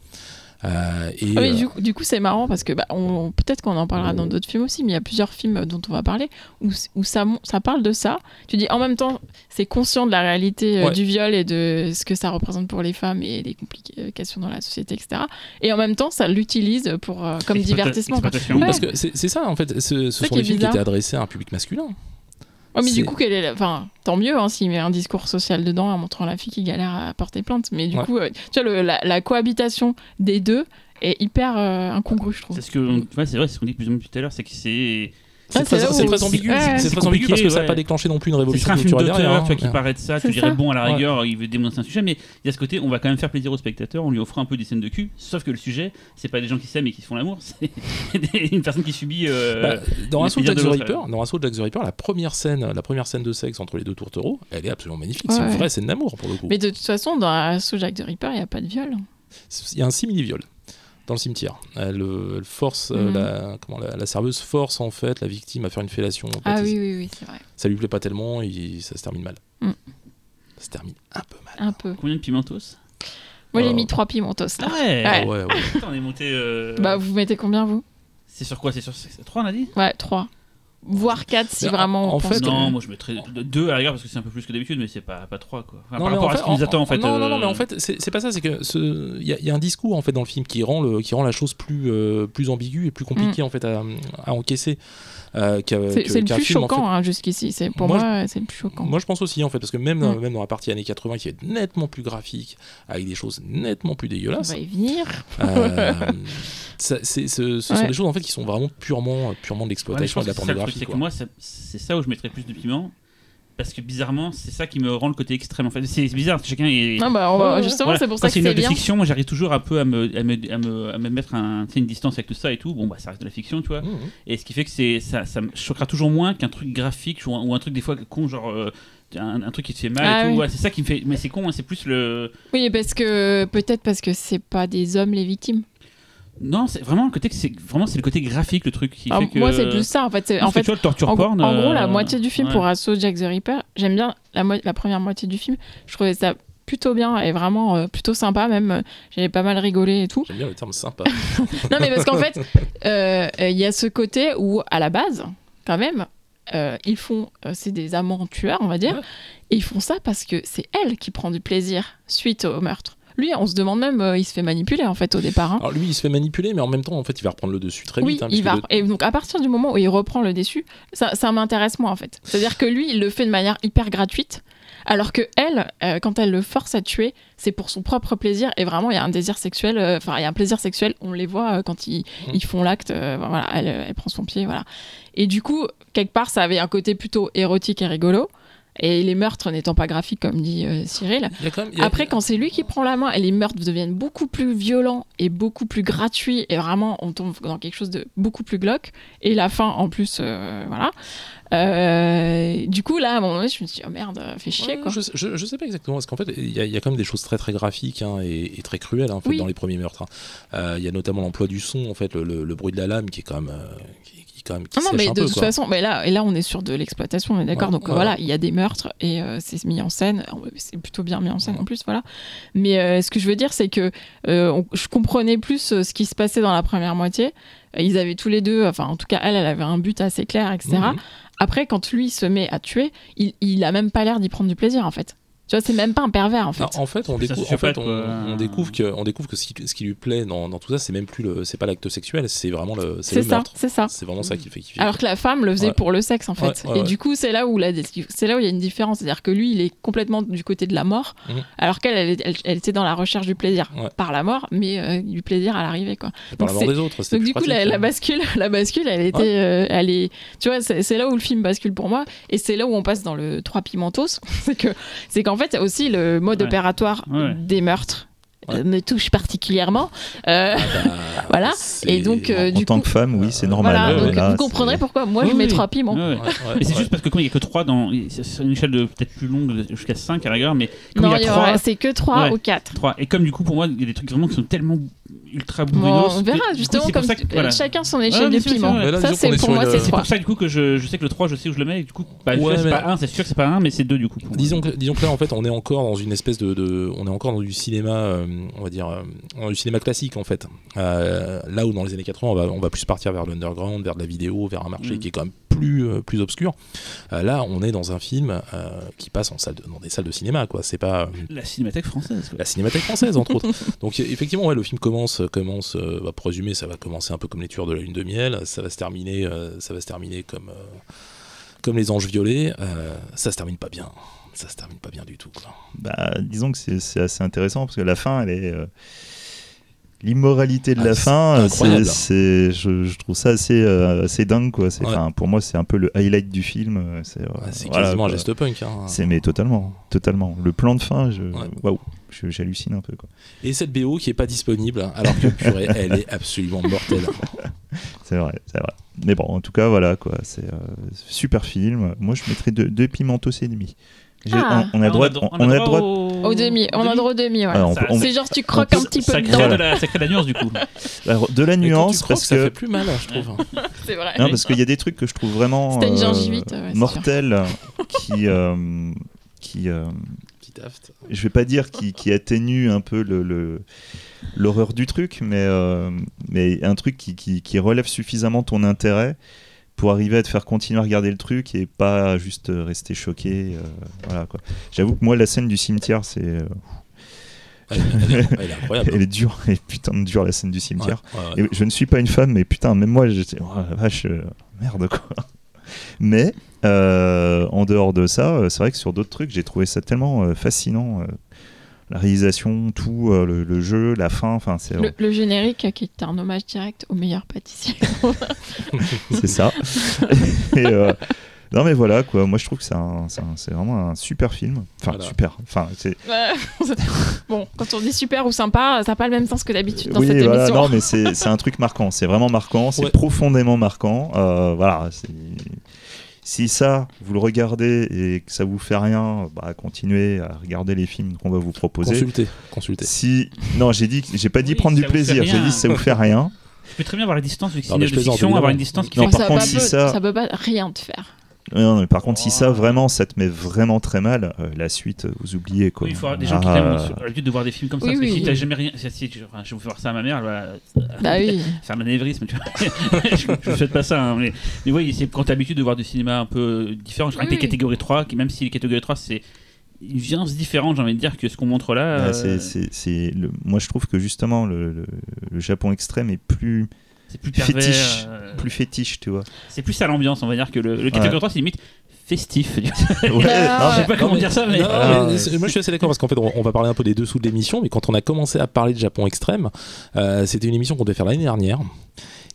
Euh, et, Ah oui, euh, du, coup- du coup, c'est marrant parce que bah, on- peut-être qu'on en parlera dans d'autres films aussi, mais il y a plusieurs films dont on va parler où, ça, parle de ça. Tu dis en même temps, c'est conscient de la réalité euh, Ouais. du viol et de ce que ça représente pour les femmes et les complications dans la société, etc. Et en même temps, ça l'utilise pour euh, comme Exploita- divertissement. parce que c'est c'est ça en fait ce, ce sont des films qui étaient adressés à un public masculin Ouais, mais c'est- du coup, quel est la- enfin, tant mieux hein, s'il met un discours social dedans en montrant la fille qui galère à porter plainte. Mais du Ouais. coup, euh, tu vois, le- la, la cohabitation des deux est hyper euh, incongrue, je trouve. C'est ce que, ouais, c'est vrai, c'est ce qu'on dit plus ou moins tout à l'heure, c'est que c'est. Ah, c'est très, ambigu Ouais, c'est très ambigu parce que ça n'a pas déclenché non plus une révolution culturelle derrière tu vois, qui hein. paraît de ça, tu dirais bon à la Ouais. rigueur, il veut dénoncer un sujet, mais il y a ce côté, on va quand même faire plaisir au spectateur en lui offrant un peu des scènes de cul, sauf que le sujet, c'est pas des gens qui s'aiment et qui se font l'amour, c'est une personne qui subit. euh, Bah, dans plaisir Jack de the Ripper, dans Jack the Ripper, la première scène, la première scène de sexe entre les deux tourtereaux, elle est absolument magnifique. C'est une vraie scène d'amour pour le coup. Mais de toute façon, dans Assaut Jack the Ripper, il n'y a pas de viol. Il y a un simili-viol. Dans le cimetière. Elle, euh, elle force euh, Mhm. la, comment, la, la serveuse force en fait la victime à faire une fellation. Ah oui, oui, oui, c'est vrai. Ça lui plaît pas tellement et ça se termine mal. Mm. Ça se termine un peu mal. Un peu. Combien de pimentos Moi, j'ai Euh, mis trois pimentos là. ouais. Ouais. Ouais, ouais. Putain, on est monté. euh, Bah, vous mettez combien, vous? C'est sur quoi? C'est sur 3 on a dit? Ouais, trois. Voire quatre si Mais en- vraiment. on en pense fait, que- Non, moi je mettrais 2 à la rigueur parce que c'est un peu plus que d'habitude, mais c'est pas, pas 3 quoi. Enfin, Non, par rapport à ce qui nous attend en fait. Non, non, non, euh, mais en fait, c'est c'est pas ça. C'est que ce- il y, a- il y a un discours en fait dans le film qui rend le, qui rend la chose plus, euh, plus ambiguë et plus compliquée en fait à, à encaisser. Euh. C'est le plus film, en fait. choquant hein, jusqu'ici. C'est pour Moi, moi, c'est le plus choquant. Moi, je pense aussi, en fait, parce que même, dans- même dans la partie années 80, qui est nettement plus graphique, avec des choses nettement plus On dégueulasses, va y venir. euh, ça- ce, ce sont des choses en fait qui sont vraiment purement, purement de l'exploitation de la pornographie. quoi. moi c'est ça où je mettrais plus de piment. Parce que bizarrement, c'est ça qui me rend le côté extrême. En fait, c'est bizarre. parce que Chacun est. Non, bah, on va- Ouais, ouais. justement, Voilà. c'est pour Quand ça que c'est une c'est œuvre de fiction, moi j'arrive toujours un peu à me, à me, à me, à me mettre un, une distance avec tout ça et tout. Bon, bah ça reste de la fiction, tu vois. Mhm. Et ce qui fait que c'est ça, ça me choquera toujours moins qu'un truc graphique ou un, ou un truc des fois con, genre euh, un, un truc qui te fait mal Ah et tout. oui. Ouais, c'est ça qui me fait. Mais c'est con, hein, c'est plus le. Oui, parce que peut-être parce que c'est pas des hommes les victimes. Non, c'est vraiment le côté que c'est vraiment c'est le côté graphique le truc qui Alors, fait que. Moi, c'est plus ça. En fait, en que fait, tu vois le torture en, porn. en gros, la euh, moitié du film ouais. pour Assaut Jack the Ripper, j'aime bien la, mo- la première moitié du film. Je trouvais ça plutôt bien et vraiment euh, plutôt sympa. Même, euh, j'avais pas mal rigolé et tout. J'aime bien le terme sympa. non, mais parce qu'en fait, euh, il y a ce côté où, à la base, quand même, euh, ils font, euh, c'est des amants tueurs, on va dire, Ouais. et ils font ça parce que c'est elle qui prend du plaisir suite au meurtre. Lui, on se demande même, euh, il se fait manipuler en fait au départ. hein. Alors lui, il se fait manipuler, mais en même temps, en fait, il va reprendre le dessus très Oui, vite. hein, il va. le- Et donc, à partir du moment où il reprend le déçu, ça, ça m'intéresse moi en fait. C'est-à-dire que lui, il le fait de manière hyper gratuite, alors que elle, euh, quand elle le force à tuer, c'est pour son propre plaisir. Et vraiment, il y a un désir sexuel. euh, Enfin, il y a un plaisir sexuel. On les voit quand ils, Mhm. ils font l'acte. voilà, elle, elle prend son pied, voilà. Et du coup, quelque part, ça avait un côté plutôt érotique et rigolo. Et les meurtres n'étant pas graphiques, comme dit euh, Cyril. quand même- a- Après, quand c'est lui qui prend la main et les meurtres deviennent beaucoup plus violents et beaucoup plus gratuits, et vraiment, on tombe dans quelque chose de beaucoup plus glauque. Et la fin, en plus, euh, voilà. Euh, du coup, là, à un moment donné, je me suis dit, oh merde, fais chier, Ouais, quoi. Je, je, je sais pas exactement, parce qu'en fait, il y, a- il y a quand même des choses très très graphiques hein, et, et très cruelles hein, en fait, Oui. dans les premiers meurtres. hein. Il y a notamment l'emploi du son, en fait, le, le- le bruit de la lame qui est quand même, qui, quand même qui Non, non, mais de peu, toute quoi. façon, mais là, et là, on est sur de l'exploitation, on est d'accord. Ouais, Donc ouais. voilà, il y a des meurtres et euh, c'est mis en scène. C'est plutôt bien mis en scène en plus, voilà. Mais euh, ce que je veux dire, c'est que euh, on- je comprenais plus ce qui se passait dans la première moitié. Ils avaient tous les deux, enfin, en tout cas, elle, elle avait un but assez clair, etc. Mhm. Après, quand lui se met à tuer, il, il a même pas l'air d'y prendre du plaisir, en fait. Tu vois, c'est même pas un pervers, en fait. Non, en fait, on découvre, en fait, sociopathe, on, quoi. on découvre que, on découvre que ce qui, ce qui lui plaît dans, dans tout ça, c'est même plus le, c'est pas l'acte sexuel, c'est vraiment le, c'est le ça, meurtre. c'est ça. C'est vraiment ça qui fait kiffer. Alors que la femme le faisait Ouais. pour le sexe en fait. Ouais, ouais, et ouais. du coup, c'est là où la c'est là où il y a une différence, c'est-à-dire que lui, il est complètement du côté de la mort, Mhm. alors qu'elle, elle, elle- elle était dans la recherche du plaisir Ouais. par la mort, mais euh, du plaisir à l'arrivée quoi. Par la donc mort c'est- des autres. Donc du coup, pratique, la, la bascule, la bascule, elle était, euh, elle est, tu vois, c'est c'est là où le film bascule pour moi, et c'est là où on passe dans le trois pimentos, c'est que, c'est qu'en fait aussi le mode Ouais. opératoire Ouais. des meurtres Ouais. euh, me touche particulièrement. Euh, Bah, Voilà. et donc, euh, en du tant coup, que femme, oui, c'est normal. voilà, ouais, donc Là, vous comprendrez pourquoi moi je mets oui. trois piments. Ouais, ouais. Ouais, ouais, Mais c'est ouais. juste parce que comme il n'y a que 3 dans. C'est une échelle de peut-être plus longue, jusqu'à 5 à la rigueur, mais comme Non, il y a aura- 3. c'est que 3 Ouais. ou 4. 3. Et comme du coup, pour moi, il y a des trucs vraiment qui sont tellement ultra Bon, bruyos. on verra coup, justement c'est pour comme ça que- voilà. chacun son échelle de piment. sûr. Là, Ça c'est pour moi c'est C'est C'est 3. pour ça du coup que je, je sais que le 3, je sais où je le mets. Et du coup, bah, Ouais, c'est mais- pas 1, c'est sûr que c'est pas 1, mais c'est 2 du coup. Disons que, disons que là, en fait, on est encore dans une espèce de, de- on est encore dans du cinéma, euh, on va dire, euh, dans du cinéma classique en fait. Euh, là où dans les années 80, on va, on va plus partir vers l'underground, vers de la vidéo, vers un marché Mm. qui est quand même plus, euh, plus obscur. Euh, là, on est dans un film euh, qui passe en salle de- dans des salles de cinéma, quoi. C'est pas euh, La cinémathèque française. quoi. la cinémathèque française entre autres. Donc effectivement, ouais, le film commence, commence, euh, bah, pour résumer, ça va commencer un peu comme les tueurs de la lune de miel. Ça va se terminer, euh, ça va se terminer comme, euh, comme les anges violets. Euh, ça se termine pas bien. Ça se termine pas bien du tout. Quoi. Bah, disons que c'est c'est assez intéressant parce que la fin, elle est. euh, L'immoralité de Ah, la c'est fin, c'est, je, je trouve ça assez, euh, assez dingue. Quoi. C'est, Ouais. Pour moi, c'est un peu le highlight du film. euh, C'est, euh, voilà, quasiment un geste punk. hein. C'est, mais totalement, totalement. Le plan de fin, je, Ouais. je- j'hallucine un peu. Quoi. Et cette BO qui est pas disponible, alors que purée, elle est absolument mortelle. C'est vrai, c'est vrai. Mais bon, en tout cas, voilà, quoi. C'est euh, super film. Moi, je mettrais deux, deux pimentos et demi. J'ai- Ah. on, on a droit, on on, on a droit. au... Au demi, on a droit au demi, ouais. Ah, on Ça- peut- on- C'est genre tu croques peut- un petit peu ça crée, dedans. de la, ça crée de la nuance du coup. alors, de la nuance croques, parce ça que fait plus mal, je trouve. C'est vrai. non, parce qu'il y a des trucs que je trouve vraiment C'était une euh, gingivite, ouais, mortels qui euh, qui euh, je vais pas dire qui, qui atténue un peu le, le- l'horreur du truc, mais, euh, mais un truc qui, qui, qui relève suffisamment ton intérêt pour arriver à te faire continuer à regarder le truc et pas juste rester choqué. euh, voilà, quoi. J'avoue que moi, la scène du cimetière, c'est, euh, Elle, elle est, elle est incroyable. elle est dure, elle est putain de dure la scène du cimetière. Ouais, ouais, Et je ne suis pas une femme, mais putain, même moi, j'étais, oh la vache, euh, merde quoi. Mais euh, en dehors de ça, euh, c'est vrai que sur d'autres trucs, j'ai trouvé ça tellement euh, fascinant. La réalisation, tout, euh, le, le jeu, la fin, enfin, c'est, Le, le générique qui est un hommage direct au meilleur pâtissier. c'est ça. Et, euh, non, mais voilà, quoi. Moi, je trouve que c'est, un- c'est un- c'est vraiment un super film. Enfin, Voilà. super. Enfin, c'est, bon, quand on dit super ou sympa, ça n'a pas le même sens que d'habitude dans oui, cette voilà, émission. non, mais c'est, c'est un truc marquant. C'est vraiment marquant. C'est Ouais. profondément marquant. Euh, voilà. c'est- Si ça, vous le regardez et que ça vous fait rien, bah, continuez à regarder les films qu'on va vous proposer. Consultez, consultez. Si non, j'ai dit, que- j'ai pas dit Oui, prendre du plaisir. J'ai dit si ça vous fait rien. Tu peux très bien avoir la distance œuvre je de fiction, avoir une distance qui Non, fait par ça, contre, si ça- ça peut pas rien te faire. Non, mais par contre, si ça vraiment, ça te met vraiment très mal, euh, la suite, euh, vous oubliez quoi. Oui, il faut avoir des gens qui Ah, même ont l'habitude de voir des films comme ça. Oui, parce que oui. si t'as jamais rien. Si, si, je, enfin, je vais vous faire ça à ma mère, elle va Bah oui. faire un anévrisme, tu vois. je, je souhaite pas ça. hein, mais, mais oui, c'est quand t'as l'habitude de voir du cinéma un peu différent. Je crois que les catégories 3, qui, même si les catégories 3, c'est une violence différente, j'ai envie de dire, que ce qu'on montre là. bah, euh, c'est- c'est- c'est le- Moi, je trouve que justement, le, le- le Japon extrême est plus, c'est plus pervers. fétiche, euh, plus fétiche, tu vois. C'est plus à l'ambiance, on va dire, que le, le catégorie 3, c'est limite festif. Ouais, non, ouais. Je sais pas comment mais- dire ça, mais. non, Ah, mais ouais. moi je suis assez d'accord parce qu'en fait on, on va parler un peu des dessous de l'émission, mais quand on a commencé à parler de Japon extrême, euh, c'était une émission qu'on devait faire l'année dernière.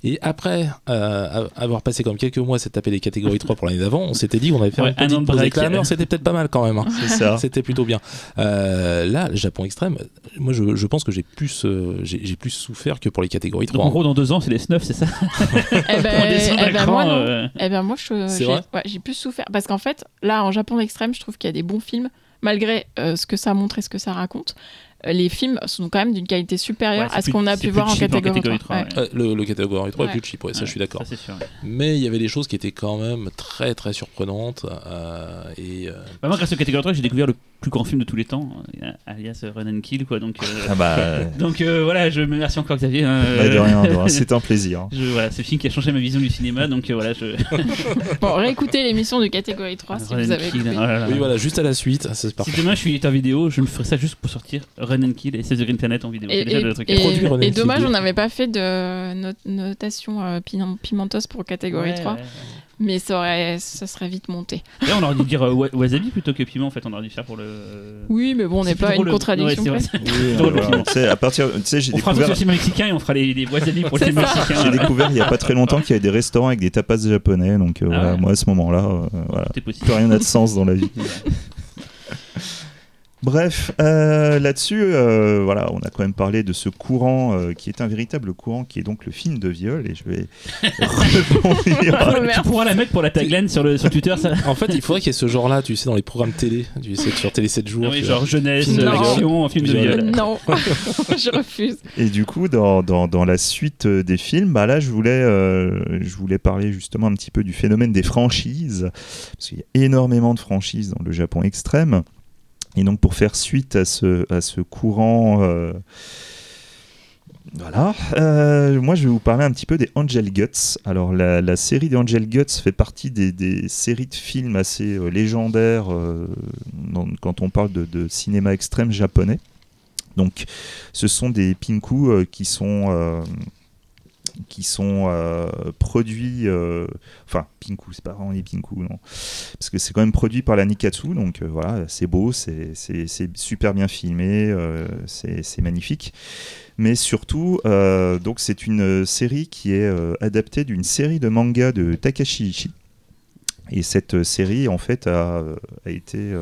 Et après euh, avoir passé comme quelques mois à se taper les catégories 3 pour l'année d'avant, on s'était dit qu'on avait fait Ouais, une un an petite de pause c'était peut-être pas mal quand même. hein. C'était plutôt bien. Euh, là, le Japon extrême, moi je, je pense que j'ai plus, euh, j'ai plus souffert que pour les catégories 3. Donc en gros, dans deux ans, c'est les snuff, c'est ça? Eh ben, eh ben, d'écran, moi, non. euh, Eh ben moi, j'ai ouais, plus souffert. Parce qu'en fait, là, en Japon extrême, je trouve qu'il y a des bons films, malgré euh, ce que ça montre et ce que ça raconte. Les films sont quand même d'une qualité supérieure Ouais, à ce qu'on a pu voir en en catégorie, catégorie 3. 3, ouais. Euh, le, le catégorie 3 Ouais. est plus cheap, ouais, ça je suis d'accord. Ça. Mais il y avait des choses qui étaient quand même très très surprenantes. euh, et euh, Bah, moi, grâce au catégorie 3, j'ai découvert le plus grand film de tous les temps, alias Run and Kill, quoi. Donc, euh, Ah bah, donc euh, voilà, je me remercie encore Xavier. hein, bah, de rien, de rien. c'est un plaisir. Je, voilà, c'est le film qui a changé ma vision du cinéma, donc euh, voilà, je. Bon, réécoutez l'émission du catégorie 3 si Run vous avez Kill, écouté. oh là là. oui, voilà, juste à la suite, c'est Si demain je suis éditeur vidéo, je me ferai ça juste pour sortir Run and Kill et Save the Green Planet en vidéo. Et, déjà et- le truc. et- et dommage, on n'avait pas fait de not- notation euh, pour catégorie Ouais, 3, ouais, ouais. mais ça, aurait, ça serait vite monté. Là, on aurait dû dire euh, wa- wasabi plutôt que piment, en fait, on aurait dû faire pour le. Oui, mais bon, on n'est pas une contradiction ouais, c'est vrai. Oui, le sais, à partir, tu sais, j'ai On fera découvert, le cinéma mexicain et on fera les, les wasabi pour les mexicains. j'ai découvert il y a pas très longtemps qu'il y avait des restaurants avec des tapas japonais. Donc euh, Ah voilà, ouais. moi à ce moment-là, euh, voilà, plus rien n'a de sens dans la vie. Bref, euh, là-dessus, euh, voilà, on a quand même parlé de ce courant euh, qui est un véritable courant, qui est donc le film de viol, et je vais rebondir. Oh, Tu pourras la mettre pour la tagline sur, le, sur Twitter, ça En fait, il faudrait qu'il y ait ce genre-là, tu sais, dans les programmes télé, tu sais, sur Télé 7 jours. Ah oui, genre vois. jeunesse, Film action, film de viol. Non, je refuse. Et du coup, dans, dans, dans la suite des films, bah là, je voulais, euh, je voulais parler justement un petit peu du phénomène des franchises, parce qu'il y a énormément de franchises dans le Japon extrême. Et donc, pour faire suite à ce, courant, euh, voilà, euh, moi, je vais vous parler un petit peu des Angel Guts. Alors, la, série des Angel Guts fait partie des, séries de films assez euh, légendaires quand on parle de, de cinéma extrême japonais. Donc, ce sont des pinku qui sont qui sont euh, produits euh, enfin pinku c'est pas vraiment des pinku non. Parce que c'est quand même produit par la Nikatsu donc euh, voilà c'est beau c'est super bien filmé c'est magnifique. Mais surtout donc c'est une série qui est adaptée d'une série de mangas de Takashi Ishii. Et cette série en fait a, a été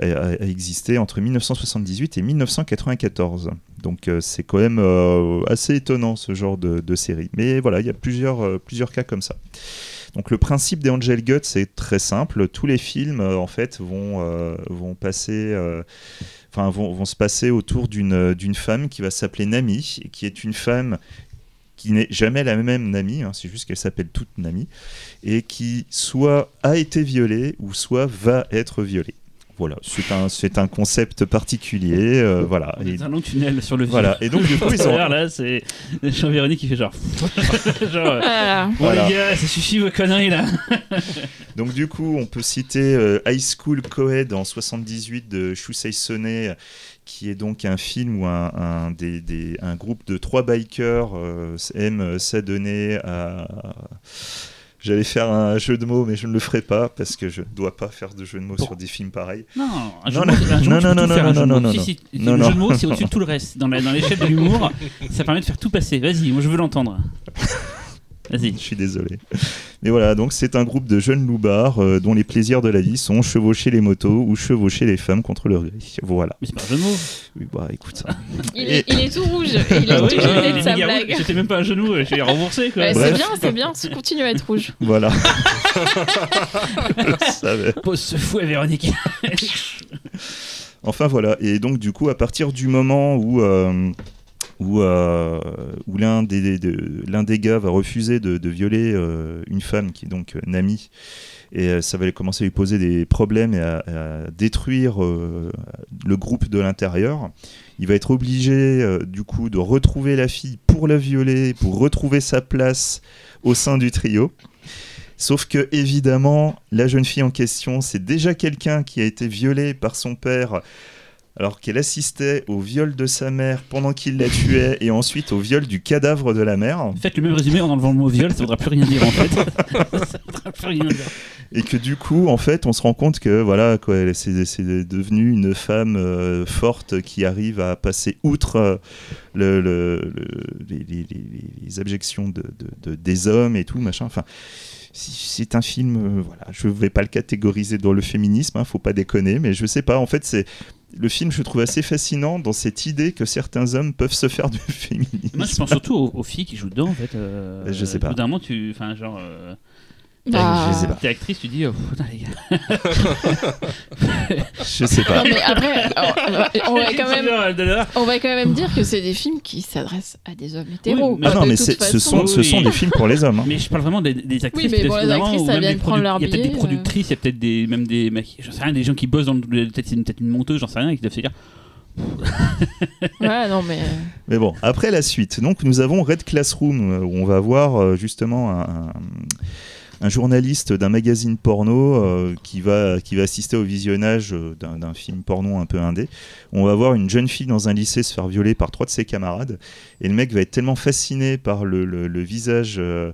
a, existé entre 1978 et 1994. Donc euh, c'est quand même euh, assez étonnant ce genre de, série. Mais voilà, il y a plusieurs, euh, plusieurs cas comme ça. Donc le principe des Angel Guts c'est très simple. Tous les films en fait vont vont passer. Enfin, vont, vont se passer autour d'une femme qui va s'appeler Nami, qui est une femme qui n'est jamais la même Nami, hein, c'est juste qu'elle s'appelle toute Nami, et qui soit a été violée ou soit va être violée. Voilà, c'est un, c'est un concept particulier, euh, voilà. Et, un long tunnel sur le voilà. Et donc du coup ils ont, là, c'est Jean-Véronique qui fait genre. genre euh, Voilà. bon Voilà. les gars, ça suffit vos conneries là. Donc du coup, on peut citer euh, High School Coed en 78 de Shusei Sone, qui est donc un film où un, un des, des- un groupe de trois bikers euh, aime s'adonner à... J'allais faire un jeu de mots, mais je ne le ferai pas parce que je ne dois pas faire de jeu de mots sur des films pareils. Non, un jeu Non, de mots, non, un jeu non, non, non, non, non, non, Si, non. si, Non, le non. jeu de mots, c'est au-dessus de tout le reste. Dans l'échelle de l'humour, ça permet de faire tout passer. Vas-y, moi je veux l'entendre. Vas-y. Je suis désolé. Mais voilà, donc c'est un groupe de jeunes loupards euh, dont les plaisirs de la vie sont chevaucher les motos ou chevaucher les femmes contre leur gré. Voilà. Mais c'est pas un jeu de mots. Oui, bah écoute ça. Il, Et- est, il est tout rouge. Il est de sa blague. C'était même pas un genou, je vais quoi. Bref. c'est bien, c'est bien. Continue à être rouge. Voilà. Je savais. Pose ce fouet, Véronique. Enfin voilà, et donc du coup, à partir du moment où, euh, où, euh, où l'un des, des- gars va refuser de, violer euh, une femme qui est donc euh, Nami, et ça va commencer à lui poser des problèmes et à, détruire le groupe de l'intérieur, il va être obligé du coup de retrouver la fille pour la violer, pour retrouver sa place au sein du trio. Sauf que évidemment, la jeune fille en question, c'est déjà quelqu'un qui a été violé par son père alors qu'elle assistait au viol de sa mère pendant qu'il la tuait et ensuite au viol du cadavre de la mère Faites le même résumé en enlevant le mot viol, ça voudra plus rien dire en fait. ça voudra plus rien dire. et que du coup en fait on se rend compte que voilà quoi c'est c'est devenu une femme euh, forte qui arrive à passer outre euh, le, le- le- les, les- les- les objections de, de- de- des hommes et tout machin enfin c'est un film euh, voilà je vais pas le catégoriser dans le féminisme hein, faut pas déconner mais je sais pas en fait c'est le film je trouve assez fascinant dans cette idée que certains hommes peuvent se faire du féminisme Moi je pense surtout aux, aux filles qui jouent dedans en fait. euh, Je sais au pas. bout d'un moment, tu. Enfin, genre. euh, Bah, je sais pas. T'es actrice, tu dis, oh, putain les gars. je sais pas Non, mais après, on va quand même, on va quand dire que c'est des films qui s'adressent à des hommes hétéros. Oui, mais- ah non mais ce sont ce sont des films pour les hommes hein. Mais je parle vraiment des, des actrices. Oui, mais bon, les actrices, ça vient de prendre leur Il y a peut-être des productrices, il y a peut-être des, même des, j'en sais rien, des gens qui bossent dans le- peut-être une, peut-être une monteuse, j'en sais rien, et qui doivent se dire. Ouais, non, mais. Mais bon, après la suite, donc nous avons Red Classroom, euh, où on va voir euh, justement un, un- journaliste d'un magazine porno euh, qui, va, qui va assister au visionnage euh, d'un film porno un peu indé. On va voir une jeune fille dans un lycée se faire violer par trois de ses camarades. Et le mec va être tellement fasciné par le, le- le visage euh,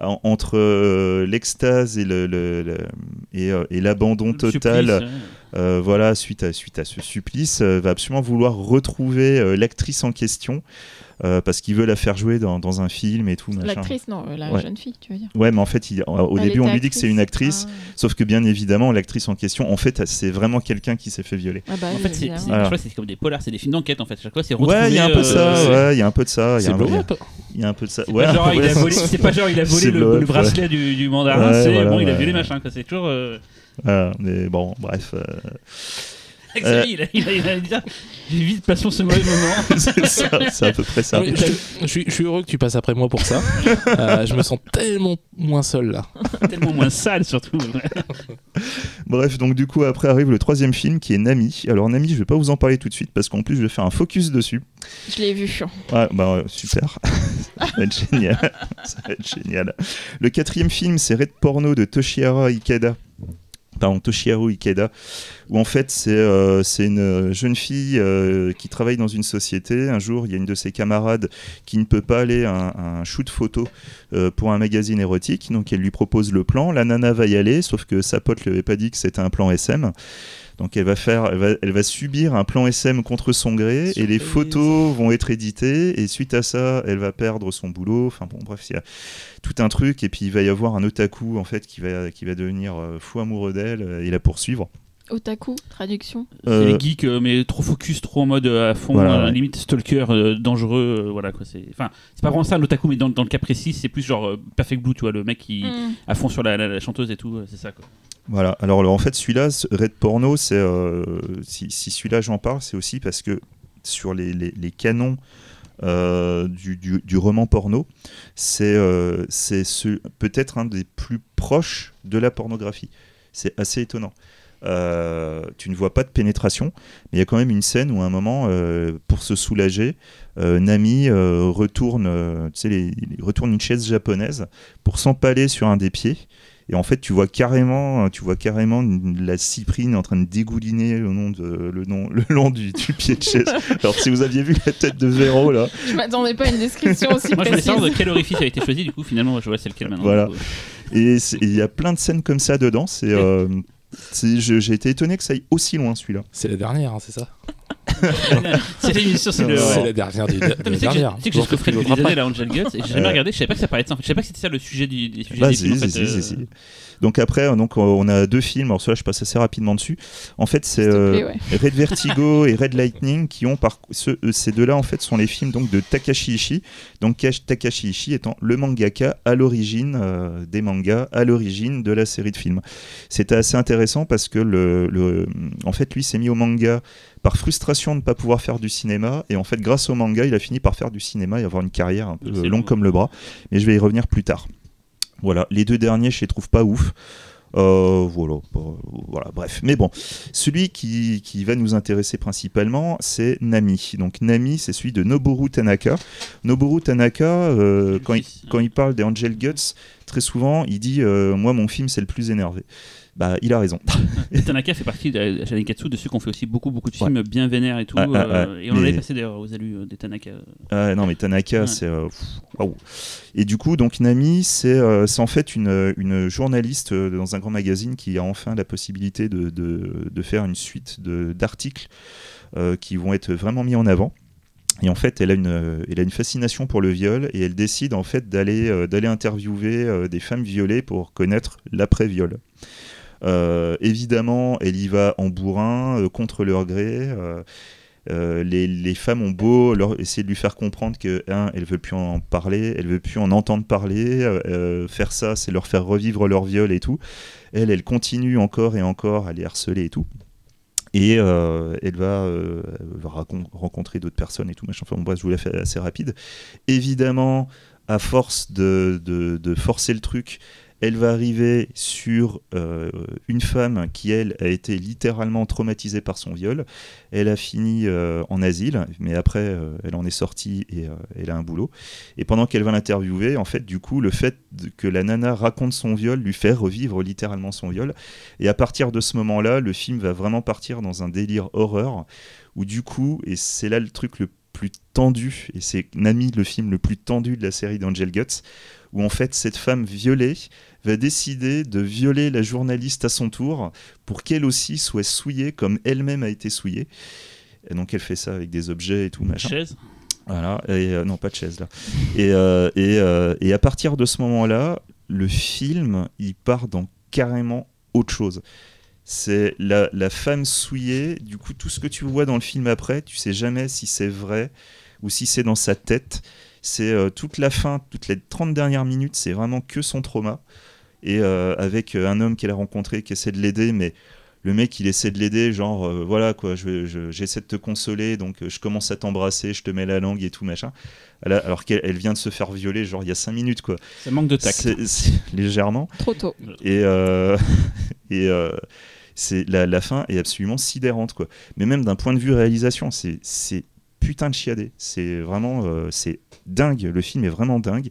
en- entre euh, l'extase et le- le- le- et, euh, et l'abandon total. supplice. Euh, voilà, suite à, suite à ce supplice, va absolument vouloir retrouver l'actrice en question euh, parce qu'il veut la faire jouer dans, dans un film et tout. machin. L'actrice, non, euh, la Ouais. jeune fille, tu veux dire. Ouais, mais en fait, il- au Elle début, on lui dit que c'est une actrice, Ah. sauf que bien évidemment, l'actrice en question, en fait, c'est vraiment quelqu'un qui s'est fait violer. Ah bah En fait, c'est, Voilà. comme des polars, c'est des films d'enquête en fait. Chaque fois, c'est. Ouais, il y a un peu de ça, euh, ouais, il y a un peu de ça, il y a C'est un- il y a- peu de ça. C'est Ouais, pas genre, il a volé, c'est pas genre il a volé C'est le, bracelet du, mandarin, c'est bon, il a violé machin. quoi. C'est toujours. Euh... voilà, mais bon, bref. euh, Il a, il a, il a vite passons ce mauvais moment. c'est à peu près ça. Je, suis, je suis heureux que tu passes après moi pour ça. Euh, je me sens tellement moins seul là. Tellement moins sale surtout. Bref, donc du coup, après arrive le troisième film qui est Nami. Alors, Nami, je vais pas vous en parler tout de suite parce qu'en plus, je vais faire un focus dessus. Je l'ai vu. Ouais, bah ouais, super. ça va être génial. ça va être génial. Le quatrième film, c'est Red Porno de Toshihara Ikeda. Pardon, Toshiharu Ikeda, où en fait c'est euh, une jeune fille euh, qui travaille dans une société. Un jour, il y a une de ses camarades qui ne peut pas aller à un, à un shoot photo euh, pour un magazine érotique, donc elle lui propose le plan. La nana va y aller, sauf que sa pote lui avait pas dit que c'était un plan SM. Donc elle va faire, elle va, elle va subir un plan SM contre son gré et les photos vont être éditées et suite à ça, elle va perdre son boulot. Enfin bon, bref, il y a tout un truc et puis il va y avoir un otaku en fait qui va qui va devenir euh, fou amoureux d'elle euh, et la poursuivre. Otaku, traduction. C'est Euh, les geeks, euh, mais trop focus, trop en mode euh, à fond, Voilà, euh, ouais. limite stalker, euh, dangereux, euh, voilà quoi. C'est, enfin, c'est pas vraiment ça l'otaku, mais dans, dans le cas précis, c'est plus genre euh, Perfect Blue, tu vois, le mec qui Mm. à fond sur la, la- la chanteuse et tout, euh, c'est ça quoi. Voilà, alors en fait celui-là, ce Red Porno, euh, si, celui-là j'en parle, c'est aussi parce que sur les, canons euh, du, roman porno, c'est euh, peut-être un des plus proches de la pornographie. C'est assez étonnant. Tu ne vois pas de pénétration, mais il y a quand même une scène où à un moment, pour se soulager, Nami retourne, retourne une chaise japonaise pour s'empaler sur un des pieds. Et en fait, tu vois carrément, tu vois carrément la cyprine en train de dégouliner le, nom de, le, nom, le long du, du pied de chaise. Alors, si vous aviez vu la tête de Véro, là, Je m'attendais pas à une description aussi Moi je voulais précise. savoir de quel orifice a été choisi, du coup finalement je vois c'est lequel maintenant. Voilà. et il y a plein de scènes comme ça dedans. C'est, euh, j'ai été étonné que ça aille aussi loin, celui-là. C'est la dernière, hein, c'est ça C'était une émission, c'est le. Ouais. C'est la dernière du, de Attends, mais la tu sais que j'ai- dernière. tu sais que j'ai Bon, scoffré l'autre depuis des années la Angel Guts et j'ai jamais regardé, je savais pas que ça parlait de ça je savais pas que c'était ça le sujet du, des sujets Bah, des films Donc après, euh, donc, euh, on a deux films. Alors, cela, je passe assez rapidement dessus. En fait, c'est euh, plaît, ouais. Red Vertigo et Red Lightning qui ont par ce- ces deux-là en fait sont les films donc de Takashi Ishii. Donc Kash- Takashi Ishii étant le mangaka à l'origine euh, des mangas, à l'origine de la série de films. C'était assez intéressant parce que le, le- en fait lui s'est mis au manga par frustration de ne pas pouvoir faire du cinéma et en fait grâce au manga il a fini par faire du cinéma et avoir une carrière un peu longue comme le bras. Mais je vais y revenir plus tard. Voilà, les deux derniers je les trouve pas ouf. Euh, voilà, bah, voilà, bref. Mais bon, celui qui, va nous intéresser principalement, c'est Nami. Donc Nami, c'est celui de Noboru Tanaka. Noboru Tanaka, euh, quand, il, quand il parle des Angel Guts, très souvent, il dit euh, Moi, mon film, c'est le plus énervé. Bah, il a raison. Et Tanaka fait partie de chez Katsu de ceux qui ont fait aussi beaucoup beaucoup de films bien vénères et tout. Ah, ah, euh, ah, et on mais- avait passé d'ailleurs aux alus euh, des Tanaka. Ah, non, mais Tanaka, Ouais. c'est. euh, waouh. Et du coup, donc Nami, c'est euh, en fait une, une journaliste euh, dans un grand magazine qui a enfin la possibilité de, de, de faire une suite d'articles euh, qui vont être vraiment mis en avant. Et en fait, elle a une, elle a une fascination pour le viol et elle décide en fait d'aller euh, d'aller interviewer euh, des femmes violées pour connaître l'après-viol. Euh, évidemment, elle y va en bourrin, euh, contre leur gré. euh, les, femmes ont beau leur, essayer de lui faire comprendre que, un, elle veut plus en parler, elle veut plus en entendre parler. faire ça, c'est leur faire revivre leur viol et tout. Elle, elle continue encore et encore à les harceler et tout. Et elle va, va rencontrer d'autres personnes et tout. Machin. Enfin, bref, je vous la fais assez rapide. Évidemment, à force de- de forcer le truc, elle va arriver sur euh, une femme qui, elle, a été littéralement traumatisée par son viol. Elle a fini euh, en asile, mais après, euh, elle en est sortie et elle a un boulot. Et pendant qu'elle va l'interviewer, en fait, du coup, le fait que la nana raconte son viol lui fait revivre littéralement son viol. Et à partir de ce moment-là, le film va vraiment partir dans un délire horreur, où du coup, et c'est là le truc le plus tendu, et c'est Nami le film le plus tendu de la série d'Angel Guts, où en fait cette femme violée va décider de violer la journaliste à son tour pour qu'elle aussi soit souillée comme elle-même a été souillée. Et donc elle fait ça avec des objets et tout machin. Chaise? Voilà, et euh, non pas de chaise là. Et, euh, et, euh, et à partir de ce moment-là, le film il part dans carrément autre chose. C'est la, la femme souillée. Du coup, tout ce que tu vois dans le film après, tu sais jamais si c'est vrai ou si c'est dans sa tête. C'est euh, toute la fin, toutes les 30 dernières minutes, c'est vraiment que son trauma. Et euh, avec euh, un homme qu'elle a rencontré qui essaie de l'aider, mais le mec il essaie de l'aider, genre euh, voilà quoi, je- je- j'essaie de te consoler, donc euh, je commence à t'embrasser, je te mets la langue et tout machin. Alors, alors qu'elle elle vient de se faire violer, genre il y a 5 minutes quoi. Ça manque de tact. C'est- c'est- légèrement. Trop tôt. Et, euh, et euh, c'est la, la fin est absolument sidérante quoi. Mais même d'un point de vue réalisation, c'est c'est putain de chiadé. C'est vraiment euh, c'est dingue. Le film est vraiment dingue.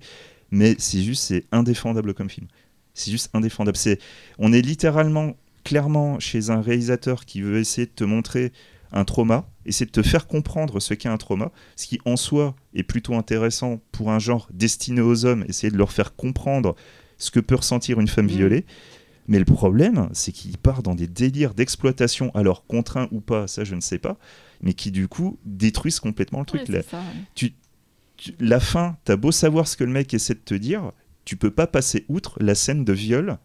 Mais c'est juste c'est indéfendable comme film. C'est juste indéfendable. C'est on est littéralement clairement chez un réalisateur qui veut essayer de te montrer un trauma, essayer de te faire comprendre ce qu'est un trauma, ce qui en soi est plutôt intéressant pour un genre destiné aux hommes, essayer de leur faire comprendre ce que peut ressentir une femme Mm. violée. Mais le problème, c'est qu'il part dans des délires d'exploitation, alors contraints ou pas, ça je ne sais pas, mais qui du coup détruisent complètement le truc. Ouais, La- c'est ça, ouais. tu- la fin, t'as beau savoir ce que le mec essaie de te dire, tu peux pas passer outre la scène de viol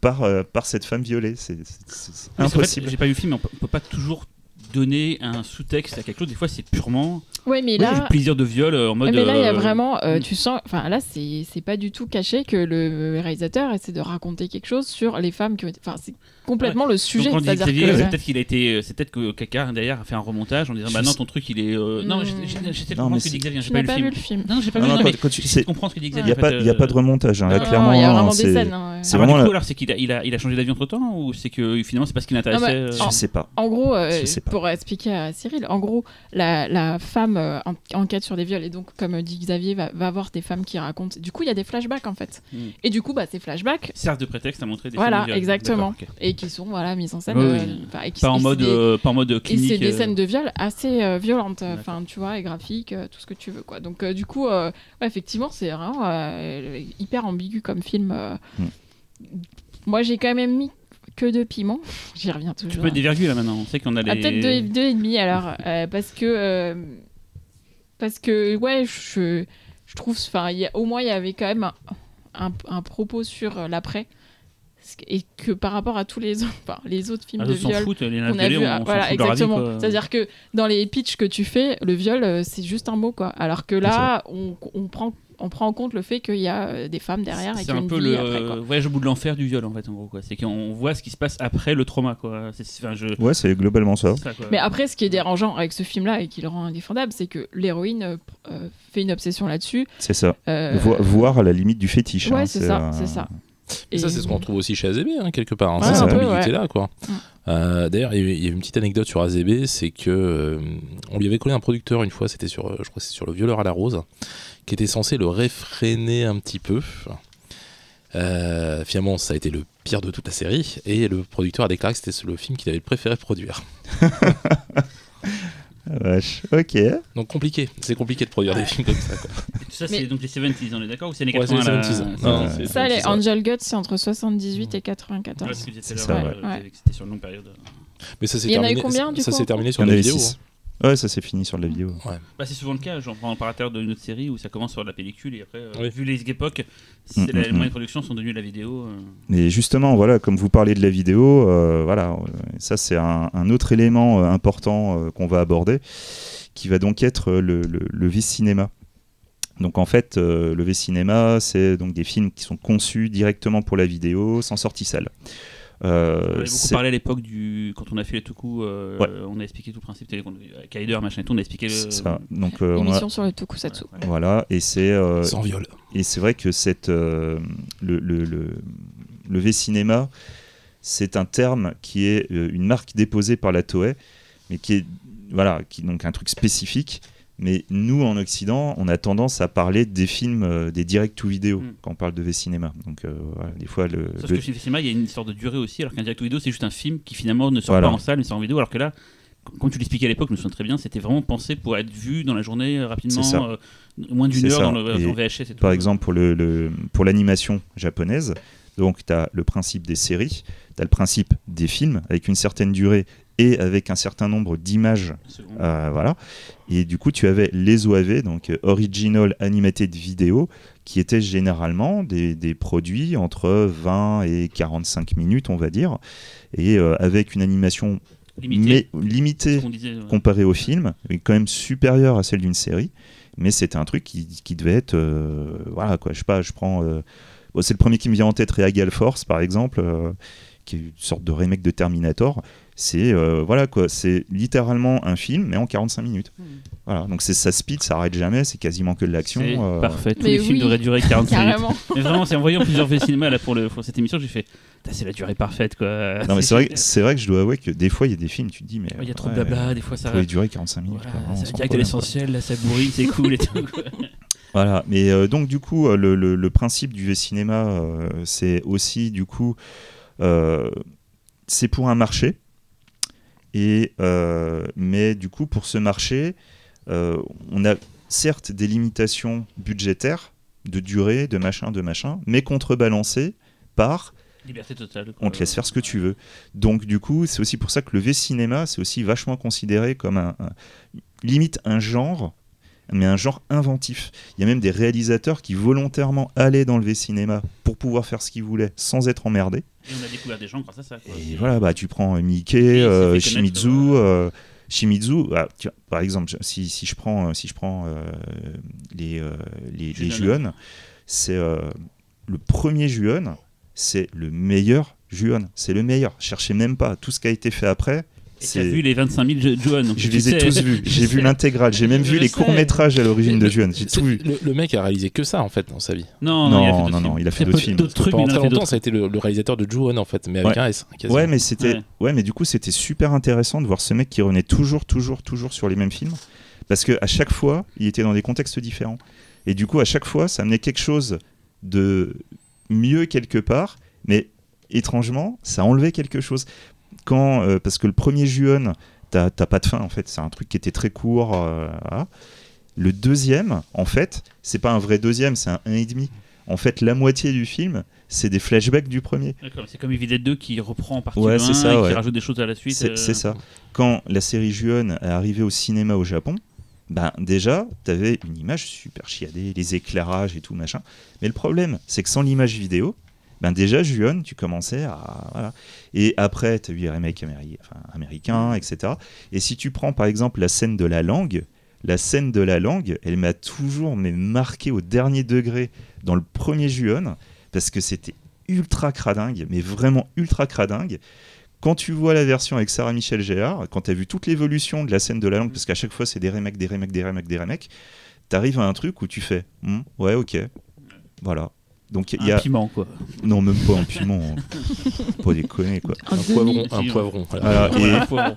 par, euh, par cette femme violée. C'est fait, impossible. J'ai pas vu le film, mais on peut, on peut pas toujours donner un sous-texte à quelque chose. Des fois, c'est purement Ouais, mais oui, là. du plaisir de viol euh, en mode. mais là, il y a euh, vraiment, euh, mm. tu sens, enfin là, c'est c'est pas du tout caché que le réalisateur essaie de raconter quelque chose sur les femmes qui ont été. Enfin, c'est complètement le sujet. Xavier, que. c'est peut-être qu'il a été, c'est peut-être que Caca derrière a fait un remontage en disant bah non ton truc il est. euh, Non, j'essaie de comprendre ce que dit c'est- Xavier, j'ai pas pas le vu film. le film. Non, j'ai pas Non, vu. non, non, quand- mais tu- c'est- comprendre ce que dit Il Xavier. n'y il y a pas de remontage. hein. Là, Non, clairement, il y a vraiment des c'est- scènes. hein, ouais. c'est vraiment alors c'est qu'il a, il a, il a changé d'avis entre temps ou c'est que finalement c'est parce qu'il l'intéressait euh, Je sais pas. En gros. Pour expliquer à Cyril, en gros, la, la femme euh, en- enquête sur des viols et donc, comme euh, dit Xavier, va, va voir des femmes qui racontent. Du coup, il y a des flashbacks en fait. Mm. Et du coup, bah, ces flashbacks, servent de prétexte à montrer des Voilà, exactement. Et qui sont voilà mises en scène, Oui, euh, oui. et qui- Pas en et mode, des- pas en mode Et clinique. c'est des scènes de viol assez violentes, enfin tu vois, et graphiques, tout ce que tu veux quoi. Donc du coup, ouais, effectivement, c'est vraiment hyper ambigu comme film. euh. Mm. Moi, j'ai quand même mis que deux piments. J'y reviens toujours. Tu peux des virgules là maintenant. On sait qu'on a les. Ah, peut-être deux, deux et demi alors, euh, parce que euh, parce que ouais, je, je trouve, enfin, au moins il y avait quand même un, un- un propos sur euh, l'après, et que par rapport à tous les autres, enfin, les autres films Ah, de on viol fout, les qu'on a vu, on voilà, de exactement. C'est-à-dire que dans les pitchs que tu fais, le viol, c'est juste un mot, quoi. Alors que là, on, on prend, on prend en compte le fait qu'il y a euh, des femmes derrière et C'est qu'il y a un peu vie le après, quoi. voyage au bout de l'enfer du viol en fait en gros quoi. C'est qu'on voit ce qui se passe après le trauma quoi. C'est c'est- enfin, je... Ouais, c'est globalement ça. c'est ça, quoi. Mais après, ce qui est dérangeant avec ce film-là et qui le rend indéfendable, c'est que l'héroïne euh, euh, fait une obsession là-dessus. C'est ça. Euh, Vo- Voire à la limite du fétiche. Ouais, hein, c'est ça, euh, c'est ça. Et ça, c'est ce qu'on retrouve aussi chez AZB, hein, quelque part. hein. Ouais, C'est cette un peu, ambiguïté-là, quoi. Mm. Euh, D'ailleurs, il y a- il y a une petite anecdote sur AZB, c'est que euh, on lui avait collé un producteur une fois, c'était sur, je crois, c'est sur le violeur à la rose, qui était censé le réfréner un petit peu. Euh, finalement, ça a été le pire de toute la série, et le producteur a déclaré que c'était le film qu'il avait préféré produire. vache. Ok. Donc compliqué, c'est compliqué de produire des films comme ça. Quoi. Tout ça Mais- c'est donc les 70s on est d'accord ou c'est les Ouais, c'est 80 les là 70s. c'est- Non, c'est- c'est- Ça, les. Angel Guts, c'est entre 78 et 94. Ouais, ce que je disais C'est tout à ça, l'heure, ouais. euh, Ouais. C'était sur une longue période. Mais ça s'est Il y en a eu terminé. combien, du ça coup, terminé sur la vidéo. 6. Ouais, ça s'est fini sur la vidéo. Bah, c'est souvent le cas, j'en prends par terre d'une autre série où ça commence sur la pellicule et après, euh, Oui. vu les époques, Mm, mm, les moyens mm. de production sont devenus la vidéo. euh. Mais justement, voilà, comme vous parlez de la vidéo, euh, voilà, euh, ça c'est un, un autre élément euh, important euh, qu'on va aborder, qui va donc être le, le, le V-cinéma. Donc en fait, euh, le V-cinéma, c'est donc des films qui sont conçus directement pour la vidéo, sans sortie salle. Euh, On avait beaucoup c'est- parlé à l'époque du quand on a fait les Toku, euh, Ouais. on a expliqué tout le principe, télé- avec Kaider, machin et tout, on a expliqué le. ça. Donc euh, on a- Émission sur le tokusatsu. Ouais, voilà, et c'est euh, Sans viol. Et c'est vrai que cette, euh, le, le, le, le V-cinéma, c'est un terme qui est euh, une marque déposée par la Toei, mais qui est voilà, qui donc un truc spécifique. Mais nous, en Occident, on a tendance à parler des films, euh, des direct-to-vidéo, Mm. quand on parle de V-cinéma. Donc, euh, voilà, des fois, le, Sauf le- que chez le cinéma, il y a une histoire de durée aussi, alors qu'un direct vidéo, c'est juste un film qui finalement ne sort Voilà. pas en salle, mais sort en vidéo, alors que là, com- comme tu l'expliquais à l'époque, me souviens très bien, c'était vraiment pensé pour être vu dans la journée euh, rapidement, euh, moins d'une heure ça. dans le Et VHS et tout. Par exemple, pour le, le- pour l'animation japonaise, donc tu as le principe des séries, tu as le principe des films avec une certaine durée et avec un certain nombre d'images. Euh, voilà. Et du coup, tu avais les OAV, donc euh, Original Animated Video, qui étaient généralement des, des produits entre 20 et 45 minutes, on va dire, et euh, avec une animation mais limitée disait, ouais. comparée au film, mais quand même supérieure à celle d'une série. Mais c'était un truc qui, qui devait être, euh, voilà quoi. Je sais pas, je prends, bon, c'est le premier qui me vient en tête, Reagal Force par exemple, qui est une sorte de remake de Terminator. C'est euh, voilà quoi, c'est littéralement un film mais en 45 minutes. Hmm. Voilà, donc c'est ça speed, ça arrête jamais, c'est quasiment que de l'action. Euh, parfait. Tous Mais les films devraient durer 45 minutes. Carrément. Mais vraiment, c'est en voyant plusieurs V cinéma là pour, le, pour cette émission, j'ai fait, c'est la durée parfaite quoi. Non mais c'est vrai, c'est vrai que je dois avouer que des fois il y a des films, tu te dis mais Il y a trop de ouais, blabla, des fois ça. ça pouvait durer 45 minutes. Voilà, quoi, ça va direct à l'essentiel, là ça bourrine, c'est cool et tout. quoi. Voilà, mais euh, donc du coup, le, le- le principe du V-cinéma, euh, c'est aussi du coup, euh, c'est pour un marché, et euh, mais du coup pour ce marché, euh, on a certes des limitations budgétaires, de durée, de machin, de machin, mais contrebalancées par Liberté totale. quoi. on te laisse faire ce que tu veux. Donc du coup, c'est aussi pour ça que le V-cinéma, c'est aussi vachement considéré comme un, un- limite un genre, mais un genre inventif. Il y a même des réalisateurs qui volontairement allaient dans le V-cinéma pour pouvoir faire ce qu'ils voulaient sans être emmerdés. Et on a découvert des gens grâce à ça. Quoi. Et voilà, bah, tu prends euh, Mickey, euh, Shimizu. euh, Shimizu, ah, tu vois, par exemple, si, si je prends, si je prends les, les, les Juon. C'est le premier Juon, c'est le meilleur Juon. C'est le meilleur. Cherchez même pas. Tout ce qui a été fait après, Et tu as c'est. vu les 25 000 jeux de Johan. donc Je les ai sais- tous vus. J'ai vu l'intégrale. J'ai même Je vu les courts-métrages à l'origine de Le- Juon. J'ai tout vu. Le, le mec a réalisé que ça en fait dans sa vie. Non, non, il a fait Non, d'autres non, il a fait d'autres films. D'autres trucs, Pendant très longtemps, ça a été le, le réalisateur de Ju-On en fait, mais avec Ouais. un S. quasiment. Ouais, mais c'était. Ouais. Ouais. mais du coup, c'était super intéressant de voir ce mec qui revenait toujours, toujours, toujours sur les mêmes films, parce que à chaque fois, il était dans des contextes différents, et du coup, à chaque fois, ça amenait quelque chose de mieux quelque part, mais étrangement, ça enlevait quelque chose. Quand, euh, parce que le premier Juon, t'as pas de fin en fait, c'est un truc qui était très court. euh, voilà. Le deuxième, en fait, c'est pas un vrai deuxième, c'est un 1,5. En fait, la moitié du film, c'est des flashbacks du premier. C'est comme Evil Dead 2 qui reprend en partie Ouais, le c'est 1 ça, et ouais. qui rajoute des choses à la suite. C'est euh, ça. Quand la série Juon est arrivée au cinéma au Japon, ben déjà, tu avais une image super chiadée, les éclairages et tout machin. Mais le problème, c'est que sans l'image vidéo, ben déjà, Juon, tu commençais à. Voilà. Et après, tu as eu les remakes américains, etc. Et si tu prends par exemple la scène de la langue, la scène de la langue, elle m'a toujours mais marqué au dernier degré dans le premier Juon, parce que c'était ultra cradingue, mais vraiment ultra cradingue. Quand tu vois la version avec Sarah Michel Gellar, quand tu as vu toute l'évolution de la scène de la langue, parce qu'à chaque fois c'est des remakes, des remakes, des remakes, des remakes, t'arrives à un truc où tu fais Hmm, ouais, ok, voilà. Donc il y Un a. piment, quoi. Non, même pas un piment, hein. pas déconner quoi. Un Un poivron, demi. un Si, poivron. voilà. Voilà, et- Ouais, un poivron.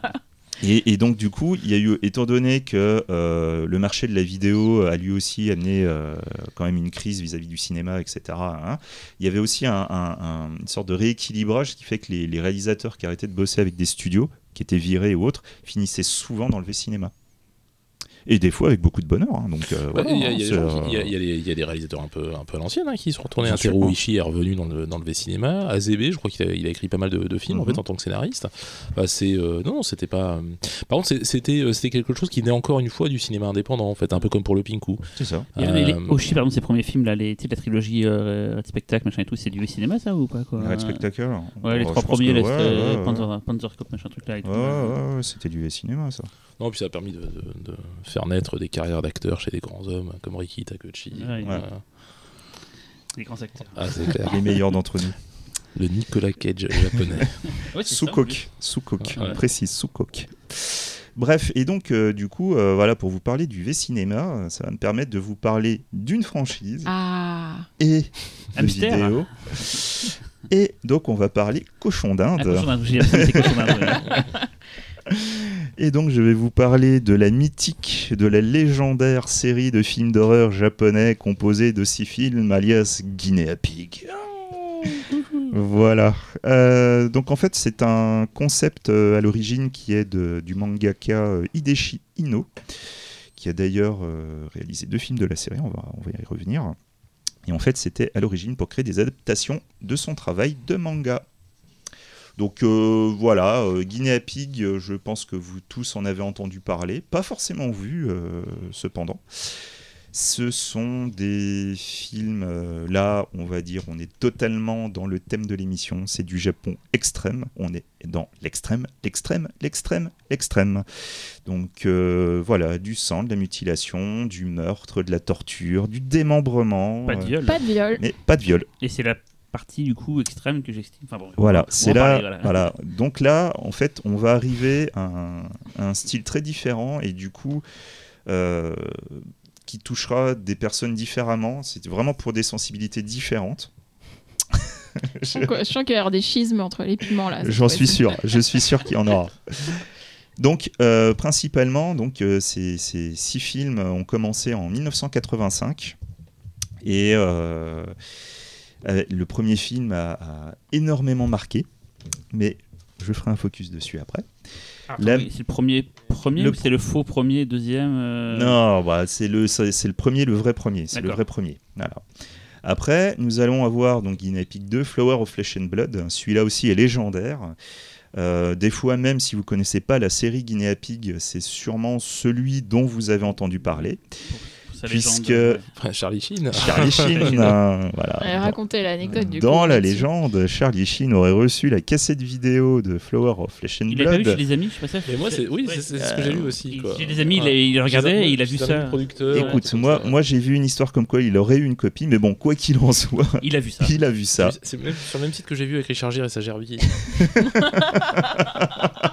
Et, et donc du coup, il y a eu, étant donné que euh, le marché de la vidéo a lui aussi amené euh, quand même une crise vis-à-vis du cinéma, etc. hein, il y avait aussi un- un- un- une sorte de rééquilibrage qui fait que les, les réalisateurs qui arrêtaient de bosser avec des studios, qui étaient virés ou autres, finissaient souvent dans le cinéma. Et des fois avec beaucoup de bonheur. hein, donc, euh, Il y, a- y des gens qui- euh, il y a- il y a des- il y a des réalisateurs un peu, un peu à l'ancienne hein, qui sont retournés. Teru Ishii est revenu dans le, dans le V-Cinéma. Azebe, je crois qu'il a, il a écrit pas mal de, de films en Mhm. fait en tant que scénariste. Bah, c'est, euh, non, c'était pas. euh, Par contre, c'était, c'était quelque chose qui naît encore une fois du cinéma indépendant en fait, un peu comme pour le Pinku. c'est ça. Il y avait les- Euh, Oshi, par exemple, ses premiers films, là, les, tu sais, la trilogie euh, Red Spectacle, machin et tout, c'est du cinéma, ça ou pas quoi? Red Spectacle. Ouais, les Oh, trois premiers. Panzer, Panzerkopf, machin truc là et tout. Ouais, ouais, ouais, c'était du cinéma ça. Non, puis ça a permis de, de- de faire naître des carrières d'acteurs chez des grands hommes comme Riki Takuchi. Ouais, Euh, Les grands acteurs. Ah, c'est clair. Les meilleurs d'entre nous. Le Nicolas Cage japonais. Ouais, on précise coque. Bref, et donc euh, du coup, euh, voilà, pour vous parler du V-Cinéma, ça va me permettre de vous parler d'une franchise Ah, et de vidéo. Et donc on va parler cochon Ah, d'Inde. cochon d'Inde, cochon d'Inde. Et donc je vais vous parler de la mythique, de la légendaire série de films d'horreur japonais composée de six films alias Guinea Pig. Voilà. Euh, donc en fait c'est un concept euh, à l'origine qui est de- du mangaka euh, Hideshi Ino, qui a d'ailleurs réalisé deux films de la série, on va, on va y revenir. Et en fait c'était à l'origine pour créer des adaptations de son travail de manga. Donc euh, voilà, euh, Guinea Pig, euh, je pense que vous tous en avez entendu parler, pas forcément vu euh, cependant. Ce sont des films, euh, là on va dire, on est totalement dans le thème de l'émission, c'est du Japon extrême, on est dans l'extrême, l'extrême, l'extrême, l'extrême. Donc euh, voilà, du sang, de la mutilation, du meurtre, de la torture, du démembrement, Pas de euh, viol. pas de viol. mais pas de viol. Et c'est la partie du coup extrême que j'estime. Enfin bon, Voilà, c'est là. parler, Voilà. Donc là, en fait, on va arriver à un, à un style très différent et du coup, euh, qui touchera des personnes différemment. C'est vraiment pour des sensibilités différentes. Je je sens qu'il y avoir des schismes entre les piments là. J'en suis sûr. Je suis sûr qu'il y en aura. Donc, euh, principalement, donc, euh, ces, ces six films ont commencé en 1985. Et euh, euh, le premier film a, a énormément marqué. Mais je ferai un focus dessus après. Ah, La- c'est le premier, premier Le ou c'est le faux premier, deuxième euh, Non, bah, c'est le, c'est le premier, le vrai premier. C'est le vrai premier. Après, nous allons avoir donc Guinea Pig 2, Flower of Flesh and Blood. Celui-là aussi est légendaire. Euh, des fois même, si vous connaissez pas la série Guinea Pig, c'est sûrement celui dont vous avez entendu parler. Pour sa légende. puisque. Enfin, Charlie Sheen. Charlie Sheen, euh, voilà. Allez, racontez l'anecdote du Dans coup, la légende, Charlie Sheen aurait reçu la cassette vidéo de Flower of Flesh and Il l'a pas vu Blood. chez des amis, je sais pas ça. Et moi, c'est oui, Ouais. c'est c'est ce que j'ai lu aussi. Il- quoi. Chez des amis, il, il regardait, et il a vu ça. Écoute, moi, ça. moi j'ai vu une histoire comme quoi il aurait eu une copie, mais bon, quoi qu'il en soit, Il a vu ça. il a vu ça. C'est sur le même site que j'ai vu avec Richard Gere et sa Gerbille.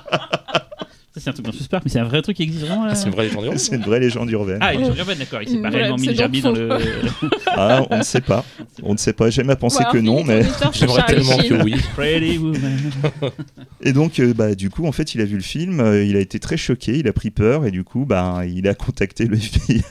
Ça, c'est un truc dans ce Spark, mais c'est un vrai truc qui existe vraiment là. C'est une vraie légende urbaine. C'est une vraie légende urbaine. Ah, il est urbaine, d'accord. Il s'est pas Ouais, réellement mis c'est le Gerbi dans donc le. Ah, on ne sait pas. On ne sait pas. J'aime à penser que non, mais. sur J'aimerais Charlie tellement Sheen. que oui. Pretty Woman. Et donc, euh, bah, du coup, en fait, il a vu le film, euh, il a été très choqué, il a pris peur, et du coup, bah, il a contacté le FBI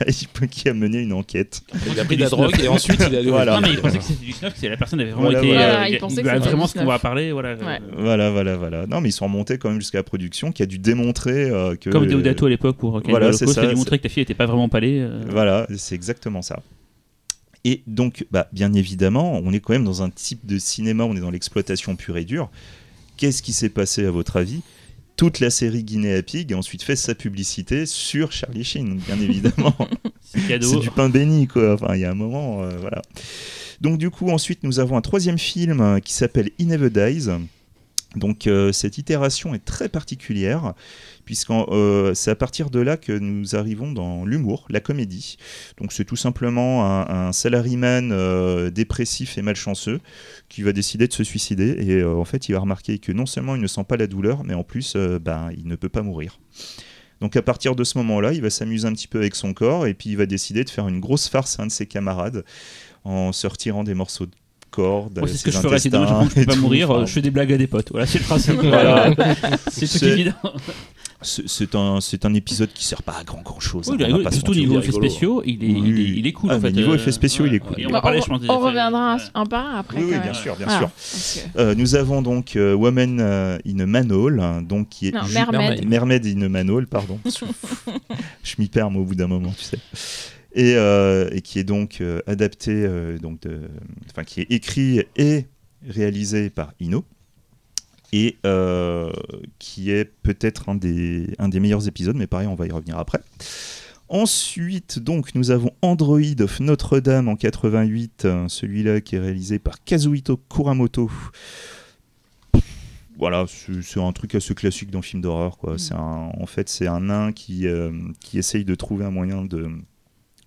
qui a mené une enquête. Il a pris de la drogue et ensuite il a allé au Voilà. Non, mais il pensait que c'était du snuff, que la personne avait vraiment Voilà, été. voilà. euh, il il pensait a que c'était vraiment du ce qu'on va parler. Voilà. Ouais. Voilà, voilà, voilà. Non, mais ils sont remontés quand même jusqu'à la production, qui a dû démontrer euh, que. Comme Deodato à l'époque pour voilà, c'est ça, démontré que ta fille était pas vraiment palée. euh. Voilà, c'est exactement ça. Et donc, bah, bien évidemment, on est quand même dans un type de cinéma, on est dans l'exploitation pure et dure. Qu'est-ce qui s'est passé à votre avis? Toute la série Guinea Pig a ensuite fait sa publicité sur Charlie Sheen, bien évidemment. C'est du pain béni, quoi. Enfin, il y a un moment, euh, voilà. Donc, du coup, ensuite, nous avons un troisième film qui s'appelle In Never Dies. Donc, euh, cette itération est très particulière, puisque c'est à partir de là que nous arrivons dans l'humour, la comédie. Donc, c'est tout simplement un, un salaryman euh, dépressif et malchanceux qui va décider de se suicider. Et euh, en fait, il va remarquer que non seulement il ne sent pas la douleur, mais en plus, euh, ben, il ne peut pas mourir. Donc à partir de ce moment-là, il va s'amuser un petit peu avec son corps et puis il va décider de faire une grosse farce à un de ses camarades en se retirant des morceaux de corps. de Moi, c'est ce que je ferais, c'est dommage, intestins je peux et pas tout. mourir, Enfin, je fais des blagues à des potes. Voilà, c'est le principe. Voilà. c'est tout C'est- évident. C'est un, c'est un épisode qui sert pas à grand grand chose. Oui, est rigolo. Surtout niveau effets spéciaux, il est, il est, il est cool Ah, en fait. niveau euh, effets spéciaux, il est cool. On Bah, va parler, on- on reviendra ouais. un par un après. Oui, oui, bien sûr, bien Voilà. sûr. Que- Euh, nous avons donc euh, Woman euh, in a Manhole, hein, donc qui est Non, Mermaid. Mermaid in a Manhole, pardon. je m'y perds au bout d'un moment, tu sais. Et, euh, et qui est donc euh, adapté, euh, donc de, enfin qui est écrit et réalisé par Ino et euh, qui est peut-être un des, un des meilleurs épisodes, mais pareil, on va y revenir après. Ensuite, donc, nous avons Android of Notre-Dame en 88, euh, celui-là qui est réalisé par Kazuhito Kuramoto. Voilà, c'est c'est un truc assez classique dans le film d'horreur. quoi. C'est un- En fait, c'est un nain qui, euh, qui essaye de trouver un moyen de,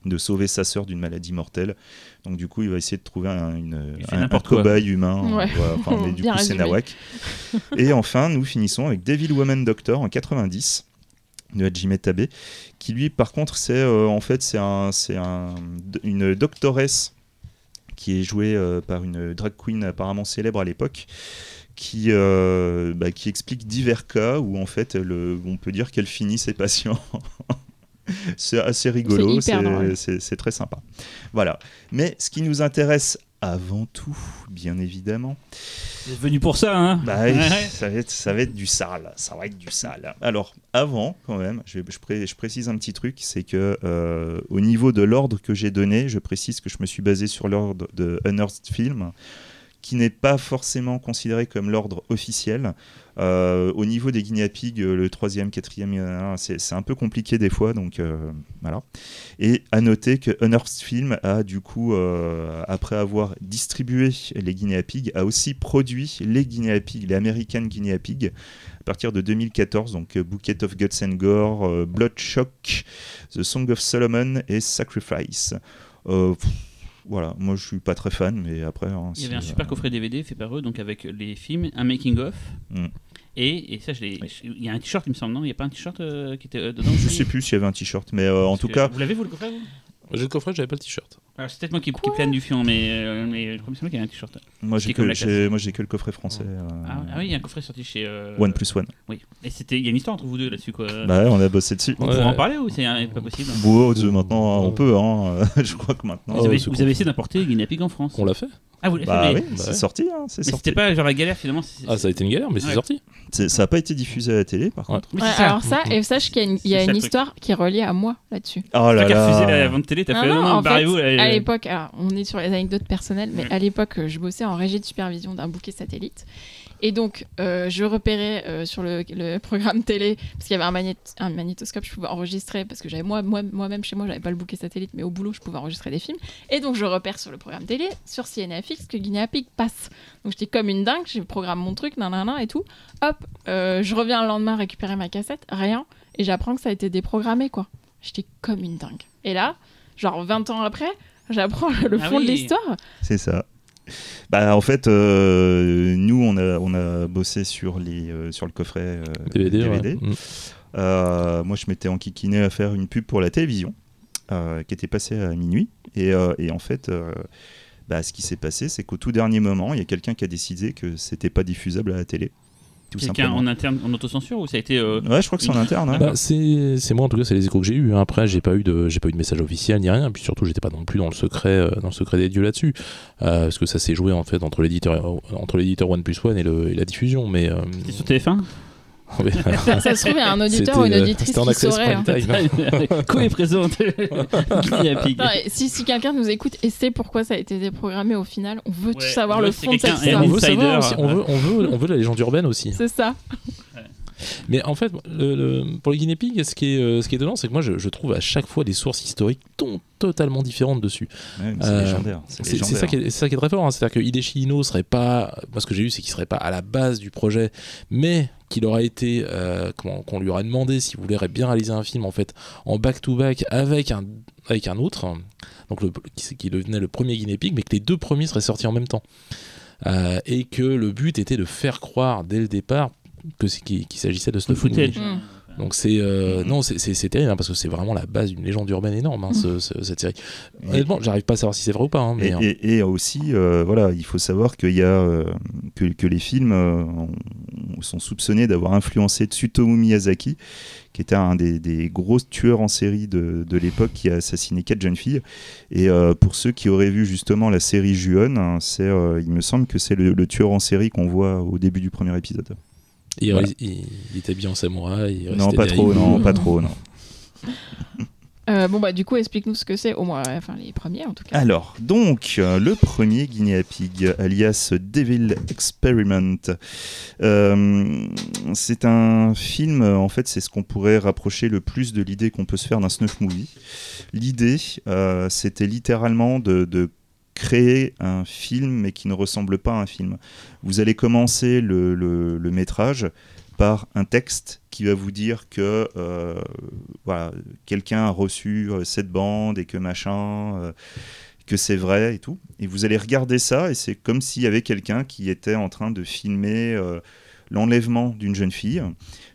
de sauver sa sœur d'une maladie mortelle. Donc, du coup, il va essayer de trouver un, une- un- cobaye humain. Ouais. Voilà, enfin, mais du Bien coup, c'est nawak. Et enfin, nous finissons avec Devil Woman Doctor en 90 de Hajime Tabe, qui lui, par contre, c'est euh, en fait c'est un, c'est un, une doctoresse qui est jouée euh, par une drag queen apparemment célèbre à l'époque, qui, euh, bah, qui explique divers cas où en fait le, on peut dire qu'elle finit ses patients. c'est assez rigolo, C'est très sympa. Voilà. Mais ce qui nous intéresse avant tout, bien évidemment, Vous êtes venu pour ça, hein? Bah Ouais. ça, va être, ça va être du sale, ça va être du sale. Alors, avant, quand même, je, je pré- je précise un petit truc, c'est que euh, au niveau de l'ordre que j'ai donné, je précise que je me suis basé sur l'ordre de Unearthed Film, qui n'est pas forcément considéré comme l'ordre officiel. Euh, au niveau des guinea pigs, euh, le troisième, quatrième, c'est un peu compliqué des fois, donc euh, voilà. Et à noter que Unearthed Film a du coup, après avoir distribué les guinea pigs, a aussi produit les guinea pigs, les American guinea pigs, à partir de 2014, donc Bouquet of Guts and Gore, euh, Bloodshock, The Song of Solomon et Sacrifice. Euh, voilà, moi je suis pas très fan, mais après. hein, Il y avait un euh, super coffret DVD fait par eux, donc avec les films, un making-of. Mm. Et, et ça, je l'ai- il y a un t-shirt, il me semble, non? Il n'y a pas un t-shirt euh, qui était euh, dedans? Je sais plus s'il y avait un t-shirt, mais euh, en tout cas, Vous l'avez, vous, le coffret J'ai le coffret, j'avais pas le t-shirt. Alors, C'est peut-être moi qui, qui plane du fion, mais, euh, mais je crois qu'il y a un t-shirt. moi qui j'ai que, j'ai- moi, j'ai que le coffret français. euh, Ah, ah oui, il y a un coffret sorti chez. euh, One plus One. Oui. Et c'était, il y a une histoire entre vous deux là-dessus, quoi. Bah ouais, on a bossé dessus. on Ouais. pourra en parler ou c'est euh, pas possible Bon, euh, maintenant on peut, hein. je crois que maintenant. Vous avez, c'est vous cool. avez essayé d'importer Guinea Pig en France On l'a fait Ah, vous Bah oui, bah c'est ouais. sorti, hein, c'est mais sorti. c'était pas genre la galère finalement c'est- Ah, ça a été une galère, mais c'est sorti. C'est- Ça n'a pas été diffusé à la télé, par contre. Ouais, ça. alors ça, et sache qu'il y a une, y a truc. histoire qui est reliée à moi là-dessus. Oh là as refusé la là. vente télé, t'as Non, fait non, non, non, barrez-vous. là, À l'époque, alors, on est sur les anecdotes personnelles, mais à l'époque, je bossais en régie de supervision d'un bouquet satellite. Et donc, euh, je repérais euh, sur le, le programme télé, parce qu'il y avait un, magné- un magnétoscope, je pouvais enregistrer, parce que j'avais moi, moi, moi-même chez moi, j'avais pas le bouquet satellite, mais au boulot, je pouvais enregistrer des films. Et donc, je repère sur le programme télé, sur CNFX, que Guinea Pig passe. Donc, j'étais comme une dingue, je programme mon truc, nanana et tout. Hop, euh, je reviens le lendemain récupérer ma cassette, rien. Et j'apprends que ça a été déprogrammé, quoi. J'étais comme une dingue. Et là, genre 20 ans après, j'apprends le Ah fond de l'histoire. C'est ça. Bah, en fait, euh, nous, on a, on a bossé sur, les, euh, sur le coffret euh, DVD. DVD. Mm. Euh, moi, je m'étais enquiquiné à faire une pub pour la télévision euh, qui était passée à minuit. Et, euh, et en fait, euh, bah, ce qui s'est passé, c'est qu'au tout dernier moment, il y a quelqu'un qui a décidé que c'était pas diffusable à la télé. Tout Quelqu'un en interne, en autocensure ou ça a été. euh, Ouais, je crois que c'est en interne. hein. Bah, c'est moi en tout cas c'est les échos que j'ai eu après j'ai pas eu de j'ai pas eu de message officiel ni rien puis surtout j'étais pas non plus dans le secret euh, dans le secret des dieux là-dessus Euh, parce que ça s'est joué en fait entre l'éditeur entre l'éditeur One Plus One et, le, et la diffusion mais euh, C'était sur TF1 ouais. Ça se trouve, il y a un auditeur ou une euh, auditrice qui saurait. hein. Co est et si si quelqu'un nous écoute et sait pourquoi ça a été déprogrammé au final, on veut tout savoir le fond de cette on histoire. veut savoir Insider, aussi, on veut on veut on veut la légende urbaine aussi C'est ça. Mais en fait, le- le- pour les guinea pigs, ce qui est, euh, ce qui est étonnant, c'est que moi, je, je trouve à chaque fois des sources historiques ton- totalement différentes dessus. Ouais, c'est Euh, légendaire. C'est ça, qui est- c'est ça qui est très fort. hein. C'est-à-dire que Hideshi Ino serait pas. Moi, ce que j'ai eu, c'est qu'il serait pas à la base du projet, mais qu'il aurait été. euh, qu'on lui aurait demandé s'il voulait bien réaliser un film, en fait, en back-to-back avec un, avec un autre. Donc, le, qui, qui devenait le premier guinea pig, mais que les deux premiers seraient sortis en même temps. Euh, et que le but était de faire croire dès le départ qu'il qu'il s'agissait de Snuff footage. Mm. donc c'est euh, non c'est- terrible hein, parce que c'est vraiment la base d'une légende urbaine énorme hein, ce- ce- cette série. Honnêtement, j'arrive pas à savoir si c'est vrai ou pas. hein, mais, Et, et- et aussi, euh, voilà, il faut savoir qu'il y a euh, que, que les films euh, ont- sont soupçonnés d'avoir influencé Tsutomu Miyazaki, qui était un des, des gros tueurs en série de, de l'époque qui a assassiné quatre jeunes filles. Et euh, pour ceux qui auraient vu justement la série Ju-on, hein, c'est, euh, il me semble que c'est le, le tueur en série qu'on voit au début du premier épisode. Il, voilà. il- il était bien en samouraï. il Non, pas trop, non, pas trop, non. Euh, bon bah du coup explique-nous ce que c'est au moins enfin les premiers en tout cas. Alors, donc, euh, le premier Guinea Pig, alias Devil Experiment, euh, c'est un film, en fait, c'est ce qu'on pourrait rapprocher le plus de l'idée qu'on peut se faire d'un snuff movie. L'idée, euh, c'était littéralement de, de créer un film, mais qui ne ressemble pas à un film. Vous allez commencer le, le- le métrage par un texte qui va vous dire que euh, voilà, quelqu'un a reçu euh, cette bande et que machin, euh, que c'est vrai et tout. Et vous allez regarder ça et c'est comme s'il y avait quelqu'un qui était en train de filmer l'enlèvement d'une jeune fille.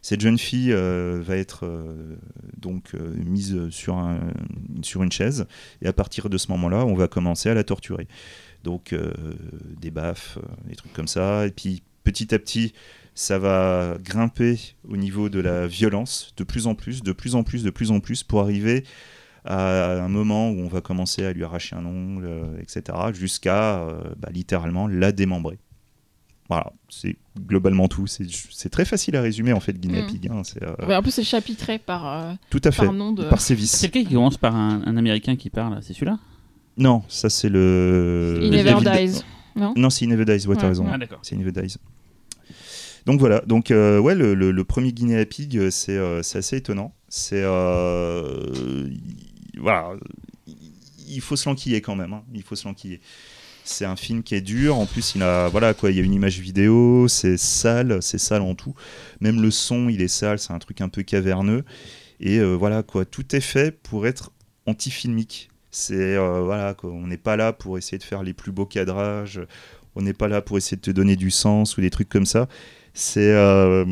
Cette jeune fille euh, va être euh, donc euh, mise sur, un- sur une chaise et à partir de ce moment-là, on va commencer à la torturer. Donc des baffes, des trucs comme ça. Et puis petit à petit, ça va grimper au niveau de la violence de plus en plus, de plus en plus, de plus en plus, pour arriver à un moment où on va commencer à lui arracher un ongle, etc., jusqu'à bah, littéralement la démembrer. Voilà, c'est globalement tout. C'est très facile à résumer en fait, Guinea Mm. Pig. hein, euh, Ouais, en plus c'est chapitré par euh, tout à fait, par nom de. par sévice. C'est lequel qui commence par un, un américain qui parle? C'est celui-là? Non, ça c'est le. Le Never Dies. Non? Non, c'est Never Dies, ouais, t'as raison. Ah, d'accord. C'est Never Dies. Donc voilà, donc euh, ouais, le, le- le premier Guinea Pig, euh, c'est euh, assez étonnant. C'est euh, il- voilà, il faut se l'enquiller quand même. hein, Il faut se l'enquiller. C'est un film qui est dur. En plus, il a voilà quoi, il y a une image vidéo, c'est sale, c'est sale en tout. Même le son, il est sale. C'est un truc un peu caverneux. Et euh, voilà quoi, tout est fait pour être anti-filmique. C'est euh, voilà on n'est pas là pour essayer de faire les plus beaux cadrages. On n'est pas là pour essayer de te donner du sens ou des trucs comme ça. C'est euh,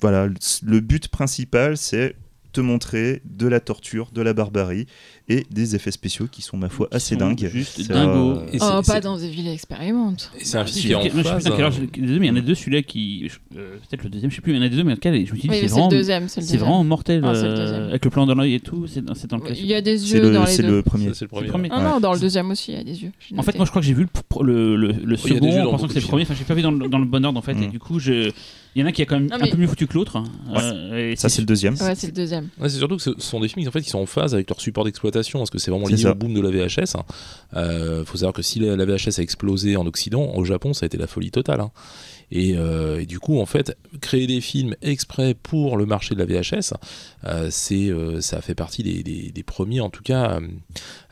voilà, le- le but principal, c'est te montrer de la torture, de la barbarie et des effets spéciaux qui sont ma foi assez dingues. juste C'est, dingos. euh, Oh, pas dans The Ville Experiment. et c'est un Ah, film qui est en je sais phase. hein. il y en a deux, celui-là qui. euh, Peut-être le deuxième, je sais plus, il y en a deux, mais lequel, je me suis dit, Oui, c'est c'est le vraiment. deuxième. C'est le vraiment mortel, Ah, le euh, avec le plan dans l'œil et tout. C'est dans, c'est dans lequel Il y a des yeux dans le, les c'est deux. le premier. C'est le premier. Ah non, dans le deuxième aussi, il y a des yeux. En fait, moi, je crois que j'ai vu le, le, le, le des second en pensant que c'est le premier. Enfin, j'ai pas vu dans le, dans le bon ordre en fait. Mm. Et du coup, je... il y en a qui a quand même Non, un peu mieux foutu que l'autre. Euh, et Ça, c'est le deuxième. Ouais, c'est le deuxième. Ouais, c'est surtout que ce sont des films en fait, qui sont en phase avec leur support d'exploitation. Parce que c'est vraiment lié ça. au boom de la VHS. Il faut savoir que si la, la VHS a explosé en Occident, au Japon, ça a été la folie totale. Et, euh, et du coup, en fait, créer des films exprès pour le marché de la VHS, euh, c'est, euh, ça fait partie des, des- des premiers, en tout cas,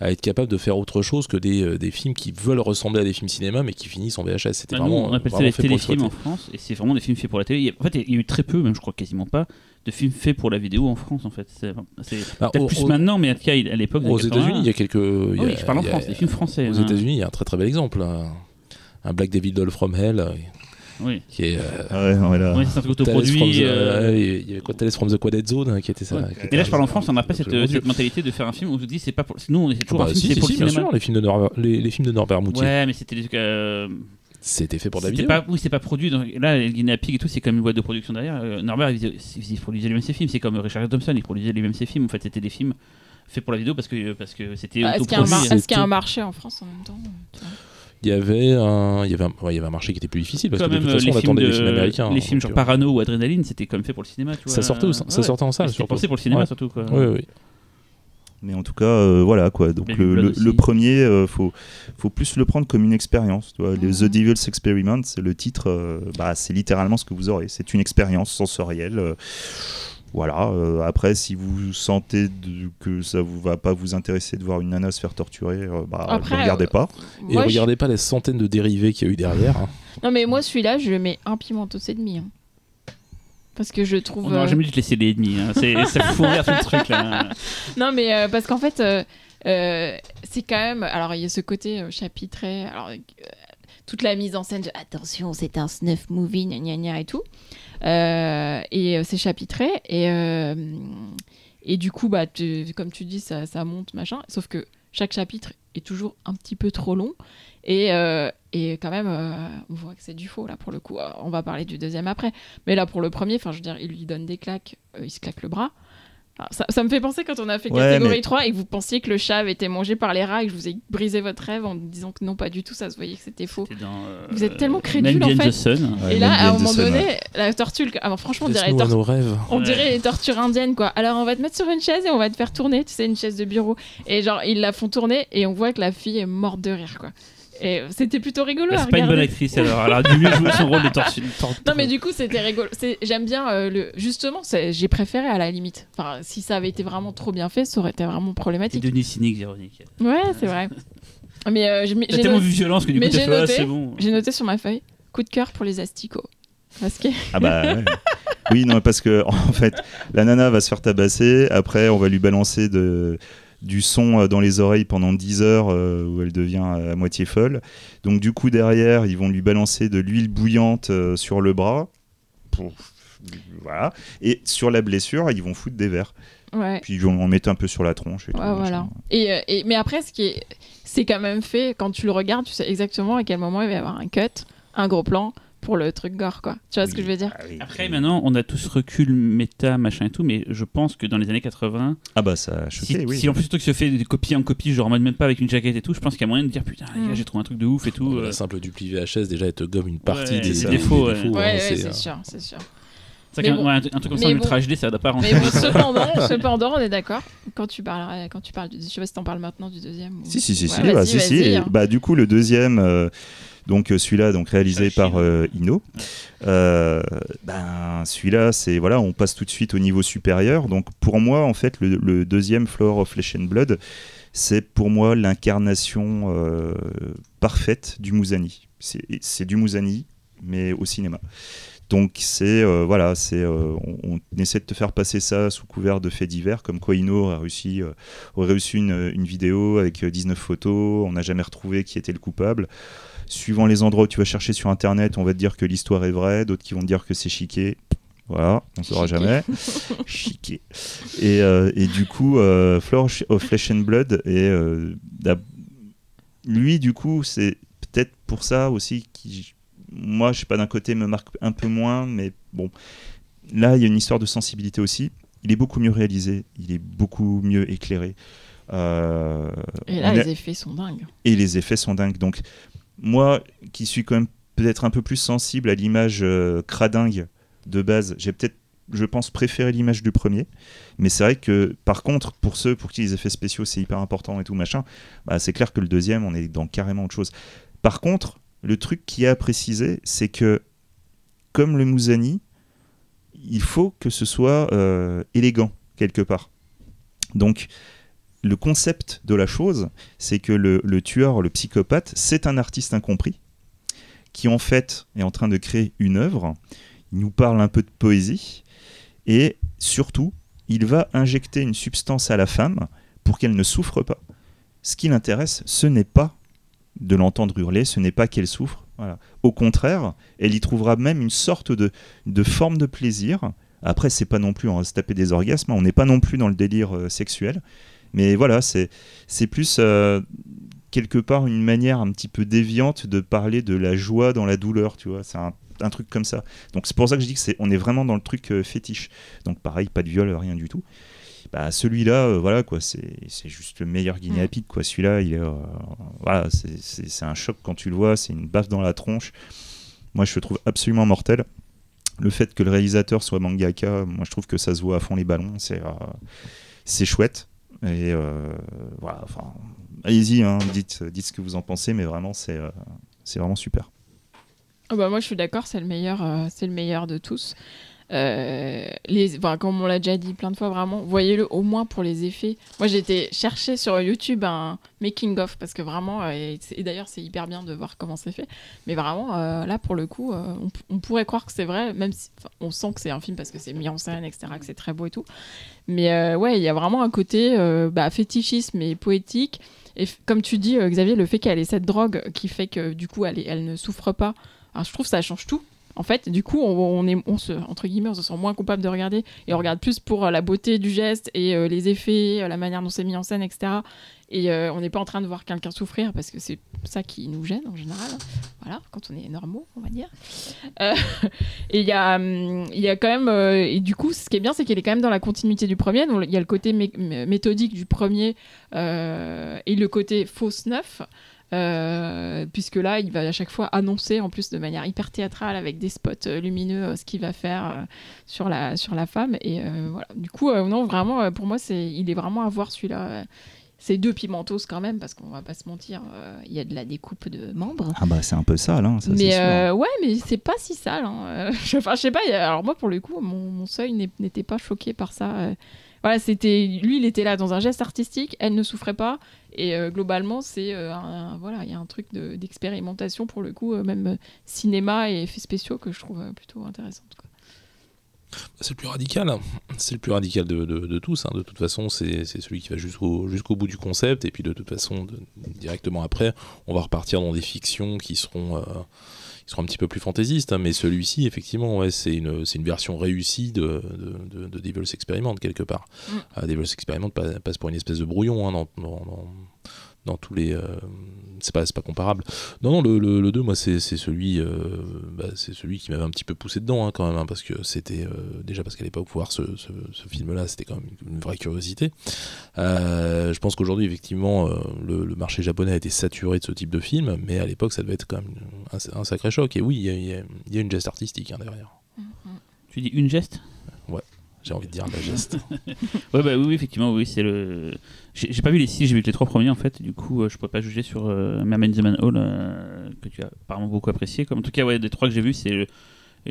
à être capable de faire autre chose que des, des films qui veulent ressembler à des films cinéma, mais qui finissent en VHS. C'était Bah, nous, vraiment, on appelle ça les téléfilms en. France, et c'est vraiment des films faits pour la télé. A- en fait, il y a eu très peu, même je crois quasiment pas, de films faits pour la vidéo en France. En fait, c'est Bah, peut-être plus maintenant, mais en tout cas, à l'époque, Aux années 80, États-Unis, il y a quelques. y Ah oui, je parle en a- France, des films français. Aux hein. États-Unis, il y a un très très bel exemple. Un, Black Devil Doll from Hell, Oui, qui est. euh, Ah ouais, là- oui c'est un truc autoproduit. euh, il y avait quoi Tales from the Quaded Zone hein, qui était ça. Ouais. qui était- Et là, je parle en France, on n'a pas cette, mentalité de faire un film où on se dit c'est pas pour. Nous, on est toujours bah, un film si, fait si, pour si, le bien cinéma. sûr, les films de Norbert, les, les films de Norbert Moutier. Ouais, mais c'était des- euh, C'était fait pour la vidéo. pas, oui, c'est pas produit. dans- là, les Guinea Pig et tout, c'est comme une boîte de production derrière. Euh, Norbert, il, il produisait lui-même ses films. C'est comme Richard Thompson, il produisait lui-même ses films. En fait, c'était des films faits pour la vidéo parce que parce que c'était Ah, Est-ce qu'il y, a un autoproduit. mar- est-ce qu'il y a un tout. marché en France en même temps? Il y avait un, il y avait un, ouais, il y avait un marché qui était plus difficile parce Quand que de même, toute façon, les on films, attendait de- les films américains. les hein, films genre euh, Parano ou Adrénaline, c'était comme fait pour le cinéma. Tu vois. Ça sortait, au- ça Ouais. sortait en salle. C'était surtout. pensé pour le cinéma Ouais. surtout. Quoi. Oui, oui. Mais en tout cas, euh, voilà quoi. Donc le, le- le premier, euh, faut, faut plus le prendre comme une expérience. tu vois. Les Mhm. The Devil's Experiment, c'est le titre. euh, bah, c'est littéralement ce que vous aurez. C'est une expérience sensorielle. Voilà. euh, après, si vous sentez de- que ça vous va pas vous intéresser de voir une nana se faire torturer, euh, bah, Après, ne regardez euh, pas. Et Moi, je- regardez pas les centaines de dérivés qu'il y a eu derrière. hein. Non, mais moi, celui-là, je mets un pimentos et demi. hein. Parce que je trouve. On n'aura euh, jamais dû te laisser les ennemis. Hein. C'est- Ça fout l'air tout le truc là. Non, mais euh, parce qu'en fait, euh, euh, c'est quand même. Alors, il y a ce côté euh, chapitré. Alors, euh, toute la mise en scène de attention, c'est un snuff movie, gna gna gna et tout. Euh, et euh, c'est chapitré. Et, euh, et du coup, bah, comme tu dis, ça, monte, machin. Sauf que chaque chapitre est toujours un petit peu trop long. Et, et quand même, on voit que c'est du faux, là, pour le coup. On va parler du deuxième après. Mais là, pour le premier, je veux dire, il lui donne des claques, il se claque le bras. Alors, ça, ça me fait penser quand on a fait Ouais, catégorie mais- 3 et que vous pensiez que le chat avait été mangé par les rats et que je vous ai brisé votre rêve en disant que non, pas du tout, ça se voyait que c'était faux. Dans, euh, Vous êtes tellement crédule, en fait. the Sun. Ouais, et là, à un moment Sun, donné, ouais. la tortue, le- ah, franchement, on dirait, les Laisse-nous à tor- nos rêves. on Ouais. dirait les tortues indiennes, quoi. Alors, on va te mettre sur une chaise et on va te faire tourner, tu sais, une chaise de bureau. Et genre, ils la font tourner et on voit que la fille est morte de rire, quoi. Et c'était plutôt rigolo Bah, c'est pas une bonne actrice alors. Elle a dû mieux jouer son rôle de tortue. tor- Non mais du coup c'était rigolo. J'aime bien euh, le justement j'ai préféré à la limite. Enfin si ça avait été vraiment trop bien fait ça aurait été vraiment problématique. devenu cynique, Véronique. Ouais c'est vrai. Mais euh, j'ai tellement no- vu violence que du coup j'ai ah, noté. c'est bon. j'ai noté sur ma feuille coup de cœur pour les asticots. Parce que Ah bah ouais. oui, non, parce que en fait, la nana va se faire tabasser. Après, on va lui balancer de, du son euh, dans les oreilles pendant 10 heures euh, où elle devient à moitié folle. Donc du coup, derrière, ils vont lui balancer de l'huile bouillante euh, sur le bras. Voilà. Et sur la blessure, ils vont foutre des verres. ouais. Puis ils vont en mettre un peu sur la tronche. Et tout, Ouais, machin. voilà. Et, euh, et- mais après, ce qui est, c'est quand même fait quand tu le regardes, tu sais exactement à quel moment il va y avoir un cut, un gros plan pour le truc gore, quoi. Tu vois ce que je veux dire Ah. Après, maintenant, on a tous recul méta, machin et tout, mais je pense que dans les années 80, Ah bah ça a choqué, si, oui. si en plus le truc se fait de copie en copie, genre en mode même pas avec une jaquette et tout, je pense qu'il y a moyen de dire putain, les gars, Mm. j'ai trouvé un truc de ouf et tout. La euh. simple dupli VHS, déjà, elle te gomme une partie Ouais, des, défauts, des ouais. défauts, Ouais, hein, ouais, c'est, euh, sûr, c'est sûr. C'est Mais qu'un- bon. ouais, un, truc- comme ça en bon. Ultra HD, ça va pas rentrer. Mais bon, cependant, cependant, on est d'accord. Quand tu parles, quand tu parles, du, je sais pas si t'en parles maintenant du deuxième. ou- Si, si, si, si, bah, si, si. hein. bah, du coup, le deuxième, euh, donc euh, celui-là, donc réalisé par euh, Ino. Euh, ben, celui-là, c'est voilà, on passe tout de suite au niveau supérieur. Donc, pour moi, en fait, le, le deuxième Flower of Flesh and Blood, c'est pour moi l'incarnation euh, parfaite du Musani. C'est du Musani, mais au cinéma. Donc c'est euh, voilà, c'est euh, on, on essaie de te faire passer ça sous couvert de faits divers, comme quoi Ino a réussi, euh, aurait reçu une, une vidéo avec euh, 19 photos, on n'a jamais retrouvé qui était le coupable. Suivant les endroits où tu vas chercher sur internet, on va te dire que l'histoire est vraie, d'autres qui vont te dire que c'est chiqué. Voilà, on ne saura jamais. chiqué. Et, euh, et du coup, euh, of Flesh and Blood, et euh, lui, du coup, c'est peut-être pour ça aussi qui, moi, je sais pas, d'un côté me marque un peu moins, mais bon, là, il y a une histoire de sensibilité aussi. Il est beaucoup mieux réalisé, il est beaucoup mieux éclairé. Euh, Et là, les effets sont dingues. et les effets sont dingues. Donc, moi, qui suis quand même peut-être un peu plus sensible à l'image euh, cradingue de base, j'ai peut-être je pense, préféré l'image du premier. Mais c'est vrai que, par contre, pour ceux pour qui les effets spéciaux c'est hyper important et tout machin, bah, c'est clair que le deuxième, on est dans carrément autre chose. Par contre, le truc qui a à préciser, c'est que, comme le Mousani, il faut que ce soit euh, élégant, quelque part. Donc, le concept de la chose, c'est que le, tueur, le psychopathe, c'est un artiste incompris qui en fait est en train de créer une œuvre. Il nous parle un peu de poésie et surtout, il va injecter une substance à la femme pour qu'elle ne souffre pas. Ce qui l'intéresse, ce n'est pas de l'entendre hurler, ce n'est pas qu'elle souffre. Au contraire, elle y trouvera même une sorte de, forme de plaisir. Après, c'est pas non plus on va se taper des orgasmes, on n'est pas non plus dans le délire euh, sexuel. Mais voilà, c'est plus euh, quelque part une manière un petit peu déviante de parler de la joie dans la douleur, tu vois. C'est un, un truc comme ça. Donc c'est pour ça que je dis que c'est on est vraiment dans le truc euh, fétiche. Donc pareil, pas de viol, rien du tout. Bah, celui-là, euh, voilà quoi, c'est juste le meilleur guinea Mm. pig quoi. Celui-là, il est, euh, voilà, c'est- un choc quand tu le vois, c'est une baffe dans la tronche. Moi, je le trouve absolument mortel. Le fait que le réalisateur soit mangaka, moi, je trouve que ça se voit à fond les ballons. C'est c'est chouette. Et euh, voilà, enfin, allez-y, hein, dites, dites ce que vous en pensez, mais vraiment, c'est euh, c'est vraiment super. Ah bah moi je suis d'accord, c'est le meilleur, euh, c'est le meilleur de tous. Euh, les, comme on l'a déjà dit plein de fois, vraiment, voyez-le au moins pour les effets. Moi été chercher sur YouTube un making of parce que vraiment, euh, et, d'ailleurs c'est hyper bien de voir comment c'est fait. Mais vraiment, euh, là pour le coup, on, pourrait croire que c'est vrai, même si on sent que c'est un film parce que c'est mis en scène, etc., que c'est très beau et tout. Mais ouais, il y a vraiment un côté bah, fétichisme et poétique. Et comme tu dis, Xavier, le fait qu'elle ait cette drogue qui fait que du coup elle, ne souffre pas, alors, je trouve ça change tout. En fait, du coup, on, se, entre guillemets, on se sent moins coupable de regarder et on regarde plus pour euh, la beauté du geste et euh, les effets, euh, la manière dont c'est mis en scène, etc. Et on n'est pas en train de voir quelqu'un souffrir parce que c'est ça qui nous gêne en général. Voilà, quand on est normaux, on va dire. Et il y a, hum, y a quand même, et du coup, ce qui est bien, c'est qu'il est quand même dans la continuité du premier. Il y a le côté mé- mé- méthodique du premier et le côté fausse neuf. Euh, puisque là, il va à chaque fois annoncer, en plus de manière hyper théâtrale, avec des spots euh, lumineux, euh, ce qu'il va faire sur, la, sur la femme. Et voilà. Du coup, non, vraiment, pour moi, c'est, il est vraiment à voir celui-là. C'est deux pimentos quand même, parce qu'on va pas se mentir, euh, il y a de la découpe de membres. Ah bah c'est un peu sale, hein, ça mais euh, ouais, mais c'est pas si sale. hein. Enfin, je sais pas. Alors moi, pour le coup, mon, mon seuil n'était pas choqué par ça. Voilà, c'était lui, il était là dans un geste artistique. Elle ne souffrait pas. Et euh, globalement, c'est euh, il y a un truc de- d'expérimentation pour le coup, euh, même cinéma et effets spéciaux que je trouve plutôt intéressante. C'est le plus radical. C'est le plus radical de, tous. hein. De toute façon, c'est celui qui va jusqu'au bout du concept. Et puis de toute façon, directement après, on va repartir dans des fictions qui seront, qui seront un petit peu plus fantaisistes. hein. Mais celui-ci, effectivement, ouais, c'est une, une version réussie de, de, de- de Devil's Experiment, quelque part. Mm. Euh, Devil's Experiment pa- passe pour une espèce de brouillon hein, dans, dans- dans- dans tous les. euh, c'est pas, pas comparable. Non, non, le, le, 2, moi, c'est celui, euh, bah, c'est celui qui m'avait un petit peu poussé dedans, hein, quand même, hein, parce que c'était. euh, déjà parce qu'à l'époque, voir ce, ce, ce film-là, c'était quand même une, une vraie curiosité. Je pense qu'aujourd'hui, effectivement, le, le marché japonais a été saturé de ce type de film, mais à l'époque, ça devait être quand même un, un sacré choc. Et oui, il y y, y a une geste artistique hein, derrière. Tu dis une geste? J'ai envie de dire la geste. Ouais, bah oui, effectivement, oui, c'est le. J'ai pas vu les six, j'ai vu les trois premiers en fait. Du coup, euh, je pourrais pas juger sur euh, Mermaid in the Manhole euh, que tu as apparemment beaucoup apprécié. Comme en tout cas, ouais, des trois que j'ai vus, c'est le,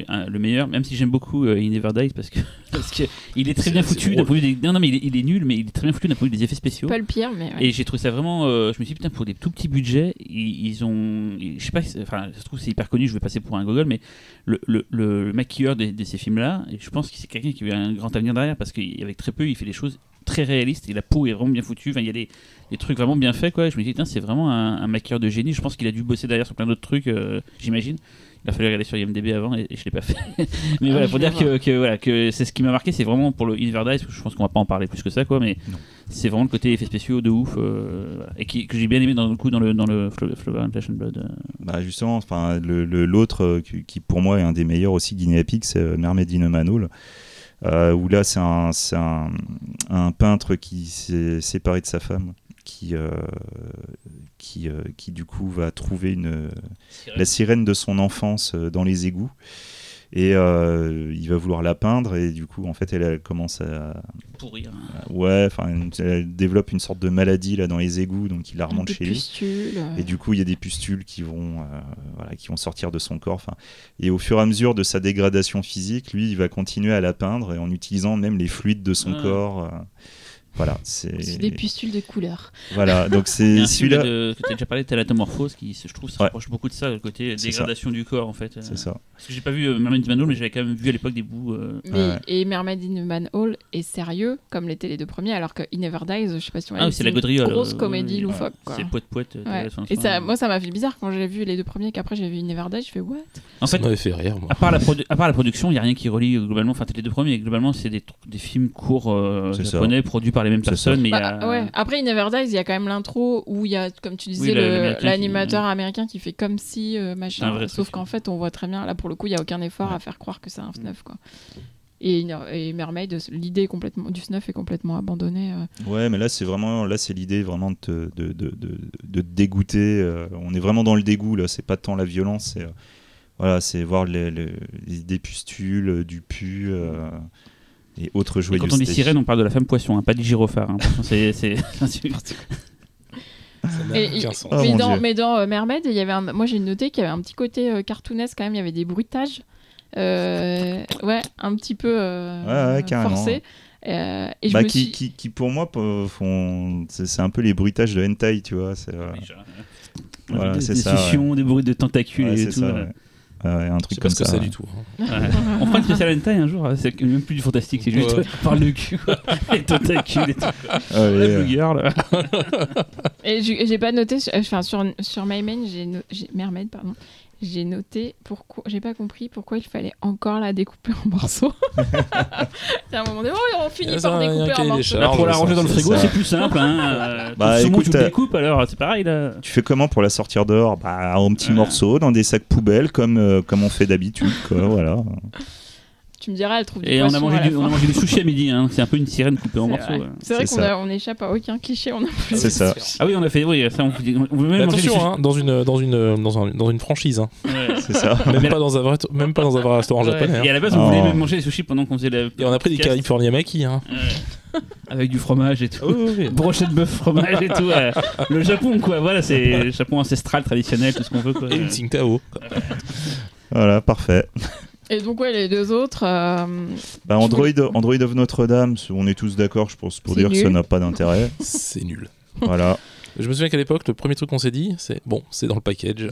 un- le meilleur. Même si j'aime beaucoup euh, He Never Dies parce que parce que il est très bien foutu. d'un point de vue des- Non, non, mais il est, il est nul, mais il est très bien foutu d'un point de vue des effets spéciaux. Pas le pire, mais ouais. Et j'ai trouvé ça vraiment. euh, je me suis dit, putain, pour des tout petits budgets, ils, ils ont. Je sais pas, enfin, ça se trouve, c'est hyper connu, je vais passer pour un gogol, mais le, le, le maquilleur de, de ces films-là, et je pense que c'est quelqu'un qui a eu un grand avenir derrière, parce qu'avec très peu, il fait des choses très réalistes, et la peau est vraiment bien foutue, enfin, il y a des, des trucs vraiment bien faits, quoi. Je me dis, putain, c'est vraiment un, un maquilleur de génie, je pense qu'il a dû bosser derrière sur plein d'autres trucs, euh, j'imagine. Il a fallu regarder sur IMDb avant et, et je l'ai pas fait. mais Ah, voilà, pour dire que, que, voilà, que c'est ce qui m'a marqué, c'est vraiment pour le Inver Dice, je pense qu'on va pas en parler plus que ça, quoi, mais c'est vraiment le côté effets spéciaux de ouf, euh, voilà. et qui, que j'ai bien aimé dans le coup dans le, dans le Flo- Flower and Flesh and Blood. euh. Bah justement, enfin le- le- l'autre euh, qui, qui, pour moi est un des meilleurs aussi Guinea Pig, c'est euh, Mermaid in a Manhole, euh, où là c'est un, c'est un, un peintre qui s'est séparé de sa femme, qui, euh, qui, euh, qui du coup va trouver une, la sirène de son enfance euh, dans les égouts. Et euh, il va vouloir la peindre et du coup en fait elle, elle commence à, Pourrir. à- ouais enfin elle développe une sorte de maladie là dans les égouts donc il la remonte Des chez lui. pustules, euh. Et du coup, il y a des pustules qui vont, euh, voilà, qui vont sortir de son corps. Et au fur et à mesure de sa dégradation physique, lui, il va continuer à la peindre et en utilisant même les fluides de son Ah. corps. Euh, voilà, c'est. Des pustules de couleur. Voilà, donc c'est celui-là. de- que tu as déjà parlé, Thalatomorphose, qui je trouve se Ouais. rapproche beaucoup de ça, le côté dégradation du corps en fait. C'est ça. Parce que j'ai pas vu euh, Mermaid Manhole, mais j'avais quand même vu à l'époque des bouts. euh, Mais, Ouais. Et Mermaid in the Manhole est sérieux, comme l'étaient les deux premiers, alors que In Never Dies, je sais pas si on Ah oui, c'est la gaudriole. une grosse euh, comédie oui, loufoque. quoi. C'est poète poète. euh, Ouais. Thalatomorphose. Et ça, moi, ça m'a fait bizarre quand j'ai vu les deux premiers, qu'après j'ai vu In Never Dies, je fais what? En Ça fait, m'avait fait rire, moi. à part, la à part la production, il n'y a rien qui relie euh, globalement. Enfin, les deux premiers, globalement, c'est des, des films courts euh, ça. japonais produits par les mêmes personnes. Mais y Bah, a... ouais. Après In il y a quand même l'intro où il y a, comme tu disais, Oui, qui- l'animateur américain qui fait comme si euh, machin. vrai Sauf qu'en fait, on voit très bien, là pour le coup, il n'y a aucun effort Ouais. à faire croire que c'est un FNUF. Quoi. Et, et Mermaid, l'idée complètement, du snuff est complètement abandonnée. euh. Ouais, mais là, c'est vraiment, là, c'est l'idée vraiment de te, de, de, de, de te dégoûter. euh, on est vraiment dans le dégoût là. C'est pas tant la violence, c'est euh, voilà, c'est voir les, les- les- des pustules, du pu euh, et autres joyeusetés. quand on dit sirène, on parle de la femme poisson, hein, pas du gyrophare. hein. C'est- Et-. Oh, mais, dans, mais dans euh, Mermaid, il y avait un, moi j'ai noté qu'il y avait un petit côté euh, cartoonesque quand même, il y avait des bruitages. Euh, ouais, un petit peu euh, Ouais, ouais, carrément. forcés. Euh, et je Bah, me qui, suis... qui, qui, pour moi font c'est un peu les bruitages de hentai tu vois c'est euh, Voilà, des, des ça, des bruits de tentacules ouais, et c'est tout. ça, ouais. ouais. Ouais, ouais, un Je truc sais pas comme ce que ça c'est du tout. hein. Ouais. On fera une spéciale hentai un jour, c'est même plus du fantastique, c'est juste Ouais. par le cul, les tentacules et tout. Allez, La euh, Blue Girl. Et j'ai pas noté, sur- enfin sur, sur My Main, j'ai no- j'ai- Mermaid, pardon, j'ai noté pourquoi, j'ai pas compris pourquoi il fallait encore la découper en morceaux. C'est un moment donné, oh, on finit par découper en morceaux. charges. Bah, pour la ranger dans le frigo, c'est plus simple. Hein. Bah, tout le monde, écoute, euh, découpes, alors c'est pareil là. tu fais comment pour la sortir dehors? Bah en petits morceaux dans des sacs poubelles comme euh, comme on fait d'habitude quoi voilà Tu me diras, elle trouve du Et on a, mangé du, on a fin. mangé du sushi à midi, hein. c'est un peu une sirène coupée en morceaux. ouais. C'est vrai C'est qu'on ça. on échappe à aucun cliché, on a plus. c'est ça Ah oui, on a fait, oui, ça on, on veut même Mais manger du attention, sushi. hein, dans, une, dans, une, dans, un- dans une franchise. hein. Ouais. c'est ça Même, pas dans un vrai, même pas dans un vrai restaurant Ouais. japonais. hein. Et à la base, on Oh. voulait même manger des sushis pendant qu'on faisait la. Et on a pris des. California Maki. Hein. Ouais. Avec du fromage et tout. Brochette de bœuf fromage et tout. ouais. Le Japon, quoi. Voilà, c'est le Japon ancestral, traditionnel, tout ce qu'on veut. Quoi. Et une Tsingtao. voilà parfait Et donc, ouais, les deux autres. euh, bah, Android Android of Notre-Dame on est tous d'accord je pense pour dire que ça n'a pas d'intérêt C'est nul. voilà Je me souviens qu'à l'époque, le premier truc qu'on s'est dit, c'est bon, c'est dans le package.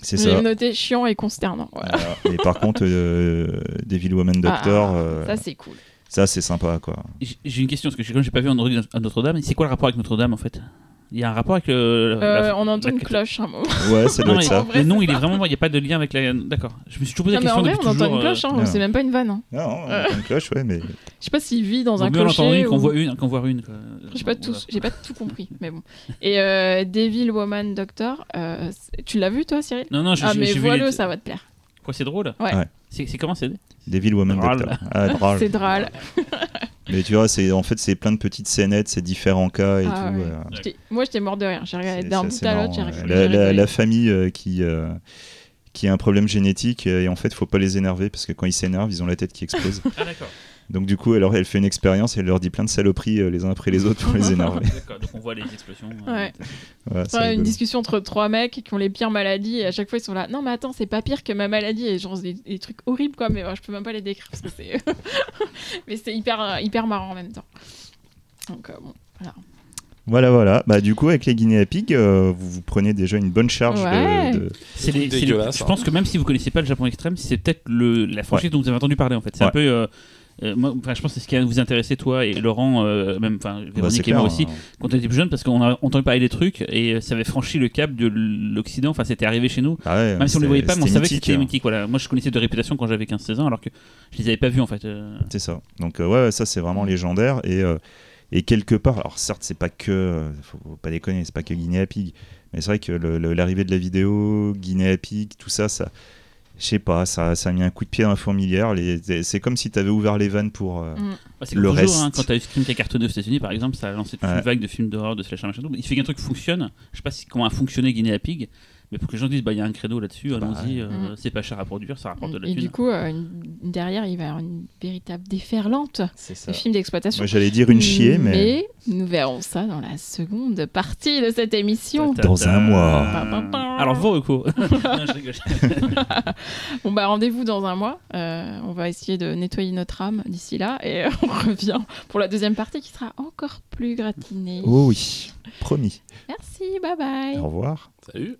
c'est J'ai ça noté chiant et consternant. Voilà. Voilà. et par contre euh, Devil Woman Doctor Ah, euh, Ça, c'est cool. ça c'est sympa quoi J'ai une question, parce que j'ai- comme j'ai pas vu Android à Notre-Dame, c'est quoi le rapport avec Notre-Dame en fait? Il y a un rapport avec le. Euh, la- on entend la- une cloche un moment. ouais ça Non, doit mais être ça vrai, le nom, c'est il est vraiment. Il n'y a pas de lien avec la. D'accord. Je me suis toujours posé Non, la mais en question vrai, on entend toujours. une cloche, hein, euh, c'est même pas une vanne. hein. non on entend une cloche ouais mais Je sais pas s'il vit dans euh, un clocher. une qu'on ou- voit une, qu'on voit une. quoi. J'ai pas, tout, j'ai pas tout compris, mais bon. Et euh, Devil Woman Doctor, euh, c'est- tu l'as vu toi, Cyril? Non, non, j'ai Ah, mais j'ai vu. vois-le, les- ça va te plaire. Quoi, c'est drôle Ouais. Ouais. C'est c'est comment c'est Devil Woman Drôle. Doctor ah, drôle. C'est drôle. Mais tu vois, c'est en fait c'est plein de petites scénettes, c'est différents cas et Ah tout. ouais. euh, J'étais- Moi, j'étais mort de rire. J'ai regardé c'est- d'un c'est bout à l'autre. j'ai marrant, rigolé, ouais. La, j'ai la- rigolé. la famille euh, qui euh, qui a un problème génétique euh, et en fait faut pas les énerver parce que quand ils s'énervent ils ont la tête qui explose. Ah, d'accord. Donc du coup elle, leur- elle fait une expérience et elle leur dit plein de saloperies euh, les uns après les autres pour les énerver. D'accord, donc on voit les explosions. euh, Ouais. Voilà, Ouais, une rigolo. discussion entre trois mecs qui ont les pires maladies et à chaque fois ils sont là. Non, mais attends, c'est pas pire que ma maladie et genre des, des trucs horribles quoi, mais euh, je peux même pas les décrire parce que c'est. mais c'est hyper, hyper marrant en même temps. Donc euh, bon, voilà. Voilà voilà. Bah du coup avec les Guinea euh, vous vous prenez déjà une bonne charge de- Ouais. de, c'est Je hein. pense que même si vous connaissez pas le Japon extrême, c'est peut-être le la franchise dont vous avez entendu parler en fait. C'est un Ouais. peu. euh, euh, moi, je pense que c'est ce qui vous intéresser toi et Laurent, euh, même enfin Bah, Véronique et clair, moi aussi, hein. quand on était plus jeunes, parce qu'on a entendu parler des trucs et euh, ça avait franchi le cap de l'Occident. Enfin, c'était arrivé chez nous. Ah ouais, Même si on les voyait pas, mais on savait que mythique, c'était hein. mythique. Voilà. Moi, je connaissais de réputation quand j'avais 15-16 ans, alors que je les avais pas vus en fait. C'est ça. Donc ouais, ça c'est vraiment légendaire et et quelque part, alors certes c'est pas que, faut, faut pas déconner, c'est pas que Guinea Pig, mais c'est vrai que l'arrivée de la vidéo, Guinea Pig, tout ça, ça, je sais pas, ça, ça a mis un coup de pied dans la fourmilière. Les- C'est comme si tu avais ouvert les vannes pour. euh, Mm. Bah, Le toujours, reste. hein, quand t'as eu Scream qui a cartonné aux États-Unis, par exemple, ça a lancé toute Ouais. une vague de films d'horreur, de slasher, machin. Il fait qu'un truc fonctionne. Je sais pas si, comment a fonctionné Guinea Pig, Mais pour que les gens disent, bah, il y a un créneau là-dessus, Bah, allons-y, euh, Mm. c'est pas cher à produire, ça rapporte de la Et thune. du coup, euh, une- derrière, il va y avoir une véritable déferlante C'est de films d'exploitation. Moi, j'allais dire une chier, mais. nous verrons ça dans la seconde partie de cette émission. Ta, ta, Dans un mois. Pa, pa, pa. Alors, vos recours. Non, je rigole. Bon, bah rendez-vous dans un mois. Euh, on va essayer de nettoyer notre âme d'ici là et on revient pour la deuxième partie qui sera encore plus gratinée. Oh oui, promis. Merci, bye bye. Au revoir. Salut